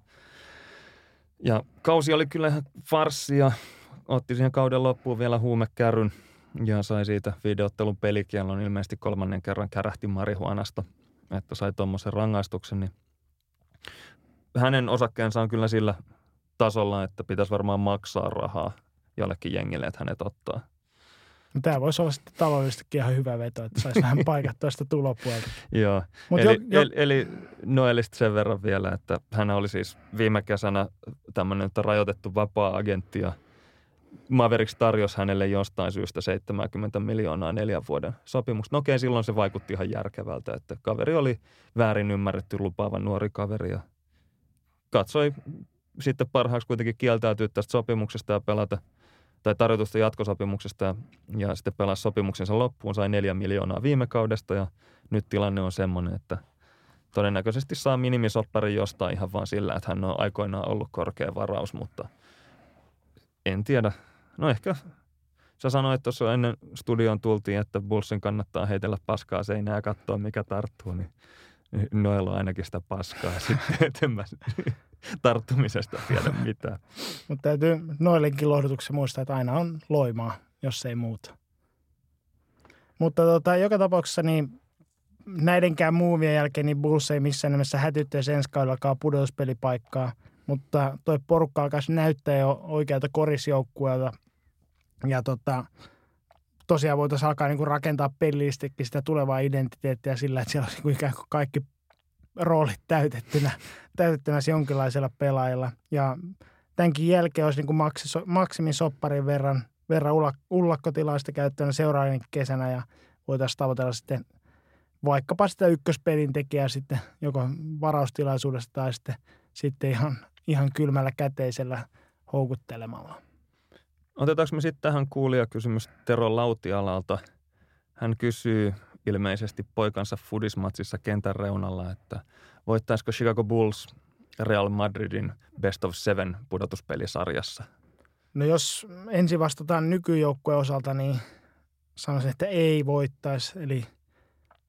ja kausi oli kyllä ihan farssia. Otti siihen kauden loppuun vielä huumekärryn ja sai siitä videottelun pelikielon ilmeisesti kolmannen kerran kärähti marihuanasta, että sai tuommoisen rangaistuksen, niin hänen osakkeensa on kyllä sillä tasolla, että pitäisi varmaan maksaa rahaa jollekin jengille, että hänet ottaa. No, tämä voisi olla sitten taloudellisestikin ihan hyvä veto, että saisi vähän paikattua sitä tulopuolta. Joo, Mut eli, jo, jo... eli Noelista sen verran vielä, että hän oli siis viime kesänä tämmöinen rajoitettu vapaa-agentti ja Mavericks tarjosi hänelle jostain syystä 70 miljoonaa neljän vuoden sopimusta. No okei, silloin se vaikutti ihan järkevältä, että kaveri oli väärin ymmärretty lupaava nuori kaveri ja katsoi sitten parhaaksi kuitenkin kieltäytyä tästä sopimuksesta ja pelata tai tarjotusta jatkosopimuksesta ja, ja sitten pelasi sopimuksensa loppuun, sai neljä miljoonaa viime kaudesta ja nyt tilanne on semmoinen, että todennäköisesti saa minimisopparin jostain ihan vaan sillä, että hän on aikoinaan ollut korkea varaus, mutta en tiedä. No ehkä sä sanoit tuossa ennen studion tultiin, että Bullsin kannattaa heitellä paskaa seinää ja katsoa mikä tarttuu, niin Noel on ainakin sitä paskaa sitten, mä tarttumisesta tiedä mitään. Mutta täytyy Noelinkin lohdutuksen muistaa, että aina on loimaa, jos ei muuta. Mutta tota, joka tapauksessa niin näidenkään muuvien jälkeen niin Bulls ei missään nimessä hätyttäisi ensi kaudellakaan pudotuspelipaikkaa, mutta toi porukka alkaisi näyttää jo oikealta korisjoukkueelta. Ja tota, tosiaan voitaisiin alkaa niin kuin rakentaa pelillistikin sitä tulevaa identiteettiä sillä, että siellä olisi niin ikään kuin kaikki roolit täytettynä, täytettynä jonkinlaisella pelaajalla. Ja tämänkin jälkeen olisi niin kuin maksimisopparin verran, verran ullakkotilaista käyttöön seuraavan kesänä ja voitaisiin tavoitella sitten vaikkapa sitä ykköspelin tekijää sitten joko varaustilaisuudesta tai sitten, sitten ihan, ihan kylmällä käteisellä houkuttelemalla. Otetaanko me sitten tähän kuulijakysymys Tero Lautialalta. Hän kysyy ilmeisesti poikansa Fudismatsissa kentän reunalla, että voittaisiko Chicago Bulls Real Madridin Best of Seven pudotuspelisarjassa? No jos ensin vastataan nykyjoukkueen osalta, niin sanoisin, että ei voittaisi. Eli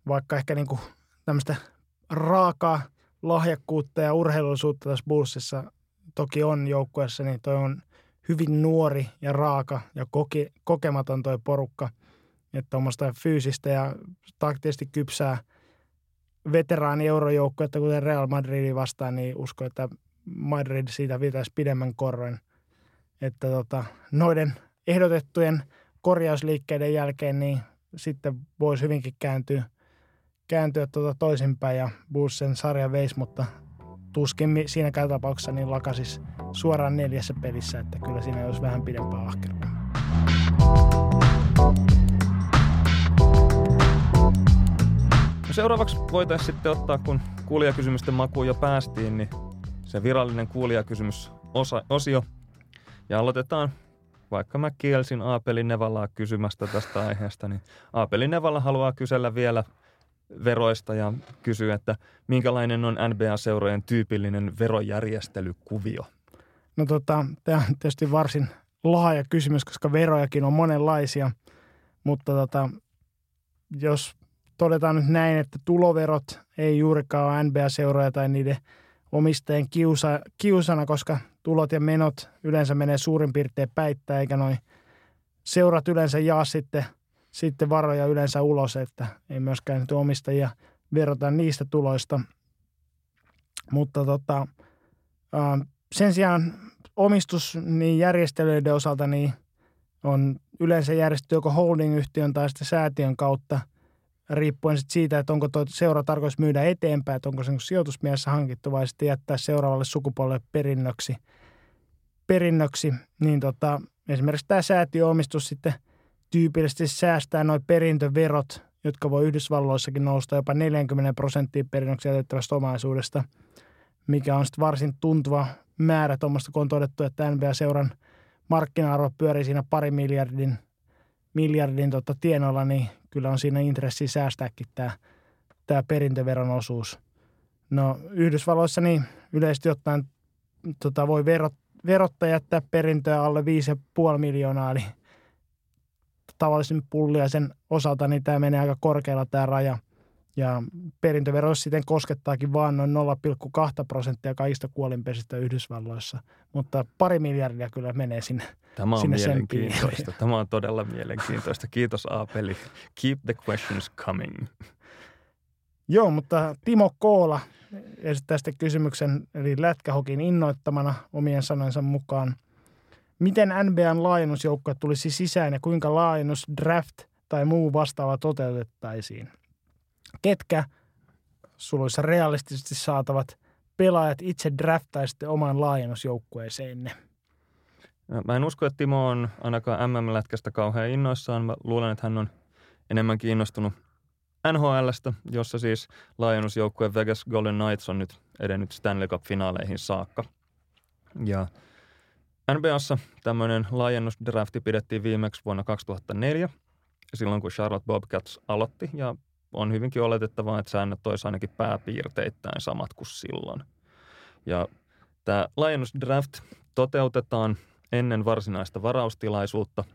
vaikka ehkä niin kuin tämmöistä raakaa lahjakkuutta ja urheilullisuutta tässä Bullsissa toki on joukkueessa, niin toi on hyvin nuori ja raaka ja koke, kokematon toi porukka. Että tuommoista fyysistä ja taktisesti kypsää veteraani että kuten Real Madridin vastaan, niin uskon, että Madrid siitä pitäisi pidemmän korren. Että tota, noiden ehdotettujen korjausliikkeiden jälkeen niin sitten voisi hyvinkin kääntyä, kääntyä tuota toisinpäin ja Bussen sarja veisi, mutta tuskin siinäkään tapauksessa niin lakasis suoraan neljässä pelissä, että kyllä siinä olisi vähän pidempää ahkeruutta. No seuraavaksi voitaisiin sitten ottaa, kun kuulijakysymysten makuun jo päästiin, niin se virallinen kuulijakysymysosio. Ja aloitetaan vaikka mä kielsin Aapeli Nevalaa kysymästä tästä aiheesta, niin Aapeli Nevala haluaa kysellä vielä veroista ja kysyy, että minkälainen on NBA-seurojen tyypillinen verojärjestelykuvio? No tota, tämä on tietysti varsin laaja kysymys, koska verojakin on monenlaisia, mutta tota, jos todetaan nyt näin, että tuloverot ei juurikaan ole NBA-seuroja tai niiden omistajien kiusa, kiusana, koska tulot ja menot yleensä menee suurin piirtein päittää, eikä noin seurat yleensä jaa sitten – sitten varoja yleensä ulos, että ei myöskään nyt omistajia verrata niistä tuloista. Mutta tota, sen sijaan omistus niin järjestelyiden osalta niin on yleensä järjestetty joko holding-yhtiön tai sitten säätiön kautta, riippuen sitten siitä, että onko tuo seura tarkoitus myydä eteenpäin, että onko se sijoitusmielessä hankittu vai sitten jättää seuraavalle sukupolvelle perinnöksi. perinnöksi niin tota, esimerkiksi tämä säätiöomistus sitten tyypillisesti säästää noin perintöverot, jotka voi Yhdysvalloissakin nousta jopa 40 prosenttia perinnöksi jätettävästä omaisuudesta, mikä on sitten varsin tuntuva määrä tuommoista, kun on todettu, että NBA-seuran markkina-arvo pyörii siinä pari miljardin, miljardin tota tienoilla, niin kyllä on siinä intressi säästääkin tämä, tämä perintöveron osuus. No Yhdysvalloissa niin yleisesti ottaen tota, voi verot, verotta jättää perintöä alle 5,5 miljoonaa, eli tavallisen pullia sen osalta, niin tämä menee aika korkealla tämä raja. Ja perintövero sitten koskettaakin vain noin 0,2 prosenttia kaikista kuolinpesistä Yhdysvalloissa, mutta pari miljardia kyllä menee sinne Tämä on sinne mielenkiintoista. Tämä on todella mielenkiintoista. Kiitos Aapeli. Keep the questions coming. Joo, mutta Timo Koola esittää sitten kysymyksen, eli lätkähokin innoittamana omien sanojensa mukaan. Miten NBAn laajennusjoukkoja tulisi sisään ja kuinka laajennus, draft tai muu vastaava toteutettaisiin? Ketkä suluissa realistisesti saatavat pelaajat itse draftaisitte oman laajennusjoukkueeseenne? Mä en usko, että Timo on ainakaan MM-lätkästä kauhean innoissaan. Mä luulen, että hän on enemmän kiinnostunut NHLstä, jossa siis laajennusjoukkue Vegas Golden Knights on nyt edennyt Stanley Cup-finaaleihin saakka. Ja NBAssa tämmöinen laajennusdrafti pidettiin viimeksi vuonna 2004, silloin kun Charlotte Bobcats aloitti, ja on hyvinkin oletettavaa, että säännöt olisi ainakin pääpiirteittäin samat kuin silloin. Ja tämä laajennusdraft toteutetaan ennen varsinaista varaustilaisuutta –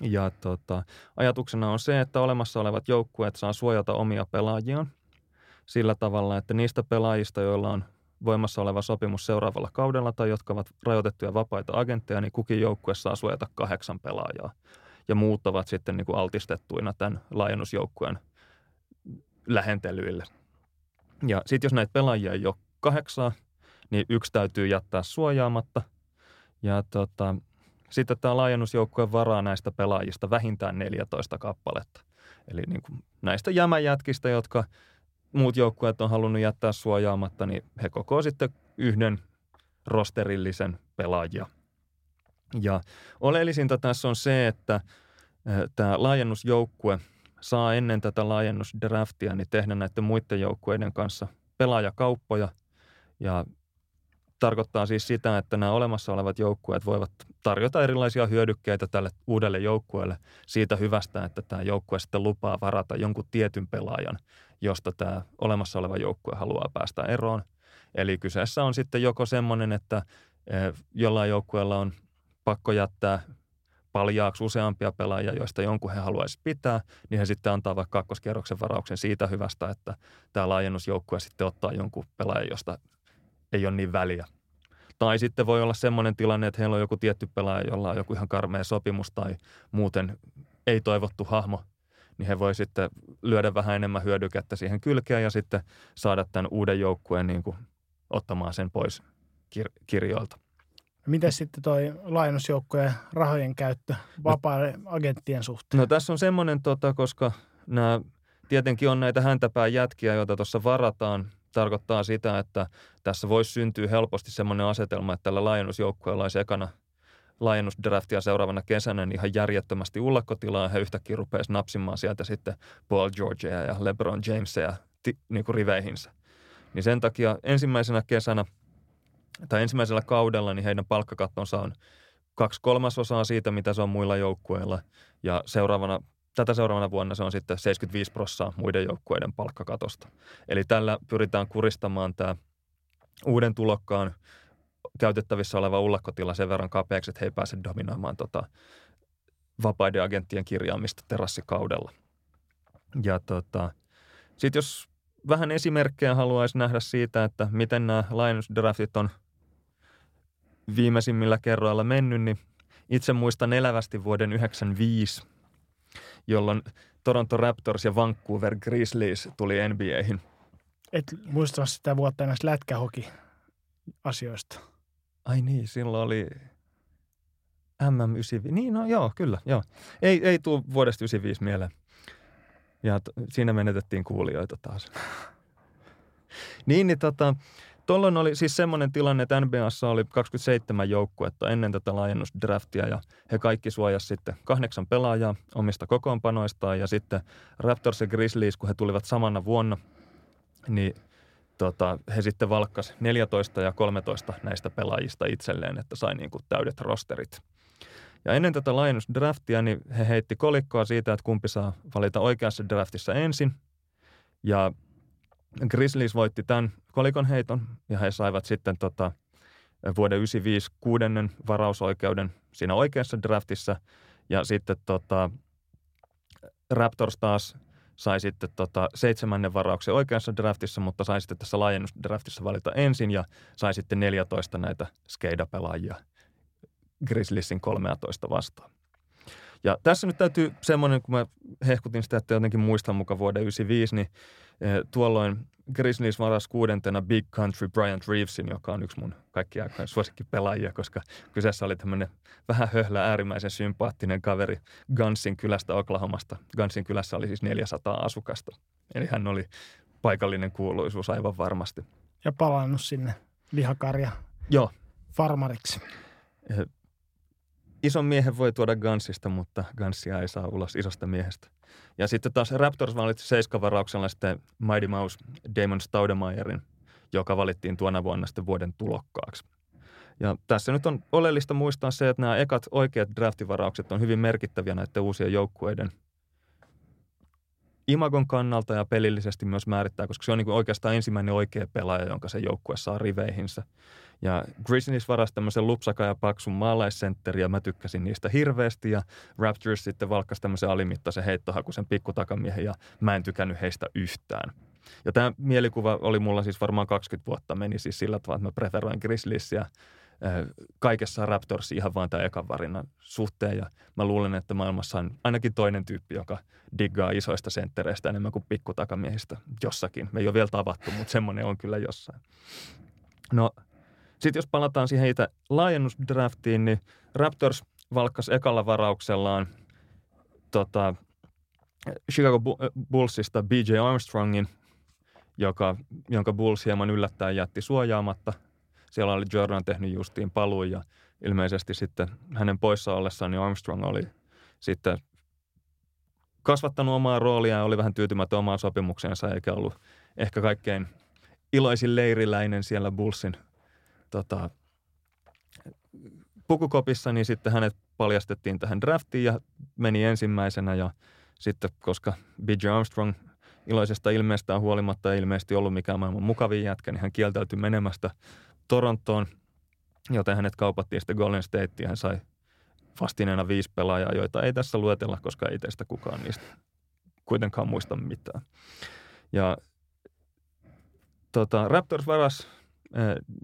ja tota, ajatuksena on se, että olemassa olevat joukkueet saa suojata omia pelaajiaan sillä tavalla, että niistä pelaajista, joilla on voimassa oleva sopimus seuraavalla kaudella tai jotka ovat rajoitettuja vapaita agentteja, niin kukin joukkue saa suojata kahdeksan pelaajaa. Ja muut ovat sitten niin kuin altistettuina tämän laajennusjoukkueen lähentelyille. Ja sitten jos näitä pelaajia ei ole kahdeksaa, niin yksi täytyy jättää suojaamatta. Ja tota, sitten tämä laajennusjoukkue varaa näistä pelaajista vähintään 14 kappaletta. Eli niin kuin näistä jämäjätkistä, jotka muut joukkueet on halunnut jättää suojaamatta, niin he kokoo sitten yhden rosterillisen pelaajia. Ja oleellisinta tässä on se, että tämä laajennusjoukkue saa ennen tätä laajennusdraftia niin tehdä näiden muiden joukkueiden kanssa pelaajakauppoja ja tarkoittaa siis sitä, että nämä olemassa olevat joukkueet voivat tarjota erilaisia hyödykkeitä tälle uudelle joukkueelle siitä hyvästä, että tämä joukkue sitten lupaa varata jonkun tietyn pelaajan, josta tämä olemassa oleva joukkue haluaa päästä eroon. Eli kyseessä on sitten joko semmoinen, että eh, jollain joukkueella on pakko jättää paljaaksi useampia pelaajia, joista jonkun he haluaisi pitää, niin he sitten antaa vaikka kakkoskierroksen varauksen siitä hyvästä, että tämä laajennusjoukkue sitten ottaa jonkun pelaajan, josta ei ole niin väliä. Tai sitten voi olla semmoinen tilanne, että heillä on joku tietty pelaaja, jolla on joku ihan karmea sopimus tai muuten ei toivottu hahmo, niin he voi sitten lyödä vähän enemmän hyödykettä siihen kylkeen ja sitten saada tämän uuden joukkueen niin kuin ottamaan sen pois kir- kirjoilta. Miten sitten toi laajennusjoukkojen rahojen käyttö vapaiden agenttien suhteen? No tässä on semmoinen, tota, koska nämä tietenkin on näitä häntäpää jätkiä, joita tuossa varataan tarkoittaa sitä, että tässä voisi syntyä helposti semmoinen asetelma, että tällä laajennusjoukkueella olisi ekana laajennusdraftia seuraavana kesänä niin ihan järjettömästi ullakkotilaa ja he yhtäkkiä rupeaisi napsimaan sieltä sitten Paul Georgea ja LeBron Jamesia ti, niin kuin riveihinsä. Niin sen takia ensimmäisenä kesänä tai ensimmäisellä kaudella niin heidän palkkakattonsa on kaksi kolmasosaa siitä, mitä se on muilla joukkueilla. Ja seuraavana tätä seuraavana vuonna se on sitten 75 prossaa muiden joukkueiden palkkakatosta. Eli tällä pyritään kuristamaan tämä uuden tulokkaan käytettävissä oleva ullakkotila sen verran kapeaksi, että he ei pääse dominoimaan tota vapaiden agenttien kirjaamista terassikaudella. Ja tota, sitten jos vähän esimerkkejä haluaisi nähdä siitä, että miten nämä laajennusdraftit on viimeisimmillä kerroilla mennyt, niin itse muistan elävästi vuoden 1995 jolloin Toronto Raptors ja Vancouver Grizzlies tuli NBAihin. Et muista sitä vuotta näistä lätkähoki asioista. Ai niin, silloin oli MM95, niin no joo, kyllä, joo. Ei, ei tule vuodesta 95 mieleen. Ja t- siinä menetettiin kuulijoita taas. niin, niin tota, Tuolloin oli siis semmoinen tilanne, että NBAssa oli 27 joukkuetta ennen tätä laajennusdraftia ja he kaikki suojasi sitten kahdeksan pelaajaa omista kokoonpanoistaan ja sitten Raptors ja Grizzlies, kun he tulivat samana vuonna, niin tota, he sitten valkkas 14 ja 13 näistä pelaajista itselleen, että sai niin kuin täydet rosterit. Ja ennen tätä laajennusdraftia niin he heitti kolikkoa siitä, että kumpi saa valita oikeassa draftissa ensin. Ja Grizzlies voitti tämän kolikon heiton ja he saivat sitten tota, vuoden 95 kuudennen varausoikeuden siinä oikeassa draftissa. Ja sitten tota, Raptors taas sai sitten tota seitsemännen varauksen oikeassa draftissa, mutta sai sitten tässä laajennusdraftissa valita ensin ja sai sitten 14 näitä skeidapelaajia Grizzliesin 13 vastaan. Ja tässä nyt täytyy semmoinen, kun mä hehkutin sitä, että jotenkin muistan mukaan vuoden 95, niin tuolloin Grizzlies varas kuudentena Big Country Bryant Reevesin, joka on yksi mun kaikki aikojen suosikkipelaajia, koska kyseessä oli tämmöinen vähän höhlä, äärimmäisen sympaattinen kaveri Gunsin kylästä Oklahomasta. Gunsin kylässä oli siis 400 asukasta. Eli hän oli paikallinen kuuluisuus aivan varmasti. Ja palannut sinne lihakarja Joo. farmariksi. Eh, ison miehen voi tuoda Gansista, mutta Gansia ei saa ulos isosta miehestä. Ja sitten taas Raptors valitsi seiskavarauksella sitten Mighty Mouse Damon Staudemeyerin, joka valittiin tuona vuonna sitten vuoden tulokkaaksi. Ja tässä nyt on oleellista muistaa se, että nämä ekat oikeat draftivaraukset on hyvin merkittäviä näiden uusien joukkueiden imagon kannalta ja pelillisesti myös määrittää, koska se on niin oikeastaan ensimmäinen oikea pelaaja, jonka se joukkue saa riveihinsä. Ja Grizzlies varasi tämmöisen lupsaka ja paksun maalaissentteri ja mä tykkäsin niistä hirveästi ja Raptors sitten valkkasi tämmöisen alimittaisen heittohakuisen pikkutakamiehen ja mä en tykännyt heistä yhtään. Ja tämä mielikuva oli mulla siis varmaan 20 vuotta meni siis sillä tavalla, että mä preferoin Grizzliesia kaikessa Raptors ihan vaan tämän ekan varinnan suhteen. Ja mä luulen, että maailmassa on ainakin toinen tyyppi, joka diggaa isoista senttereistä enemmän kuin pikkutakamiehistä jossakin. Me ei ole vielä tavattu, mutta semmoinen on kyllä jossain. No sitten jos palataan siihen itse laajennusdraftiin, niin Raptors valkkas ekalla varauksellaan tota, Chicago Bullsista BJ Armstrongin, joka, jonka Bulls hieman yllättäen jätti suojaamatta. Siellä oli Jordan tehnyt justiin paluun ja ilmeisesti sitten hänen poissa ollessaan niin Armstrong oli sitten kasvattanut omaa roolia ja oli vähän tyytymätön omaan sopimukseensa eikä ollut ehkä kaikkein iloisin leiriläinen siellä Bullsin tota, pukukopissa, niin sitten hänet paljastettiin tähän draftiin ja meni ensimmäisenä ja sitten koska B.J. Armstrong iloisesta ilmeestään huolimatta ei ilmeisesti ollut mikään maailman mukavin jätkä, niin hän kieltäytyi menemästä Torontoon, joten hänet kaupattiin sitten Golden State ja hän sai vastineena viisi pelaajaa, joita ei tässä luetella, koska ei teistä kukaan niistä kuitenkaan muista mitään. Ja tota, Raptors varas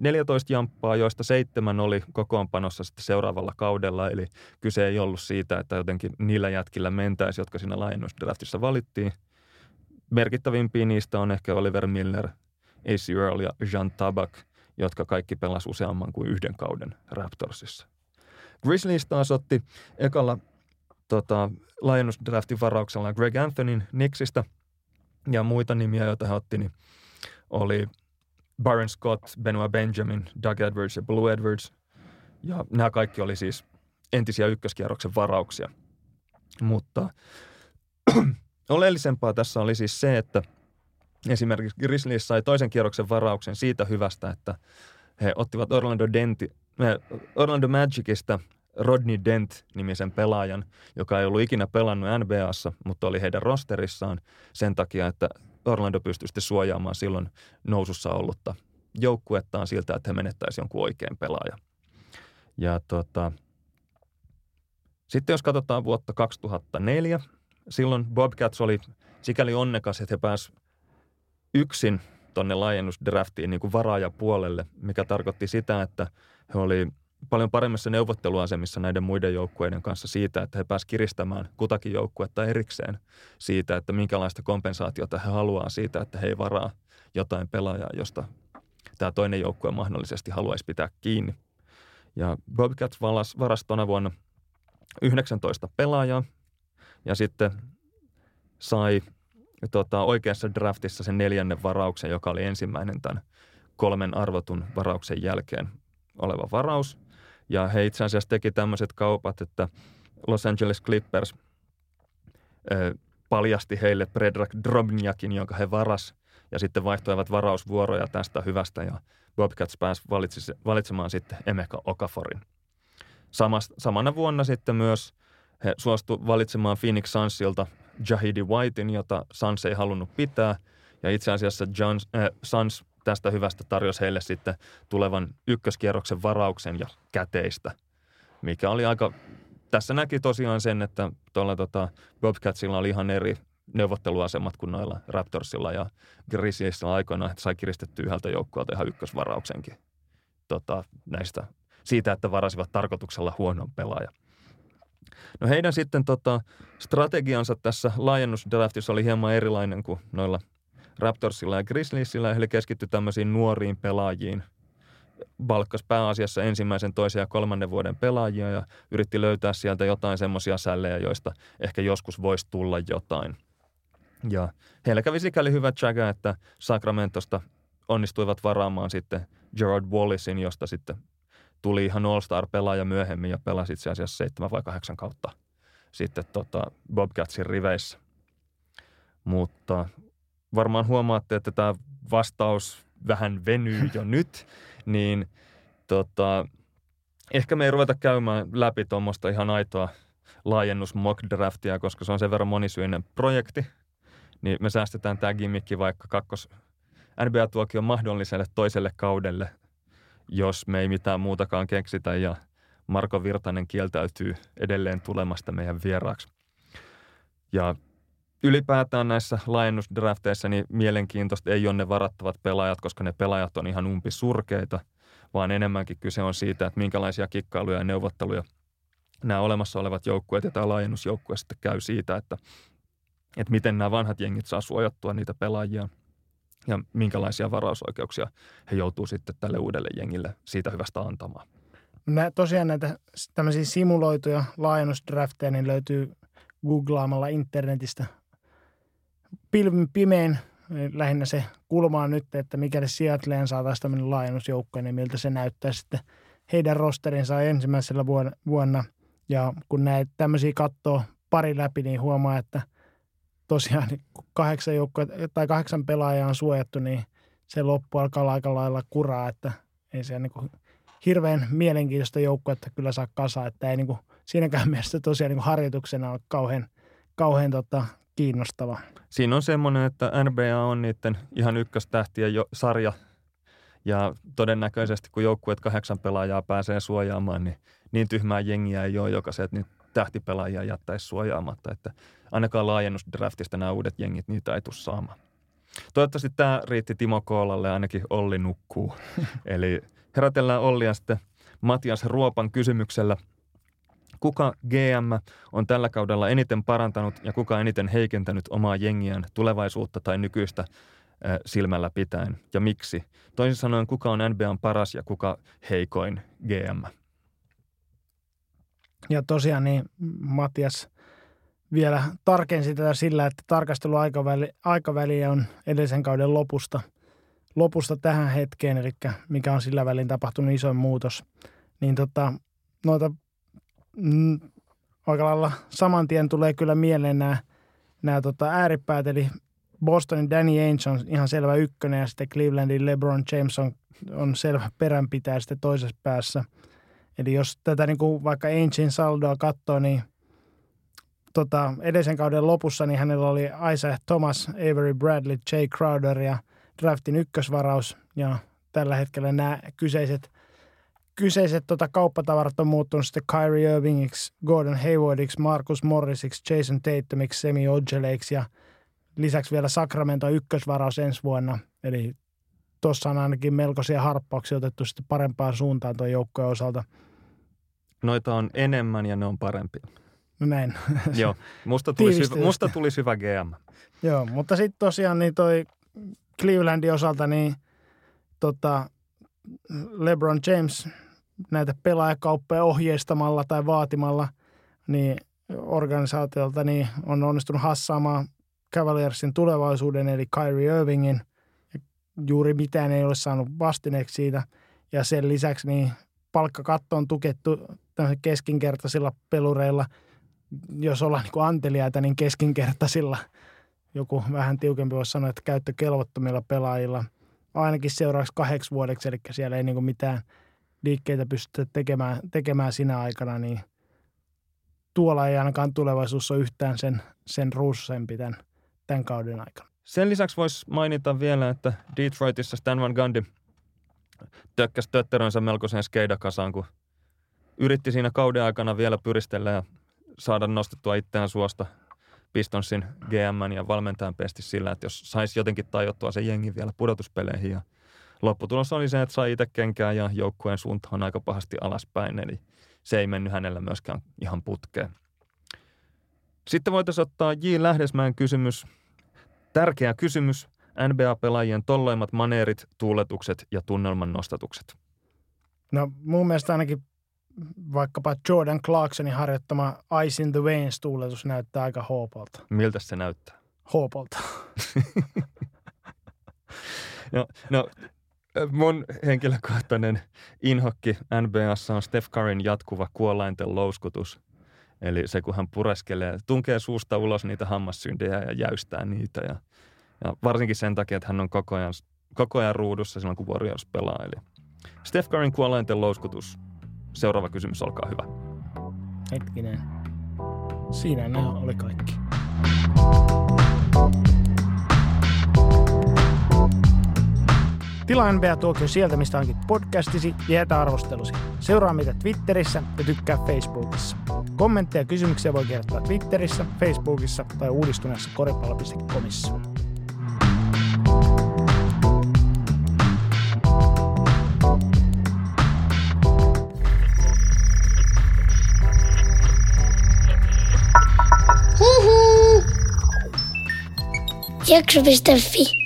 14 jamppaa, joista seitsemän oli kokoonpanossa sitten seuraavalla kaudella, eli kyse ei ollut siitä, että jotenkin niillä jätkillä mentäisi, jotka siinä laajennusdraftissa valittiin. Merkittävimpiä niistä on ehkä Oliver Miller, AC Earl ja Jean Tabak, jotka kaikki pelasivat useamman kuin yhden kauden Raptorsissa. Grizzlies taas otti ekalla tota, laajennusdraftin varauksella Greg Anthonyn Nixistä ja muita nimiä, joita he otti, niin oli – Byron Scott, Benoit Benjamin, Doug Edwards ja Blue Edwards. Ja nämä kaikki oli siis entisiä ykköskierroksen varauksia. Mutta oleellisempaa tässä oli siis se, että esimerkiksi Grizzlies sai toisen kierroksen varauksen siitä hyvästä, että he ottivat Orlando, Denti, Orlando Magicista Rodney Dent-nimisen pelaajan, joka ei ollut ikinä pelannut NBAssa, mutta oli heidän rosterissaan sen takia, että Orlando pystyi sitten suojaamaan silloin nousussa ollutta joukkuettaan siltä, että he menettäisi jonkun oikein pelaaja. Ja tota, sitten jos katsotaan vuotta 2004, silloin Bobcats oli sikäli onnekas, että he pääsivät yksin tuonne laajennusdraftiin niin kuin varaajapuolelle, mikä tarkoitti sitä, että he oli paljon paremmissa neuvotteluasemissa näiden muiden joukkueiden kanssa siitä, että he pääsivät kiristämään kutakin joukkuetta erikseen siitä, että minkälaista kompensaatiota he haluaa siitä, että he ei varaa jotain pelaajaa, josta tämä toinen joukkue mahdollisesti haluaisi pitää kiinni. Ja Bobcats valas, varasi tuona vuonna 19 pelaajaa ja sitten sai tota, oikeassa draftissa sen neljännen varauksen, joka oli ensimmäinen tämän kolmen arvotun varauksen jälkeen oleva varaus. Ja he itse asiassa teki tämmöiset kaupat, että Los Angeles Clippers ö, paljasti heille Predrag Drobnjakin, jonka he varas, ja sitten vaihtoivat varausvuoroja tästä hyvästä, ja Bobcats pääsi valitsemaan sitten Emeka Okaforin. Samas, samana vuonna sitten myös he suostu valitsemaan Phoenix Sunsilta Jahidi Whitein, jota Suns ei halunnut pitää. Ja itse asiassa John, äh, Suns tästä hyvästä tarjosi heille sitten tulevan ykköskierroksen varauksen ja käteistä, mikä oli aika... Tässä näki tosiaan sen, että tuolla tota Bobcatsilla oli ihan eri neuvotteluasemat kuin noilla Raptorsilla ja Grizzliesilla aikoinaan, että sai kiristetty yhdeltä joukkueelta ihan ykkösvarauksenkin tota, näistä, siitä, että varasivat tarkoituksella huonon pelaajan. No heidän sitten tota, strategiansa tässä laajennusdraftissa oli hieman erilainen kuin noilla Raptorsilla ja Grizzliesillä, eli keskittyi tämmöisiin nuoriin pelaajiin. Balkkas pääasiassa ensimmäisen, toisen ja kolmannen vuoden pelaajia ja yritti löytää sieltä jotain semmoisia sällejä, joista ehkä joskus voisi tulla jotain. Ja heillä kävi sikäli hyvä chaga, että Sacramentosta onnistuivat varaamaan sitten Gerard Wallisin, josta sitten tuli ihan All-Star-pelaaja myöhemmin ja pelasi itse asiassa seitsemän vai kahdeksan kautta sitten tota Bobcatsin riveissä. Mutta varmaan huomaatte, että tämä vastaus vähän venyy jo nyt, niin tota, ehkä me ei ruveta käymään läpi tuommoista ihan aitoa laajennus mock draftia, koska se on sen verran monisyinen projekti, niin me säästetään tämä gimmikki vaikka kakkos NBA-tuokion mahdolliselle toiselle kaudelle – jos me ei mitään muutakaan keksitä ja Marko Virtanen kieltäytyy edelleen tulemasta meidän vieraaksi. Ja ylipäätään näissä laajennusdrafteissa niin mielenkiintoista ei ole ne varattavat pelaajat, koska ne pelaajat on ihan umpisurkeita, vaan enemmänkin kyse on siitä, että minkälaisia kikkailuja ja neuvotteluja nämä olemassa olevat joukkueet ja tämä laajennusjoukkue sitten käy siitä, että, että miten nämä vanhat jengit saa suojattua niitä pelaajia – ja minkälaisia varausoikeuksia he joutuu sitten tälle uudelle jengille siitä hyvästä antamaan. Nä, tosiaan näitä tämmöisiä simuloituja laajennusdrafteja niin löytyy googlaamalla internetistä pilvin pimein lähinnä se kulma on nyt, että mikäli Seattleen saataisiin tämmöinen laajennusjoukko, niin miltä se näyttää sitten heidän rosterinsa ensimmäisellä vuonna. Ja kun näitä tämmöisiä katsoo pari läpi, niin huomaa, että – tosiaan niin kahdeksan, joukkoa, tai kahdeksan pelaajaa on suojattu, niin se loppu alkaa aika lailla kuraa, että ei se niin kuin hirveän mielenkiintoista että kyllä saa kasa, että ei niin kuin siinäkään mielessä tosiaan niin kuin harjoituksena ole kauhean, kauhean tota, kiinnostava. Siinä on semmoinen, että NBA on niiden ihan ykköstähtien jo, sarja ja todennäköisesti kun joukkueet kahdeksan pelaajaa pääsee suojaamaan, niin niin tyhmää jengiä ei ole, joka se, että tähtipelaajia jättäisi suojaamatta, että ainakaan laajennusdraftista nämä uudet jengit niitä ei tule saamaan. Toivottavasti tämä riitti Timo Koolalle, ainakin Olli nukkuu. Eli herätellään Ollia sitten Matias Ruopan kysymyksellä. Kuka GM on tällä kaudella eniten parantanut ja kuka eniten heikentänyt omaa jengiään tulevaisuutta tai nykyistä silmällä pitäen ja miksi? Toisin sanoen, kuka on NBAn paras ja kuka heikoin GM? Ja tosiaan niin Matias vielä tarkensi tätä sillä, että tarkasteluaikaväli aikaväli on edellisen kauden lopusta, lopusta tähän hetkeen, eli mikä on sillä välin tapahtunut iso muutos. Niin tota, noita mm, aika lailla saman tien tulee kyllä mieleen nämä, nämä tota ääripäät, eli Bostonin Danny Ainge on ihan selvä ykkönen ja sitten Clevelandin LeBron James on, on selvä peränpitäjä sitten toisessa päässä – Eli jos tätä niin kuin vaikka Aingein saldoa katsoo, niin tota, edellisen kauden lopussa niin hänellä oli Isaiah Thomas, Avery Bradley, Jay Crowder ja draftin ykkösvaraus. Ja tällä hetkellä nämä kyseiset, kyseiset tota, kauppatavarat on muuttunut sitten Kyrie Irvingiksi, Gordon Haywardiksi, Marcus Morrisiksi, Jason Tatumiksi, Semi Ojeleiksi ja lisäksi vielä Sacramento ykkösvaraus ensi vuonna. Eli tuossa on ainakin melkoisia harppauksia otettu sitten parempaan suuntaan tuon joukkojen osalta. Noita on enemmän ja ne on parempia. No näin. Joo, musta tulisi, hyvä, musta tulisi hyvä GM. Joo, mutta sitten tosiaan niin toi Clevelandin osalta niin tota, LeBron James näitä pelaajakauppoja ohjeistamalla tai vaatimalla, niin organisaatiolta niin on onnistunut hassaamaan Cavaliersin tulevaisuuden, eli Kyrie Irvingin. Juuri mitään ei ole saanut vastineeksi siitä. Ja sen lisäksi niin palkkakatto on tukettu keskinkertaisilla pelureilla. Jos ollaan niin anteliaita, niin keskinkertaisilla. Joku vähän tiukempi voisi sanoa, että käyttökelvottomilla pelaajilla. Ainakin seuraavaksi kahdeksi vuodeksi, eli siellä ei niin kuin mitään liikkeitä pystytä tekemään, tekemään sinä aikana, niin tuolla ei ainakaan tulevaisuus ole yhtään sen, sen ruususempi tämän, tämän kauden aikana. Sen lisäksi voisi mainita vielä, että Detroitissa Stan Van Gundy tökkäsi tötterönsä melkoiseen skeidakasaan, kun yritti siinä kauden aikana vielä pyristellä ja saada nostettua itseään suosta Pistonsin GM ja valmentajan pesti sillä, että jos saisi jotenkin tajottua se jengi vielä pudotuspeleihin ja lopputulos oli se, että sai itse kenkää ja joukkueen suunta on aika pahasti alaspäin, eli se ei mennyt hänellä myöskään ihan putkeen. Sitten voitaisiin ottaa J. Lähdesmäen kysymys. Tärkeä kysymys. NBA-pelaajien tolloimmat maneerit, tuuletukset ja tunnelman nostatukset. No mun mielestä ainakin vaikkapa Jordan Clarksonin harjoittama Ice in the Veins tuuletus näyttää aika hoopolta. Miltä se näyttää? Hoopolta. no, no, mun henkilökohtainen inhokki NBAssa on Steph Curryn jatkuva kuolainten louskutus. Eli se, kun hän pureskelee, tunkee suusta ulos niitä hammassyntejä ja jäystää niitä. Ja, ja varsinkin sen takia, että hän on koko ajan, koko ajan ruudussa silloin, kun Warriors pelaa. Eli Steph Curryn kuolainten louskutus Seuraava kysymys, olkaa hyvä. Hetkinen. Siinä nämä oli kaikki. Tilaa NBA Tuokio sieltä, mistä hankit podcastisi ja jätä arvostelusi. Seuraa meitä Twitterissä ja tykkää Facebookissa. Kommentteja ja kysymyksiä voi kertoa Twitterissä, Facebookissa tai uudistuneessa koripallo.comissa. Jakso.fi